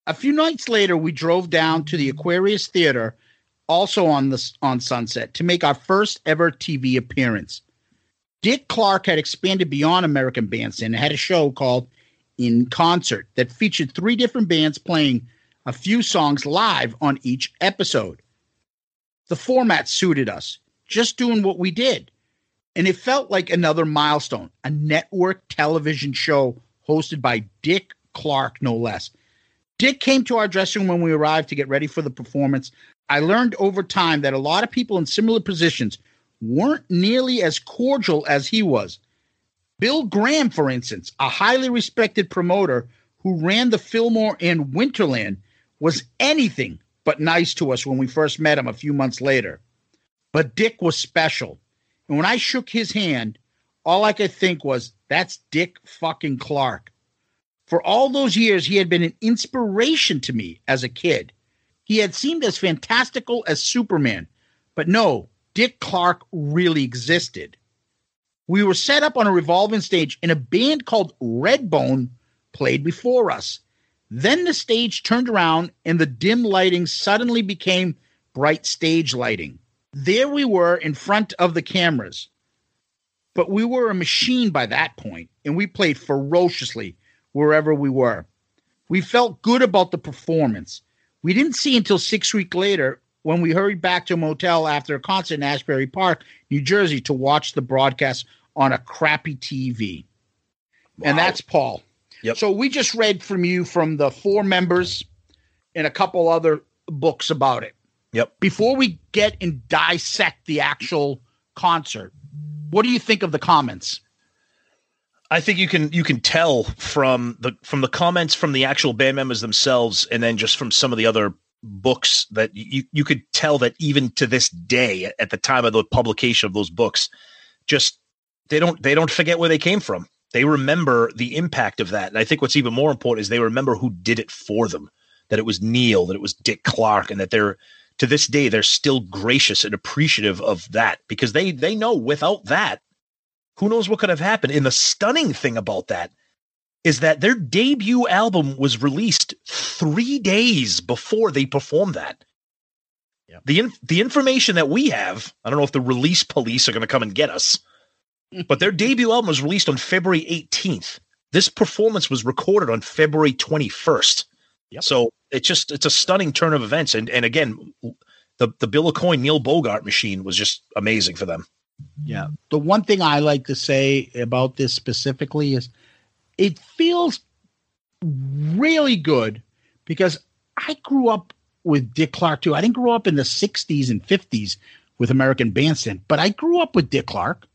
Speaker 3: A few nights later, we drove down to the Aquarius Theater, also on the on Sunset, to make our first ever TV appearance. Dick Clark had expanded beyond American Bandstand and had a show called In Concert that featured three different bands playing a few songs live on each episode. The format suited us, just doing what we did. And it felt like another milestone, a network television show hosted by Dick Clark, no less. Dick came to our dressing room when we arrived to get ready for the performance. I learned over time that a lot of people in similar positions weren't nearly as cordial as he was. Bill Graham, for instance, a highly respected promoter who ran the Fillmore and Winterland, was anything but nice to us when we first met him a few months later. But Dick was special. And when I shook his hand, all I could think was, that's Dick fucking Clark. For all those years, he had been an inspiration to me as a kid. He had seemed as fantastical as Superman. But no, Dick Clark really existed. We were set up on a revolving stage, and a band called Redbone played before us. Then the stage turned around, and the dim lighting suddenly became bright stage lighting. There we were in front of the cameras. But we were a machine by that point, and we played ferociously wherever we were. We felt good about the performance. We didn't see until six weeks later when we hurried back to a motel after a concert in Asbury Park, New Jersey, to watch the broadcast on a crappy TV. And that's Paul.
Speaker 4: Yep.
Speaker 3: So we just read from you from the four members and a couple other books about it.
Speaker 4: Yep.
Speaker 3: Before we get and dissect the actual concert, what do you think of the comments?
Speaker 4: I think you can you can tell from the from the comments from the actual band members themselves, and then just from some of the other books that you you could tell that even to this day, at the time of the publication of those books, just they don't they don't forget where they came from. They remember the impact of that, and I think what's even more important is they remember who did it for them. That it was Neil, that it was Dick Clark, and that they're to this day they're still gracious and appreciative of that because they they know without that who knows what could have happened. And the stunning thing about that is that their debut album was released three days before they performed that. yeah. The in, the information that we have, I don't know if the release police are going to come and get us, but their debut album was released on February 18th. This performance was recorded on February 21st. So it's just it's a stunning turn of events, and and again, the the Bill Aucoin Neil Bogart machine was just amazing for them.
Speaker 3: Yeah. The one thing I like to say about this specifically is it feels really good because I grew up with Dick Clark too. I didn't grow up in the 60s and 50s with American Bandstand, but I grew up with Dick Clark.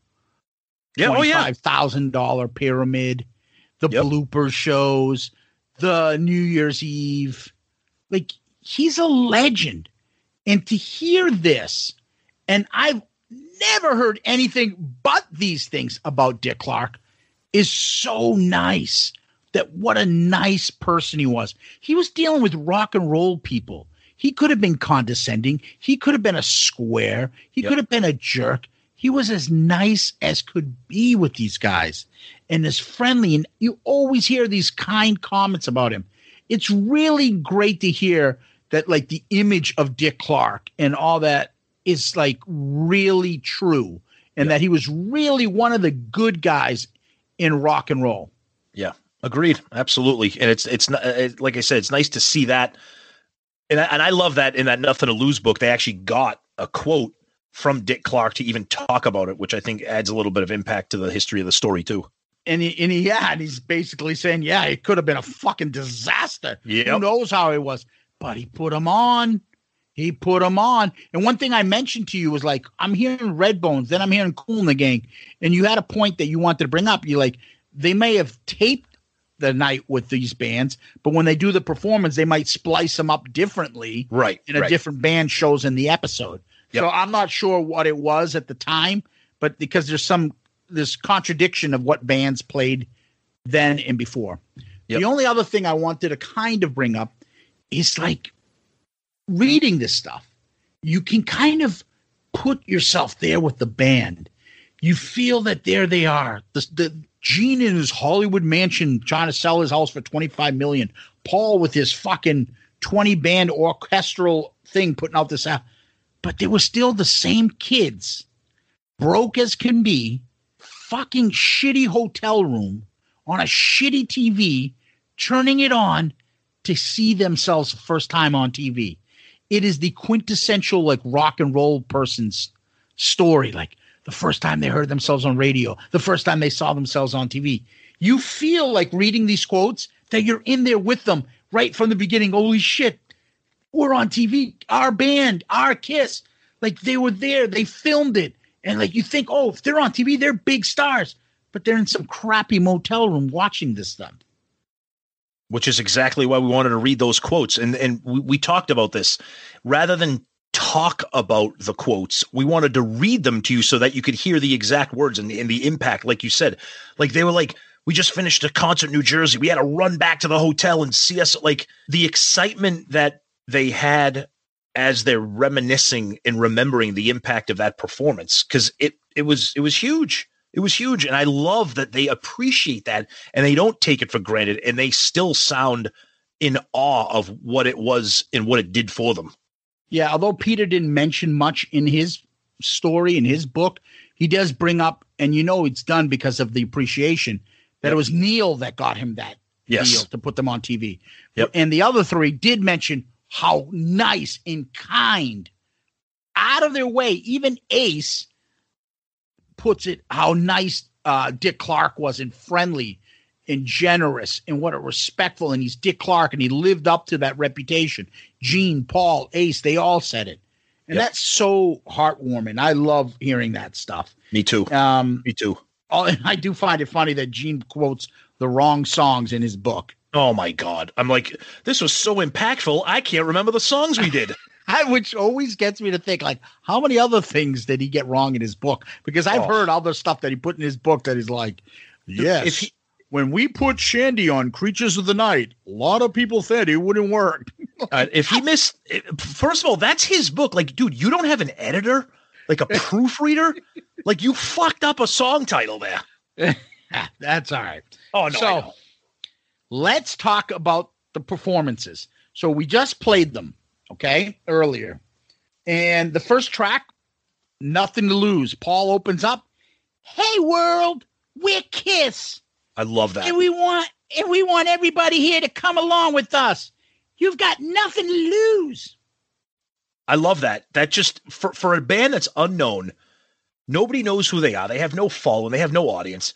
Speaker 4: Yeah, oh yeah.
Speaker 3: $25,000 pyramid, the blooper shows, the New Year's Eve. Like he's a legend. And to hear this, and I've never heard anything but these things about Dick Clark is so nice. That what a nice person he was. He was dealing with rock and roll people. He could have been condescending. He could have been a square. He
Speaker 4: Yep.
Speaker 3: could have been a jerk. He was as nice as could be with these guys and as friendly. And you always hear these kind comments about him. It's really great to hear that, like, the image of Dick Clark and all that is like really true and that he was really one of the good guys in rock and roll.
Speaker 4: Yeah, agreed. Absolutely. And it's it's not it, like I said, it's nice to see that. And I, and I love that in that Nothing to Lose book, they actually got a quote from Dick Clark to even talk about it, which I think adds a little bit of impact to the history of the story too.
Speaker 3: And he, and he, yeah, and he's basically saying, yeah, it could have been a fucking disaster. Who
Speaker 4: Yep.
Speaker 3: knows how it was? But he put him on. He put him on. And one thing I mentioned to you was like, I'm hearing Red Bones, then I'm hearing Kool in the Gang. And you had a point that you wanted to bring up. You like, they may have taped the night with these bands, but when they do the performance, they might splice them up differently.
Speaker 4: Right.
Speaker 3: And a
Speaker 4: right.
Speaker 3: different band shows in the episode.
Speaker 4: Yep.
Speaker 3: So I'm not sure what it was at the time, but because there's some this contradiction of what bands played then and before. The only other thing I wanted to kind of bring up is like reading this stuff. You can kind of put yourself there with the band. You feel that there they are. The, the Gene in his Hollywood mansion trying to sell his house for 25 million. Paul with his fucking 20 band orchestral thing putting out this out. But they were still the same kids, broke as can be, fucking shitty hotel room on a shitty TV, turning it on to see themselves first time on TV. It is the quintessential like rock and roll person's story. Like the first time they heard themselves on radio, the first time they saw themselves on TV. You feel like reading these quotes that you're in there with them right from the beginning. Holy shit, we're on TV. Our band, our Kiss, like they were there. They filmed it, and like you think, oh, if they're on TV, they're big stars, but they're in some crappy motel room watching this stuff.
Speaker 4: which is exactly why we wanted to read those quotes. And and we, we talked about this rather than talk about the quotes, we wanted to read them to you so that you could hear the exact words and the, and the impact. Like you said, like they were like, we just finished a concert in New Jersey. We had to run back to the hotel and see us. Like the excitement that they had as they're reminiscing and remembering the impact of that performance because it it was it was huge. It was huge, and I love that they appreciate that and they don't take it for granted, and they still sound in awe of what it was and what it did for them.
Speaker 3: Yeah, although Peter didn't mention much in his story in his book, he does bring up, and you know it's done because of the appreciation that it was Neil that got him that
Speaker 4: Yes.
Speaker 3: deal to put them on TV.
Speaker 4: Yep.
Speaker 3: And the other three did mention how nice and kind, out of their way, even Ace puts it how nice uh, Dick Clark was and friendly and generous and what a respectful and he's Dick Clark and he lived up to that reputation. Gene, Paul, Ace, they all said it. And
Speaker 4: Yep.
Speaker 3: that's so heartwarming. I love hearing that stuff.
Speaker 4: Me too.
Speaker 3: Um,
Speaker 4: Me too.
Speaker 3: oh, and I do find it funny that Gene quotes the wrong songs in his book.
Speaker 4: Oh my god! I'm like, this was so impactful. I can't remember the songs we did.
Speaker 3: I, which always gets me to think, like, how many other things did he get wrong in his book? Because I've
Speaker 4: Oh.
Speaker 3: heard other stuff that he put in his book that he's like, yes,
Speaker 4: If he-
Speaker 3: when we put Shandi on Creatures of the Night, a lot of people said it wouldn't work.
Speaker 4: Uh, if he missed, first of all, that's his book. Like, dude, you don't have an editor, like a proofreader. like, you fucked up a song title there.
Speaker 3: That's all right.
Speaker 4: Oh no!
Speaker 3: So. Let's talk about the performances. So we just played them, okay, earlier. And the first track, Nothing to Lose. Paul opens up, Hey world, we're Kiss.
Speaker 4: I love that.
Speaker 3: And we want and we want everybody here to come along with us. You've got nothing to lose.
Speaker 4: I love that. That just for for a band that's unknown, nobody knows who they are. They have no following. They have no audience.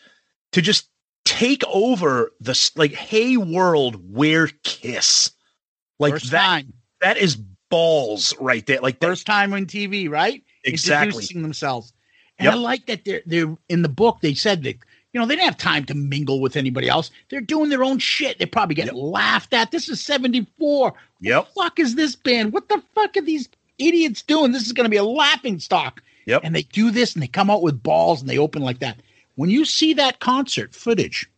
Speaker 4: To just take over the like, hey world, we're Kiss. Like
Speaker 3: First
Speaker 4: that.
Speaker 3: time.
Speaker 4: That is balls right there. Like that,
Speaker 3: First time on TV, right?
Speaker 4: Exactly.
Speaker 3: Introducing themselves. And
Speaker 4: Yep.
Speaker 3: I like that they're they're in the book they said that you know they didn't have time to mingle with anybody else. They're doing their own shit. They probably get laughed at. This is 74.
Speaker 4: Yep.
Speaker 3: fuck is this band? What the fuck are these idiots doing? This is gonna be a laughing stock.
Speaker 4: Yep.
Speaker 3: And they do this and they come out with balls and they open like that. When you see that concert footage,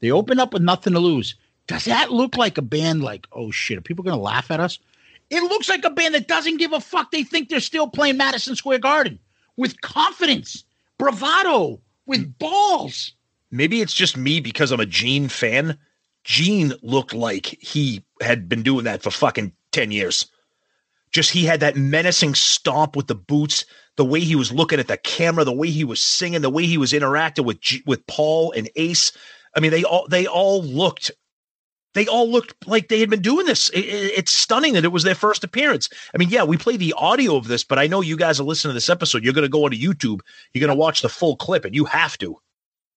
Speaker 3: they open up with nothing to lose. Does that look like a band like, oh shit, are people gonna laugh at us? It looks like a band that doesn't give a fuck. They think they're still playing Madison Square Garden with confidence, bravado, with hmm. balls.
Speaker 4: maybe it's just me because I'm a Gene fan. Gene looked like he had been doing that for fucking 10 years. Just he had that menacing stomp with the boots, the way he was looking at the camera, the way he was singing, the way he was interacting with G- with Paul and Ace. I mean, they all they all looked they all looked like they had been doing this. It- it- it's stunning that it was their first appearance. I mean, yeah, we play the audio of this, but I know you guys are listening to this episode. You're going to go onto YouTube. You're going to watch the full clip, and you have to.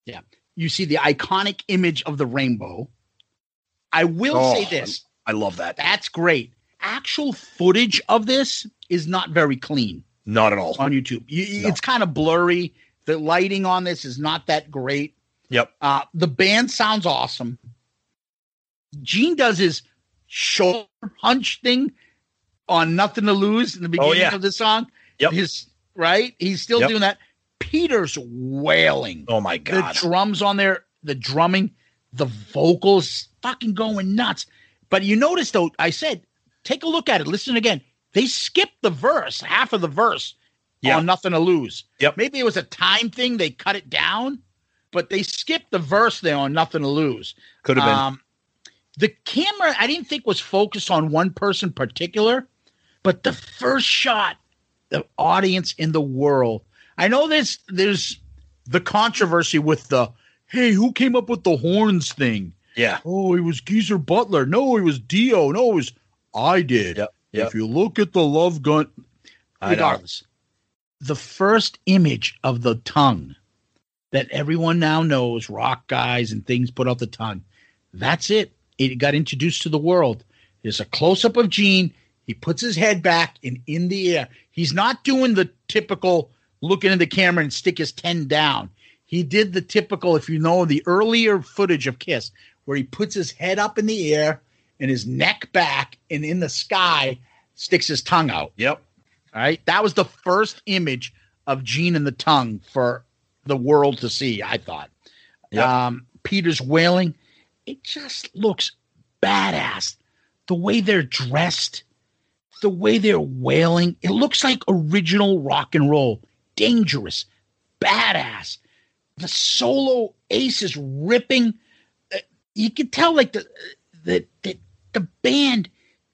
Speaker 3: Yeah. You see the iconic image of the rainbow. I will
Speaker 4: Oh,
Speaker 3: say this.
Speaker 4: I love that.
Speaker 3: That's great. Actual footage of this is not very clean
Speaker 4: Not at all.
Speaker 3: on YouTube. You,
Speaker 4: No.
Speaker 3: It's kind of blurry. The lighting on this is not that great.
Speaker 4: Yep.
Speaker 3: Uh, the band sounds awesome. Gene does his shoulder hunch thing on Nothing to Lose in the beginning
Speaker 4: Oh, yeah.
Speaker 3: of the song.
Speaker 4: Yep.
Speaker 3: His right. He's still
Speaker 4: Yep.
Speaker 3: doing that. Peter's wailing.
Speaker 4: Oh my god.
Speaker 3: The drums on there, the drumming, the vocals fucking going nuts. But you notice though, I said, take a look at it, listen again. They skipped the verse, half of the verse
Speaker 4: Yeah.
Speaker 3: on Nothing to Lose.
Speaker 4: Yep.
Speaker 3: Maybe it was a time thing, they cut it down, but they skipped the verse there on Nothing to Lose.
Speaker 4: Could have been.
Speaker 3: Um, the camera, I didn't think was focused on one person particular, but the first shot, the audience in the world. I know there's there's the controversy with the hey, who came up with the horns thing?
Speaker 4: Yeah.
Speaker 3: Oh, it was Geezer Butler. No, it was Dio. No, it was I did.
Speaker 4: Yep. Yep.
Speaker 3: If you look at the love gun,
Speaker 4: I
Speaker 3: regardless, the first image of the tongue that everyone now knows, rock guys and things put out the tongue. That's it. It got introduced to the world. There's a close up of Gene. He puts his head back and in the air. He's not doing the typical looking in the camera and stick his 10 down. He did the typical, if you know the earlier footage of Kiss, where he puts his head up in the air and his neck back and in the sky sticks his tongue out.
Speaker 4: Yep.
Speaker 3: All right. That was the first image of Gene and the tongue for the world to see, I thought.
Speaker 4: Yep.
Speaker 3: Um, Peter's wailing. It just looks badass. The way they're dressed, the way they're wailing, it looks like original rock and roll. Dangerous, badass. The solo ace is ripping. Uh, You can tell, like the the the, the band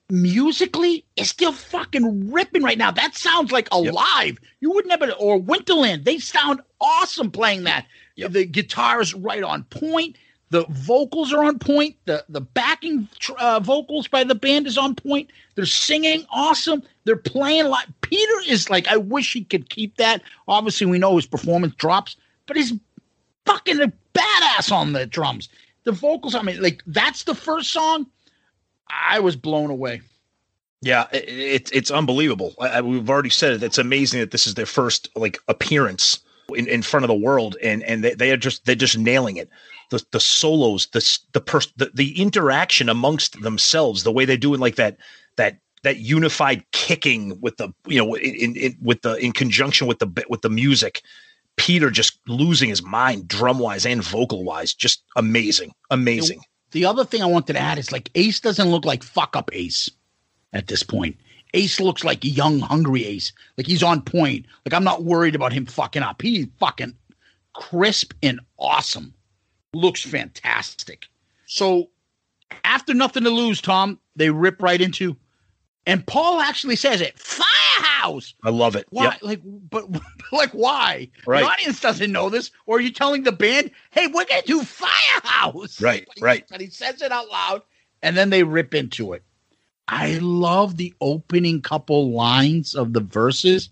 Speaker 3: musically is still fucking ripping right now. That sounds like alive. You wouldn't have it or Winterland. They sound awesome playing that. The guitar is right on point. The vocals are on point. The the backing tr- uh, vocals by the band is on point. They're singing awesome. They're playing like Peter is like. I wish he could keep that. Obviously, we know his performance drops, but he's fucking a badass on the drums. The vocals. I mean, like that's the first song. I was blown away.
Speaker 4: Yeah, it, it's it's unbelievable. I, I, we've already said it. It's amazing that this is their first like appearance in, in front of the world, and and they, they are just they're just nailing it. The the solos, the the, pers- the the interaction amongst themselves, the way they do it, like that that that unified kicking with the you know in, in, with the in conjunction with the with the music. Peter just losing his mind, drum wise and vocal wise, just amazing, amazing.
Speaker 3: The other thing I wanted to add is like Ace doesn't look like fuck up Ace at this point. Ace looks like young, hungry Ace. Like he's on point. Like I'm not worried about him fucking up. He's fucking crisp and awesome. Looks fantastic. So after nothing to lose, Tom, they rip right into, and Paul actually says it, firehouse.
Speaker 4: I love it.
Speaker 3: Why?
Speaker 4: Yep.
Speaker 3: Like, but like, why?
Speaker 4: Right.
Speaker 3: The audience doesn't know this, or are you telling the band, "Hey, we're gonna do Firehouse"?
Speaker 4: Right, right.
Speaker 3: But he says it out loud, and then they rip into it. I love the opening couple lines of the verses.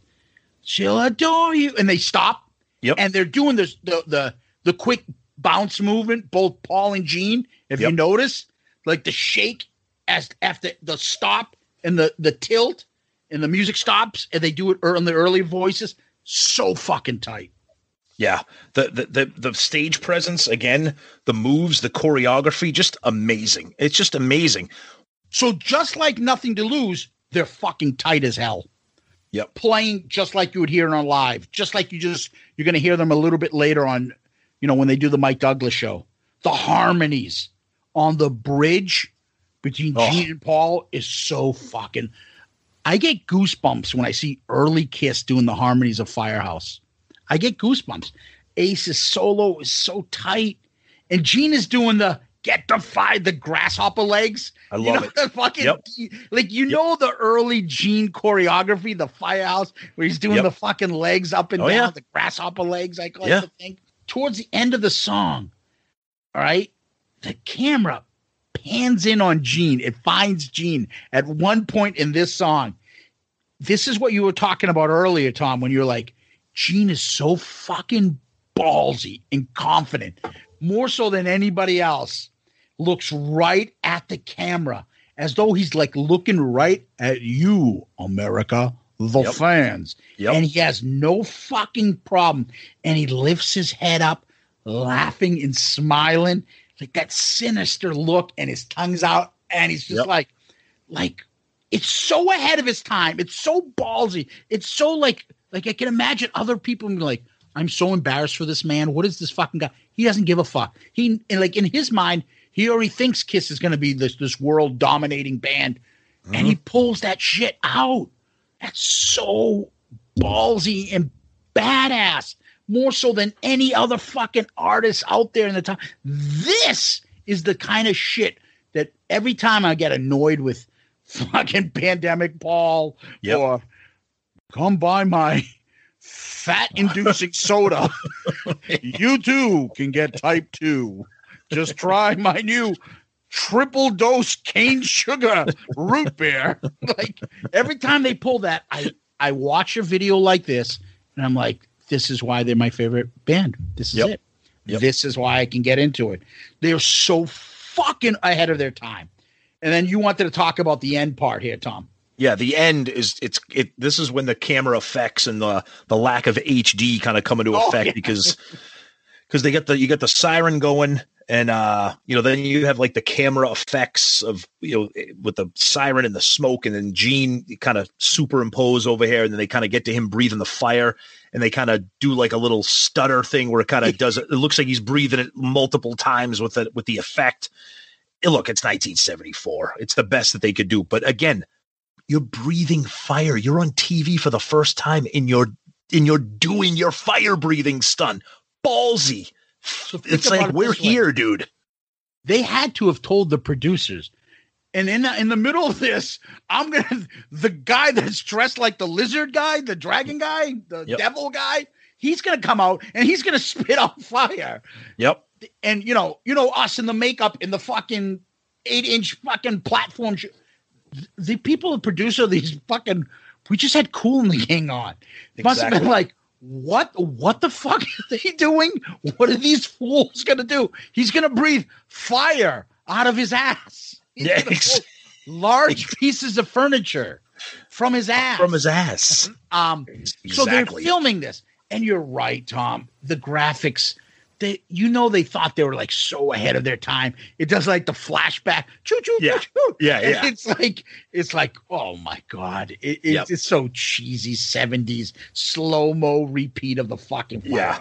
Speaker 3: She'll adore you, and they stop.
Speaker 4: Yep.
Speaker 3: And they're doing this the the the quick bounce movement. Both Paul and Gene, if you
Speaker 4: Yep.
Speaker 3: notice, like the shake as after the stop and the the tilt, and the music stops, and they do it on the early voices. So fucking tight.
Speaker 4: Yeah, the, the the the stage presence again, the moves, the choreography, just amazing. It's just amazing.
Speaker 3: So just like nothing to lose, they're fucking tight as hell.
Speaker 4: Yep.
Speaker 3: Playing just like you would hear it on live, just like you just you're gonna hear them a little bit later on, you know, when they do the Mike Douglas show. The harmonies on the bridge between
Speaker 4: Oh.
Speaker 3: Gene and Paul is so fucking I get goosebumps when I see early Kiss doing the harmonies of Firehouse. I get goosebumps. Ace's solo is so tight. And Gene is doing the get the five the grasshopper legs.
Speaker 4: I
Speaker 3: You
Speaker 4: love
Speaker 3: know,
Speaker 4: it.
Speaker 3: The fucking
Speaker 4: Yep.
Speaker 3: like you know the early Gene choreography, the Firehouse, where he's doing
Speaker 4: Yep.
Speaker 3: the fucking legs up and
Speaker 4: Oh,
Speaker 3: down,
Speaker 4: yeah.
Speaker 3: the grasshopper legs, I like
Speaker 4: Yeah.
Speaker 3: to think. Towards the end of the song, all right, the camera pans in on Gene. It finds Gene at one point in this song. This is what you were talking about earlier, Tom, when you're like, Gene is so fucking ballsy and confident, more so than anybody else, looks right at the camera as though he's like looking right at you, America, the
Speaker 4: Yep.
Speaker 3: fans.
Speaker 4: Yep.
Speaker 3: And he has no fucking problem. And he lifts his head up, laughing and smiling, like that sinister look, and his tongue's out, and he's just
Speaker 4: Yep.
Speaker 3: like, like, it's so ahead of his time. It's so ballsy. It's so like, like I can imagine other people being like, I'm so embarrassed for this man. What is this fucking guy? He doesn't give a fuck. He and like in his mind, he already thinks Kiss is going to be this this world dominating band, and he mm-hmm. pulls that shit out. That's so ballsy and badass, more so than any other fucking artist out there in the time. This is the kind of shit that every time I get annoyed with fucking pandemic Paul
Speaker 4: Yep.
Speaker 3: or come buy my fat inducing soda, you too can get type two. Just try my new triple dose cane sugar root beer. like every time they pull that, I I watch a video like this and I'm like, this is why they're my favorite band. This is
Speaker 4: Yep.
Speaker 3: it.
Speaker 4: Yep.
Speaker 3: This is why I can get into it. They're so fucking ahead of their time. And then you wanted to talk about the end part here, Tom.
Speaker 4: Yeah, the end is it's it. This is when the camera effects and the the lack of HD kind of come into
Speaker 3: Oh,
Speaker 4: effect
Speaker 3: yeah.
Speaker 4: because because they get the you get the siren going and uh you know then you have like the camera effects of you know eh, with the siren and the smoke and then Gene kind of superimpose over here and then they kind of get to him breathing the fire and they kind of do like a little stutter thing where it kind of does it. It looks like he's breathing it multiple times with the with the effect. Eh, Look, it's 1974. It's the best that they could do. But again, you're breathing fire. You're on TV for the first time and you're and you're doing your fire breathing stunt. Ballsy. It's like
Speaker 3: it
Speaker 4: we're
Speaker 3: this way.
Speaker 4: here, dude.
Speaker 3: They had to have told the producers. And in the, in the middle of this, I'm gonna the guy that's dressed like the lizard guy, the dragon guy, the
Speaker 4: Yep.
Speaker 3: devil guy. He's gonna come out and he's gonna spit on fire.
Speaker 4: Yep.
Speaker 3: And you know, you know us in the makeup in the fucking eight inch fucking platform. sh- The people, the producer, these fucking, we just had Kool and the Gang on. It Must have been like, what? What the fuck are they doing? What are these fools gonna do? He's gonna breathe fire out of his ass. He's
Speaker 4: Yeah,
Speaker 3: large pieces of furniture from his ass.
Speaker 4: From his ass.
Speaker 3: Um, so they're
Speaker 4: Exactly.
Speaker 3: filming this, and you're right, Tom. The graphics, they, you know, they thought they were like so ahead of their time. It does like the flashback, choo choo,
Speaker 4: Yeah.
Speaker 3: choo choo.
Speaker 4: Yeah,
Speaker 3: And
Speaker 4: yeah.
Speaker 3: It's like, it's like, oh my god, it, it's,
Speaker 4: Yep.
Speaker 3: it's so cheesy, seventies slow mo repeat of the fucking fire.
Speaker 4: Yeah.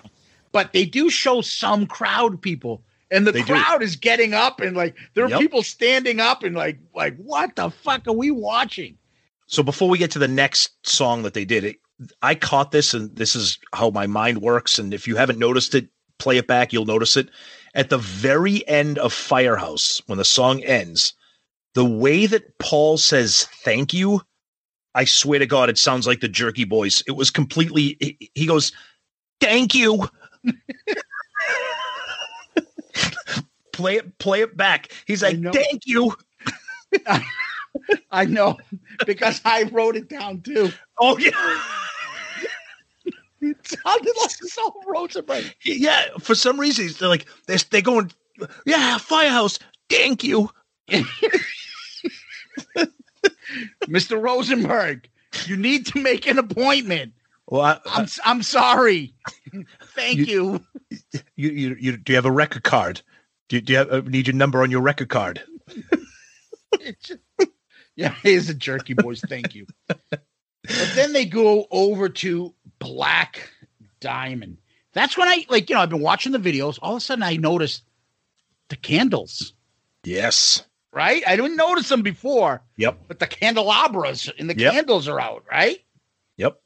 Speaker 3: But they do show some crowd people. And the
Speaker 4: They do.
Speaker 3: crowd is getting up and like there are
Speaker 4: Yep.
Speaker 3: people standing up and like like what the fuck are we watching?
Speaker 4: So before we get to the next song that they did, it, I caught this, and this is how my mind works. And if you haven't noticed it, play it back, you'll notice it. At the very end of Firehouse, when the song ends, the way that Paul says thank you, I swear to God, it sounds like the Jerky Boys. It was completely, he- goes, thank you. play it, play it back. He's like, thank you.
Speaker 3: I know because I wrote it down too.
Speaker 4: Oh, yeah.
Speaker 3: It sounded like Sol Rosenberg.
Speaker 4: Yeah, for some reason they're like they're, they're going, yeah, firehouse. Thank you.
Speaker 3: Mr. Rosenberg, you need to make an appointment.
Speaker 4: Well, I,
Speaker 3: I'm I'm sorry. Thank you.
Speaker 4: you, you, you, do you have a record card? Do, you- do you have, uh, need your number on your record card?
Speaker 3: Yeah, here's a jerky boys. Thank you. But then they go over to Black Diamond. That's when I like, you know, I've been watching the videos. All of a sudden I noticed the candles,
Speaker 4: Yes.
Speaker 3: right? I didn't notice them before,
Speaker 4: Yep.
Speaker 3: but the candelabras and the
Speaker 4: Yep.
Speaker 3: candles are out, right?
Speaker 4: Yep.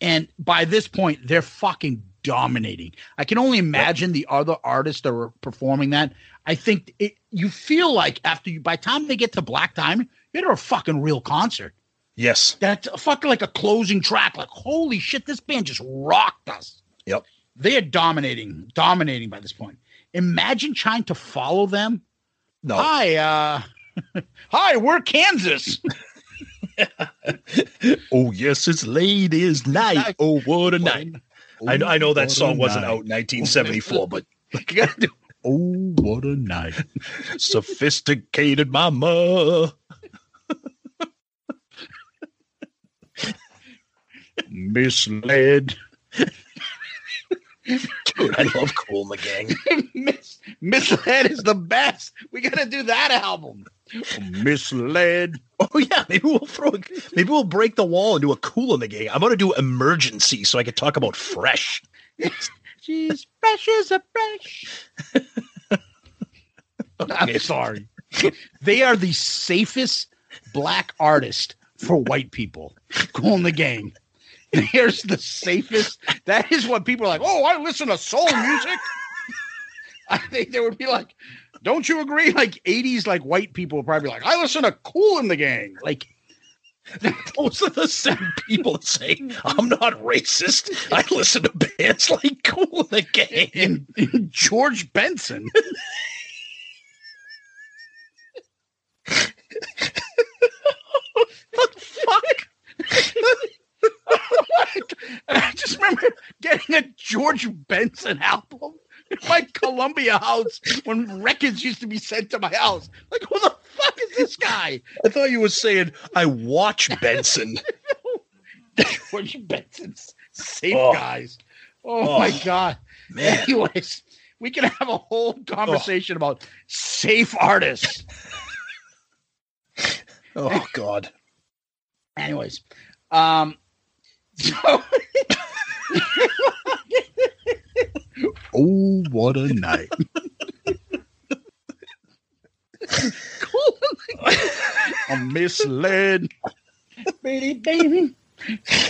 Speaker 3: And by this point, they're fucking dominating. I can only imagine the other artists that were performing that. I think it, you feel like after you, by the time they get to Black Diamond, you're at a fucking real concert.
Speaker 4: Yes.
Speaker 3: That's a fucking like a closing track. Like, holy shit, this band just rocked us.
Speaker 4: Yep.
Speaker 3: They are dominating, dominating by this point. Imagine trying to follow them.
Speaker 4: No.
Speaker 3: Hi, uh, hi, we're Kansas.
Speaker 4: Oh yes, it's ladies' night. Oh what a night! I know. I know that song wasn't
Speaker 3: night.
Speaker 4: out in 1974, but
Speaker 3: You gotta do. Oh, what a night!
Speaker 4: sophisticated mama.
Speaker 3: Misled.
Speaker 4: Dude, I love Kool and the Gang.
Speaker 3: Mis- misled is the best. We gotta do that album. Misled.
Speaker 4: Oh yeah, maybe we'll throw. A, maybe we'll break the wall and do a Kool and the Gang. I'm gonna do emergency so I can talk about Fresh.
Speaker 3: She's fresh as a fresh. I'm sorry. they are the safest black artist for white people. Cool in the game. There's the safest. That is what people are like. Oh, I listen to soul music. I think there would be like, don't you agree? Like 80s, like white people would probably be like, I listen to Kool and the Gang. Like,
Speaker 4: those are the same people that say, I'm not racist. I listen to bands like Kool and the Gang.
Speaker 3: And George Benson. what the fuck? I just remember getting a George Benson album in my Columbia house when records used to be sent to my house. Like, who the fuck is this guy?
Speaker 4: I thought you were saying I watch Benson.
Speaker 3: George Benson's safe
Speaker 4: Oh.
Speaker 3: guys. Oh,
Speaker 4: Oh,
Speaker 3: my god.
Speaker 4: man.
Speaker 3: Anyways, we can have a whole conversation about safe artists.
Speaker 4: Oh God.
Speaker 3: Anyways, um, so oh, what a night! I'm misled, baby, baby.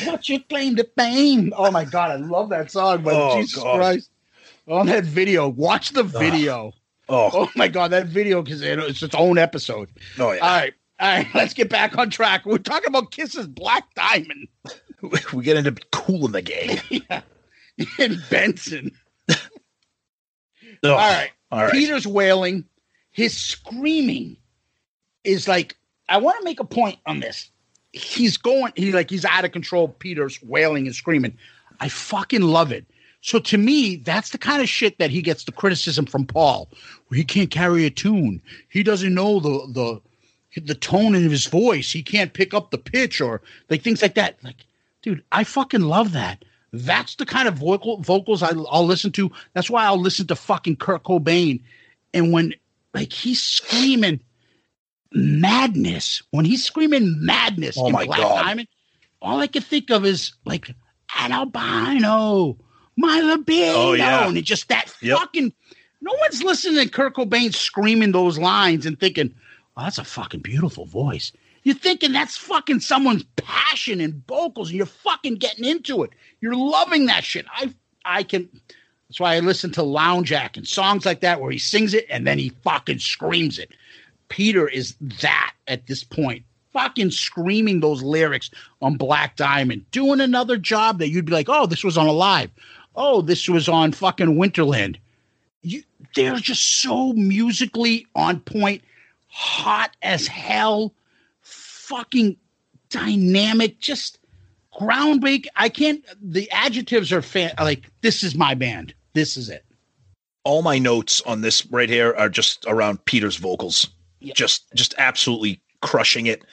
Speaker 3: What you claim to fame? Oh my god, I love that song, but
Speaker 4: Oh,
Speaker 3: Jesus
Speaker 4: God.
Speaker 3: Christ! On that video, watch the ah. video.
Speaker 4: Oh,
Speaker 3: Oh my god, that video because it's its own episode.
Speaker 4: oh yeah.
Speaker 3: All right, all right, let's get back on track. We're talking about Kiss's Black Diamond
Speaker 4: we get into cool in the game.
Speaker 3: yeah. and Benson.
Speaker 4: Oh,
Speaker 3: All right.
Speaker 4: All right.
Speaker 3: Peter's wailing. His screaming is like, I want to make a point on this. He's going, he like he's out of control. Peter's wailing and screaming. I fucking love it. So to me, that's the kind of shit that he gets the criticism from Paul. He can't carry a tune. He doesn't know the the the tone of his voice. He can't pick up the pitch or like things like that. Like, dude, I fucking love that. That's the kind of vocal vocals I, I'll listen to. That's why I'll listen to fucking Kurt Cobain. And when like he's screaming madness, when he's screaming madness
Speaker 4: Oh
Speaker 3: in
Speaker 4: my
Speaker 3: Black
Speaker 4: God.
Speaker 3: Diamond, all I can think of is like an albino, my libido,
Speaker 4: Oh, yeah.
Speaker 3: and it just that
Speaker 4: Yep.
Speaker 3: fucking. No one's listening to Kurt Cobain screaming those lines and thinking, "Oh, that's a fucking beautiful voice." You're thinking that's fucking someone's passion and vocals, and you're fucking getting into it. You're loving that shit. I I can. That's why I listen to Lounge Act and songs like that where he sings it and then he fucking screams it. Peter is that at this point, fucking screaming those lyrics on Black Diamond, doing another job that you'd be like, oh, this was on Alive. Oh, this was on fucking Winterland. You, they're just so musically on point, hot as hell, fucking dynamic, just groundbreaking. I can't. The adjectives are fan, like this is my band. This is it.
Speaker 4: All my notes on this right here are just around Peter's vocals. Just just absolutely crushing it.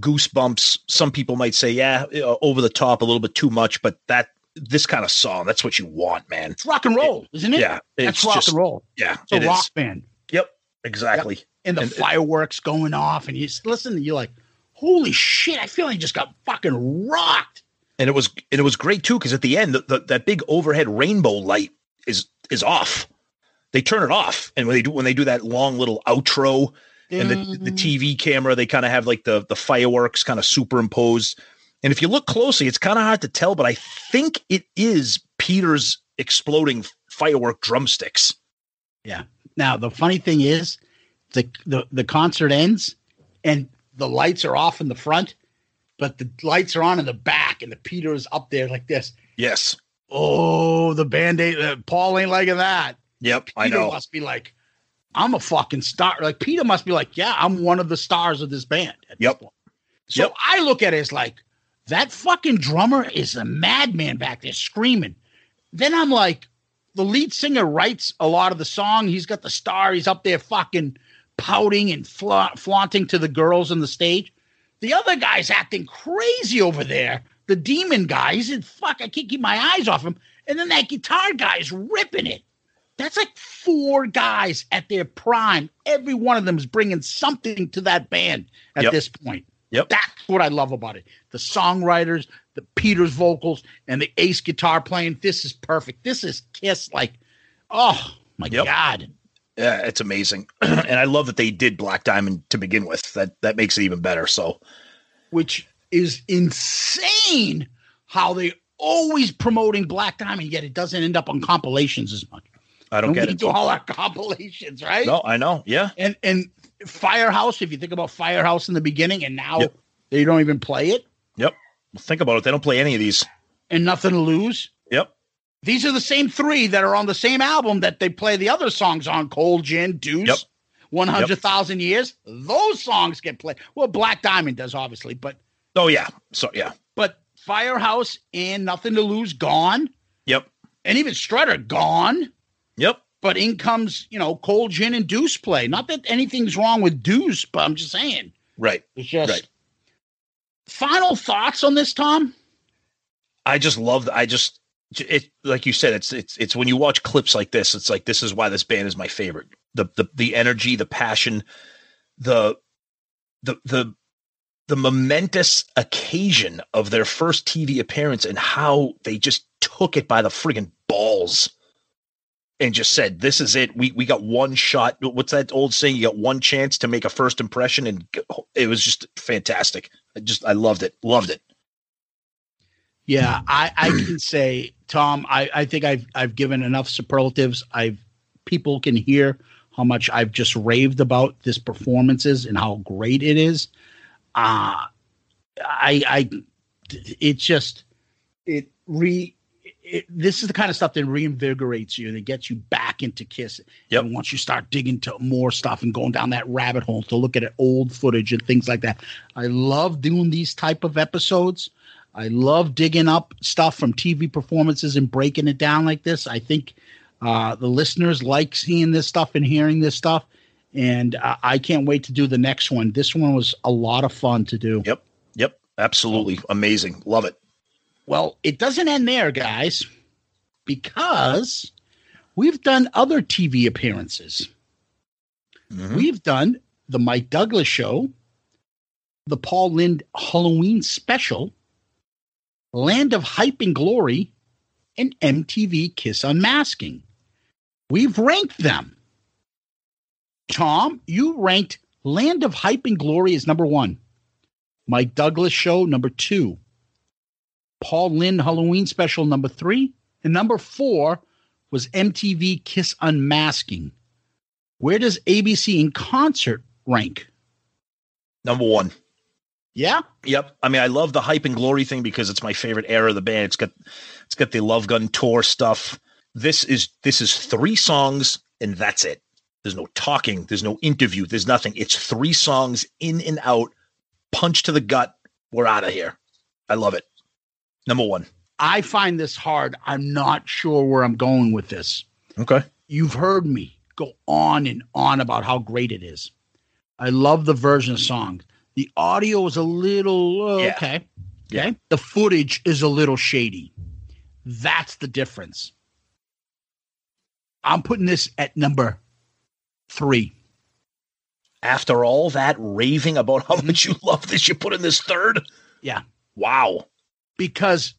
Speaker 4: Goosebumps. Some people might say, yeah, over the top, a little bit too much, but that this kind of song, that's what you want, man.
Speaker 3: It's rock and roll, isn't it?
Speaker 4: Yeah,
Speaker 3: that's
Speaker 4: it's
Speaker 3: rock
Speaker 4: just-
Speaker 3: and roll.
Speaker 4: Yeah,
Speaker 3: It's a
Speaker 4: it
Speaker 3: rock
Speaker 4: is.
Speaker 3: band.
Speaker 4: Yep, exactly.
Speaker 3: And the
Speaker 4: And-
Speaker 3: fireworks going off, and you listen, you're like, holy shit! I feel like I just got fucking rocked.
Speaker 4: and it was and it was great too because at the end the, the, that big overhead rainbow light is is off they turn it off and when they do when they do that long little outro and the, the mm-hmm. tv camera they kind of have like the the fireworks kind of superimposed and if you look closely it's kind of hard to tell but i think it is peter's exploding firework drumsticks
Speaker 3: Yeah. Now the funny thing is, the the the concert ends, and the lights are off in the front, but the lights are on in the back, and the Peter is up there like this.
Speaker 4: yes
Speaker 3: Oh, the band aid. Uh, Paul ain't liking that.
Speaker 4: yep i
Speaker 3: Peter
Speaker 4: know
Speaker 3: must be like, I'm a fucking star. Like Peter must be like, yeah, I'm one of the stars of this band. at this
Speaker 4: Yep.
Speaker 3: point. So
Speaker 4: Yep.
Speaker 3: I look at it as like that fucking drummer is a madman back there screaming. Then I'm like, the lead singer writes a lot of the song. He's got the star. He's up there fucking pouting and fla- flaunting to the girls on the stage. The other guy's acting crazy over there. The demon guy, he's in fuck. I can't keep my eyes off him. And then that guitar guy's ripping it. That's like four guys at their prime. Every one of them is bringing something to that band at
Speaker 4: Yep.
Speaker 3: this point.
Speaker 4: Yep.
Speaker 3: That's what I love about it. The songwriters, the Peter's vocals, and the ace guitar playing. This is perfect. This is Kiss like, oh my
Speaker 4: Yep.
Speaker 3: God.
Speaker 4: Yeah it's amazing and i love that they did black diamond to begin with that that makes it even better so
Speaker 3: Which is insane how they always promoting Black Diamond, yet it doesn't end up on compilations as much.
Speaker 4: i don't
Speaker 3: And
Speaker 4: get
Speaker 3: we
Speaker 4: it
Speaker 3: do all our compilations, right?
Speaker 4: no i know yeah
Speaker 3: And and Firehouse, if you think about Firehouse in the beginning, and now
Speaker 4: Yep.
Speaker 3: they don't even play it,
Speaker 4: Yep. Think about it. They don't play any of these.
Speaker 3: and nothing to lose.
Speaker 4: Yep.
Speaker 3: These are the same three that are on the same album that they play the other songs on Cold Gin, Deuce,
Speaker 4: Yep.
Speaker 3: 100,000 Years. Those songs get played. Well, Black Diamond does, obviously, but
Speaker 4: Oh yeah. So yeah.
Speaker 3: but Firehouse and Nothing to Lose gone.
Speaker 4: Yep.
Speaker 3: And even Strutter gone.
Speaker 4: Yep.
Speaker 3: But in comes, you know, Cold Gin and Deuce play. Not that anything's wrong with Deuce, but I'm just saying.
Speaker 4: Right.
Speaker 3: It's just
Speaker 4: Right.
Speaker 3: final thoughts on this, Tom?
Speaker 4: I just love. I just it like you said. It's it's it's when you watch clips like this. It's like this is why this band is my favorite. The the the energy, the passion, the the the the momentous occasion of their first TV appearance and how they just took it by the friggin' balls and just said, "This is it. We we got one shot. What's that old saying? You got one chance to make a first impression." And it was just fantastic. I just I loved it. Loved it.
Speaker 3: Yeah, I, I can say, Tom, I, I think I've I've given enough superlatives. I've people can hear how much I've just raved about this performances and how great it is. Uh I I it's just it re it, this is the kind of stuff that reinvigorates you and it gets you back into Kiss.
Speaker 4: Yep.
Speaker 3: And once you start digging to more stuff and going down that rabbit hole to look at old footage and things like that, I love doing these type of episodes. I love digging up stuff from TV performances and breaking it down like this. I think uh, the listeners like seeing this stuff and hearing this stuff, and uh, I can't wait to do the next one. This one was a lot of fun to do.
Speaker 4: Yep. Yep. Absolutely amazing. Love it.
Speaker 3: Well, it doesn't end there, guys, because we've done other TV appearances. We've done the Mike Douglas show, the Paul Lynde Halloween special, Land of Hype and Glory, and MTV Kiss Unmasking. We've ranked them. Tom, you ranked Land of Hype and Glory as number one, Mike Douglas show number two, Paul Lynde Halloween special number three, and number four was MTV Kiss Unmasking. Where does ABC in concert rank?
Speaker 4: Number one.
Speaker 3: Yeah.
Speaker 4: Yep. I mean, I love the hype and glory thing because it's my favorite era of the band. It's got it's got the Love Gun tour stuff. This is this is three songs and that's it. There's no talking, there's no interview, there's nothing. It's three songs in and out, punch to the gut. We're out of here. I love it. Number one.
Speaker 3: I find this hard. I'm not sure where I'm going with this.
Speaker 4: Okay.
Speaker 3: You've heard me go on and on about how great it is. I love the version of song. The audio is a little uh,
Speaker 4: Yeah.
Speaker 3: okay. Okay. The footage is a little shady. That's the difference. I'm putting this at number three.
Speaker 4: After all that raving about how much you love this, you put in this third?
Speaker 3: Yeah.
Speaker 4: Wow.
Speaker 3: Because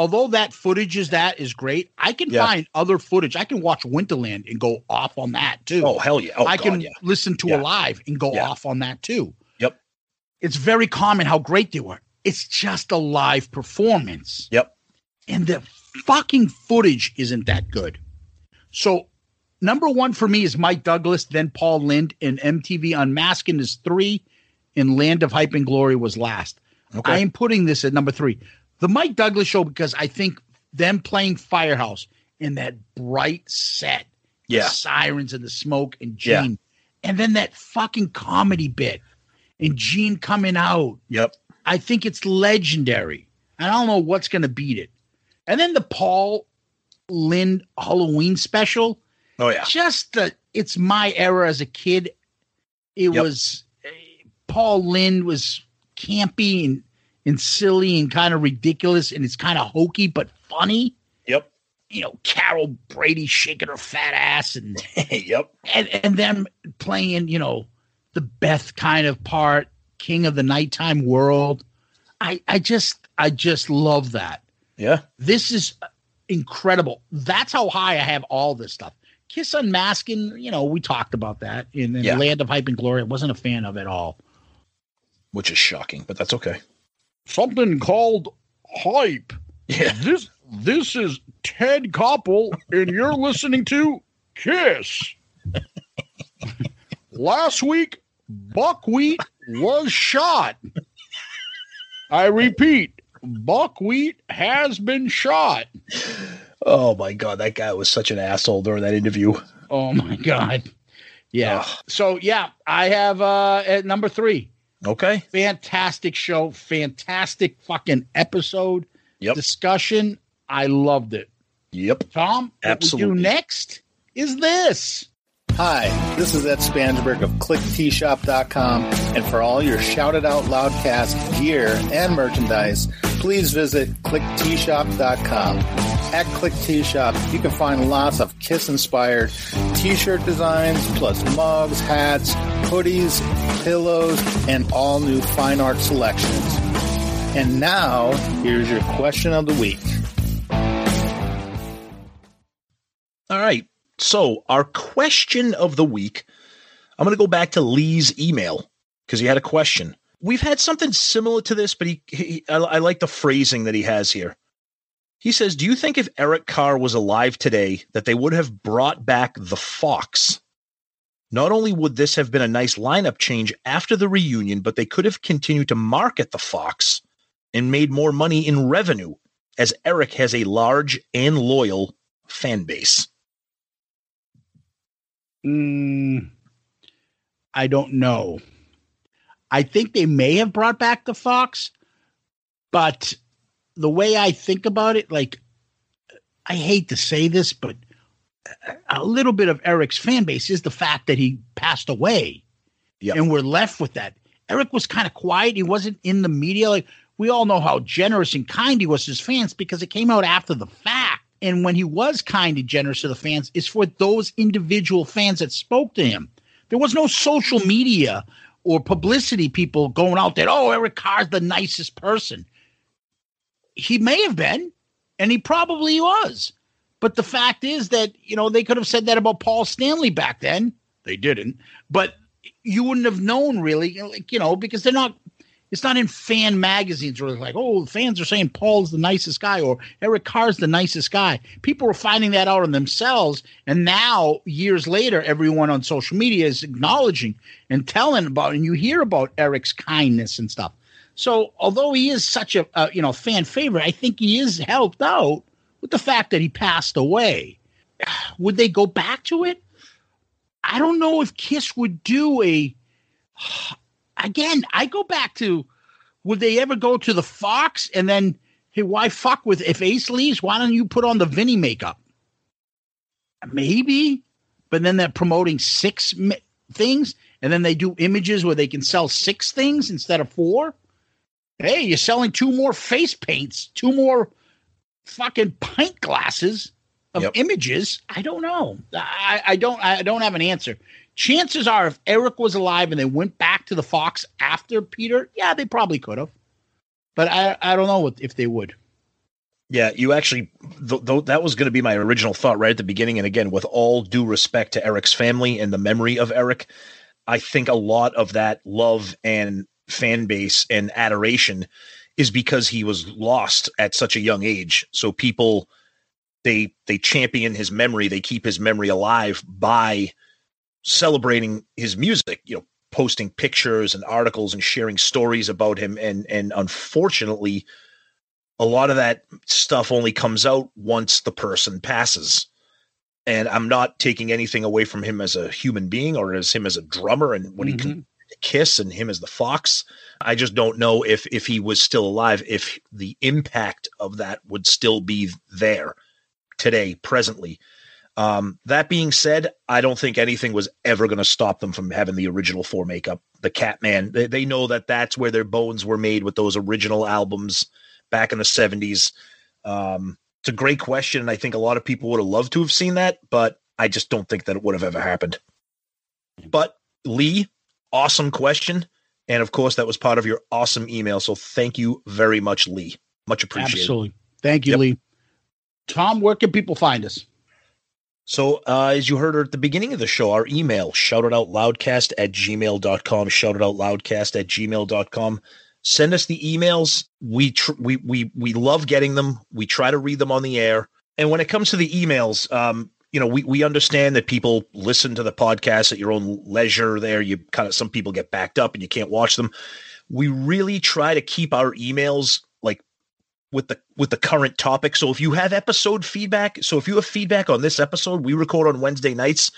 Speaker 3: although that footage is that is great, I can
Speaker 4: Yeah.
Speaker 3: find other footage. I can watch Winterland and go off on that too.
Speaker 4: Oh, hell yeah. Oh,
Speaker 3: I can
Speaker 4: yeah.
Speaker 3: listen to
Speaker 4: Yeah.
Speaker 3: Alive and go off on that too.
Speaker 4: Yep.
Speaker 3: It's very common how great they were. It's just a live performance.
Speaker 4: Yep.
Speaker 3: And the fucking footage isn't that good. So number one for me is Mike Douglas, then Paul Lynde, and MTV Unmasking is three, and Land of Hype and Glory was last.
Speaker 4: Okay.
Speaker 3: I am putting this at number three. The Mike Douglas show because I think them playing Firehouse in that bright set,
Speaker 4: Yeah.
Speaker 3: sirens and the smoke and
Speaker 4: Yeah.
Speaker 3: Gene, and then that fucking comedy bit and Gene coming out.
Speaker 4: Yep.
Speaker 3: I think it's legendary. I don't know what's going to beat it. And then the Paul Lynde Halloween special.
Speaker 4: Oh yeah.
Speaker 3: Just the it's my era as a kid. It
Speaker 4: Yep.
Speaker 3: was eh, Paul Lynde was campy and, and silly and kind of ridiculous and it's kind of hokey but funny.
Speaker 4: Yep.
Speaker 3: You know, Carol Brady shaking her fat ass and
Speaker 4: yep.
Speaker 3: and and them playing, you know, the Beth kind of part, King of the Nighttime World. I I just I just love that.
Speaker 4: Yeah.
Speaker 3: This is incredible. That's how high I have all this stuff. Kiss Unmasking, you know, we talked about that in, in
Speaker 4: Yeah.
Speaker 3: Land of Hype and Glory. I wasn't a fan of it all.
Speaker 4: Which is shocking, but that's okay.
Speaker 3: Something called hype.
Speaker 4: Yeah.
Speaker 3: This this is Ted Koppel, and you're listening to Kiss. Last week, buckwheat was shot. I repeat, buckwheat has been shot.
Speaker 4: Oh my god, that guy was such an asshole during that interview.
Speaker 3: Oh my god. Yeah. So yeah, I have uh at number three.
Speaker 4: Okay.
Speaker 3: Fantastic show. Fantastic fucking episode.
Speaker 4: Yep.
Speaker 3: Discussion. I loved it.
Speaker 4: Yep.
Speaker 3: Tom, what we
Speaker 4: Absolutely.
Speaker 3: do next is this.
Speaker 10: Hi, this is Ed Spansberg of ClickTshop.com, and for all your Shout It Out Loudcast gear and merchandise, please visit ClickTshop.com. At Klick Tee Shop, you can find lots of Kiss inspired t shirt designs, plus mugs, hats, hoodies, pillows, and all new fine art selections. And now, here's your question of the week.
Speaker 4: All right. So, our question of the week, I'm going to go back to Lee's email because he had a question. We've had something similar to this, but he, he I, I like the phrasing that he has here. He says, "Do you think if Eric Carr was alive today that they would have brought back the Fox? Not only would this have been a nice lineup change after the reunion, but they could have continued to market the Fox and made more money in revenue as Eric has a large and loyal fan base."
Speaker 3: Mm, I don't know. I think they may have brought back the Fox, but the way I think about it, like, I hate to say this, but a little bit of Eric's fan base is the fact that he passed away. And we're left with that. Eric was kind of quiet. He wasn't in the media. Like, we all know how generous and kind he was to his fans because it came out after the fact. And when he was kind and generous to the fans, it's for those individual fans that spoke to him. There was no social media or publicity people going out there. Oh, Eric Carr's the nicest person. He may have been, and he probably was. But the fact is that, you know, they could have said that about Paul Stanley back then. They didn't. But you wouldn't have known really, like, you know, because they're not it's not in fan magazines where it's like, oh, fans are saying Paul's the nicest guy or Eric Carr's the nicest guy. People were finding that out on themselves. And now, years later, everyone on social media is acknowledging and telling about, and you hear about Eric's kindness and stuff. So, although he is such a, a you know fan favorite, I think he is helped out with the fact that he passed away. Would they go back to it? I don't know if Kiss would do a again, I go back to would they ever go to the Fox and then hey, why fuck with if Ace leaves? Why don't you put on the Vinnie makeup? Maybe, but then they're promoting six mi- things, and then they do images where they can sell six things instead of four. Hey, you're selling two more face paints, two more fucking pint glasses of images. I don't know. I, I don't. I don't have an answer chances are if Eric was alive and they went back to the Fox after Peter, yeah, they probably could have. But I, I don't know what, if they would.
Speaker 4: Yeah, you actually, th- th- that was going to be my original thought right at the beginning. And again, with all due respect to Eric's family and the memory of Eric, I think a lot of that love and fan base and adoration is because he was lost at such a young age. So people, they they champion his memory, they keep his memory alive by celebrating his music, you know, posting pictures and articles and sharing stories about him and and unfortunately a lot of that stuff only comes out once the person passes. And I'm not taking anything away from him as a human being or as him as a drummer and when he can mm-hmm. Kiss and him as the fox. I just don't know if if he was still alive, if the impact of that would still be there today, presently. Um, that being said, I don't think anything was ever going to stop them from having the original four makeup. The Catman, they, they know that that's where their bones were made with those original albums back in the 70s. Um, it's a great question. And I think a lot of people would have loved to have seen that, but I just don't think that it would have ever happened. But Lee, awesome question. And of course, that was part of your awesome email. So thank you very much, Lee. Much appreciated.
Speaker 3: Absolutely. Thank you,
Speaker 4: Yep.
Speaker 3: Lee. Tom, where can people find us?
Speaker 4: So, uh, as you heard at the beginning of the show, our email, shoutitoutloudcast at gmail.com, shoutitoutloudcast at gmail.com. Send us the emails. We, tr- we, we, we love getting them. We try to read them on the air. And when it comes to the emails, um, you know, we, we understand that people listen to the podcast at your own leisure there. You kind of, some people get backed up and you can't watch them. We really try to keep our emails like with the with the current topic. So if you have episode feedback, so if you have feedback on this episode, we record on Wednesday nights.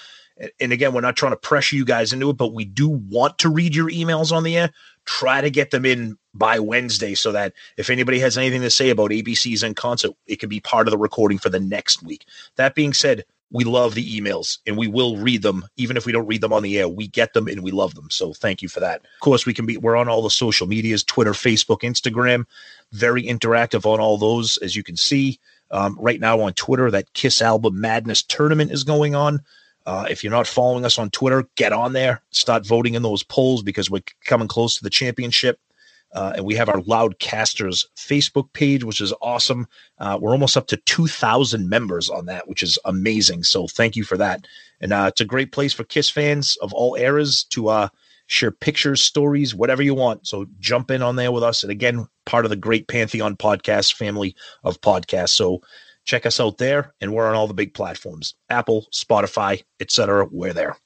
Speaker 4: And again, we're not trying to pressure you guys into it, but we do want to read your emails on the air. try to get them in by Wednesday so that if anybody has anything to say about ABCs in concert, it can be part of the recording for the next week. That being said, we love the emails and we will read them. Even if we don't read them on the air we get them and we love them. So thank you for that. Of course we can be we're on all the social medias twitter facebook instagram. Very interactive on all those as you can see. Um, right now on twitter that kiss album madness tournament is going on. Uh, if you're not following us on twitter get on there. Start voting in those polls because we're coming close to the championship uh, and we have our Loudcasters Facebook page, which is awesome. Uh, we're almost up to 2,000 members on that, which is amazing. So thank you for that. And uh, it's a great place for Kiss fans of all eras to uh, share pictures, stories, whatever you want. So jump in on there with us. And again, part of the great Pantheon podcast family of podcasts. So check us out there. And we're on all the big platforms Apple, Spotify, etc. We're there.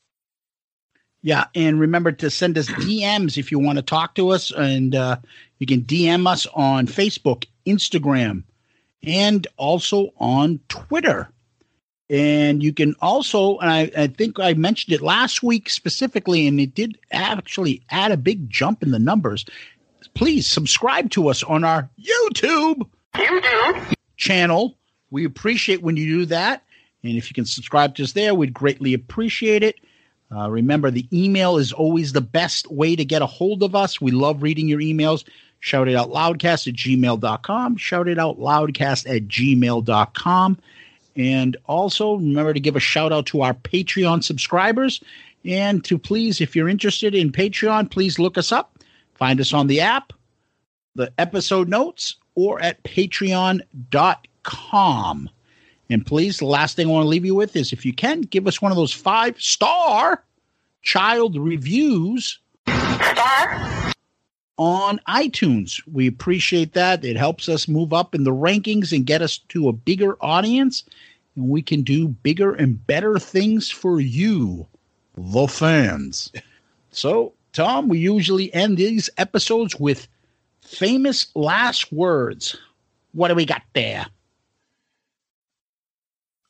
Speaker 3: Yeah, and remember to send us DMs if you want to talk to us, and uh, you can DM us on Facebook, Instagram, and also on Twitter. And you can also, and I, I think I mentioned it last week specifically, and it did actually add a big jump in the numbers. Please subscribe to us on our YouTube, YouTube. channel. We appreciate when you do that. And if you can subscribe to us there, we'd greatly appreciate it. Uh, remember, the email is always the best way to get a hold of us. We love reading your emails. Shout it out loudcast at gmail.com. Shout it out loudcast at gmail.com. And also remember to give a shout out to our Patreon subscribers. And to please, if you're interested in Patreon, please look us up. Find us on the app, the episode notes, or at patreon.com. And please, the last thing I want to leave you with is if you can, give us one of those five star child reviews on iTunes. We appreciate that. It helps us move up in the rankings and get us to a bigger audience. And we can do bigger and better things for you, the fans. So, Tom, we usually end these episodes with famous last words. What do we got there?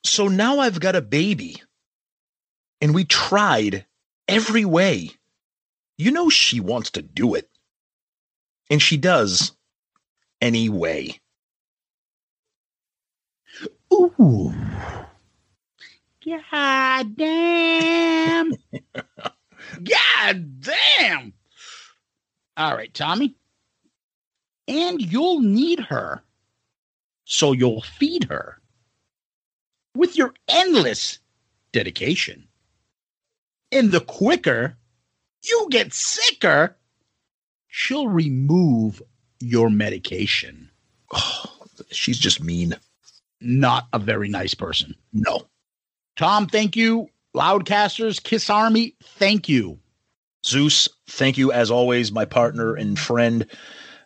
Speaker 4: So now I've got a baby. And we tried every way. You know, she wants to do it. And she does anyway.
Speaker 3: Ooh. God damn. God damn. All right, Tommy. And you'll need her. So you'll feed her with your endless dedication. And the quicker you get sicker, she'll remove your medication.
Speaker 4: Oh, she's just mean.
Speaker 3: Not a very nice person.
Speaker 4: No.
Speaker 3: Tom, thank you. Loudcasters, Kiss Army, thank you.
Speaker 4: Zeus, thank you as always, my partner and friend.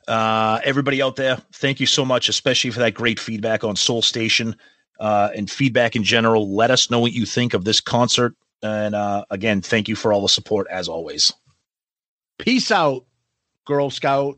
Speaker 4: Uh, everybody out there, thank you so much, especially for that great feedback on Soul Station uh, and feedback in general. Let us know what you think of this concert. And uh, again, thank you for all the support as always.
Speaker 3: Peace out, Girl Scout.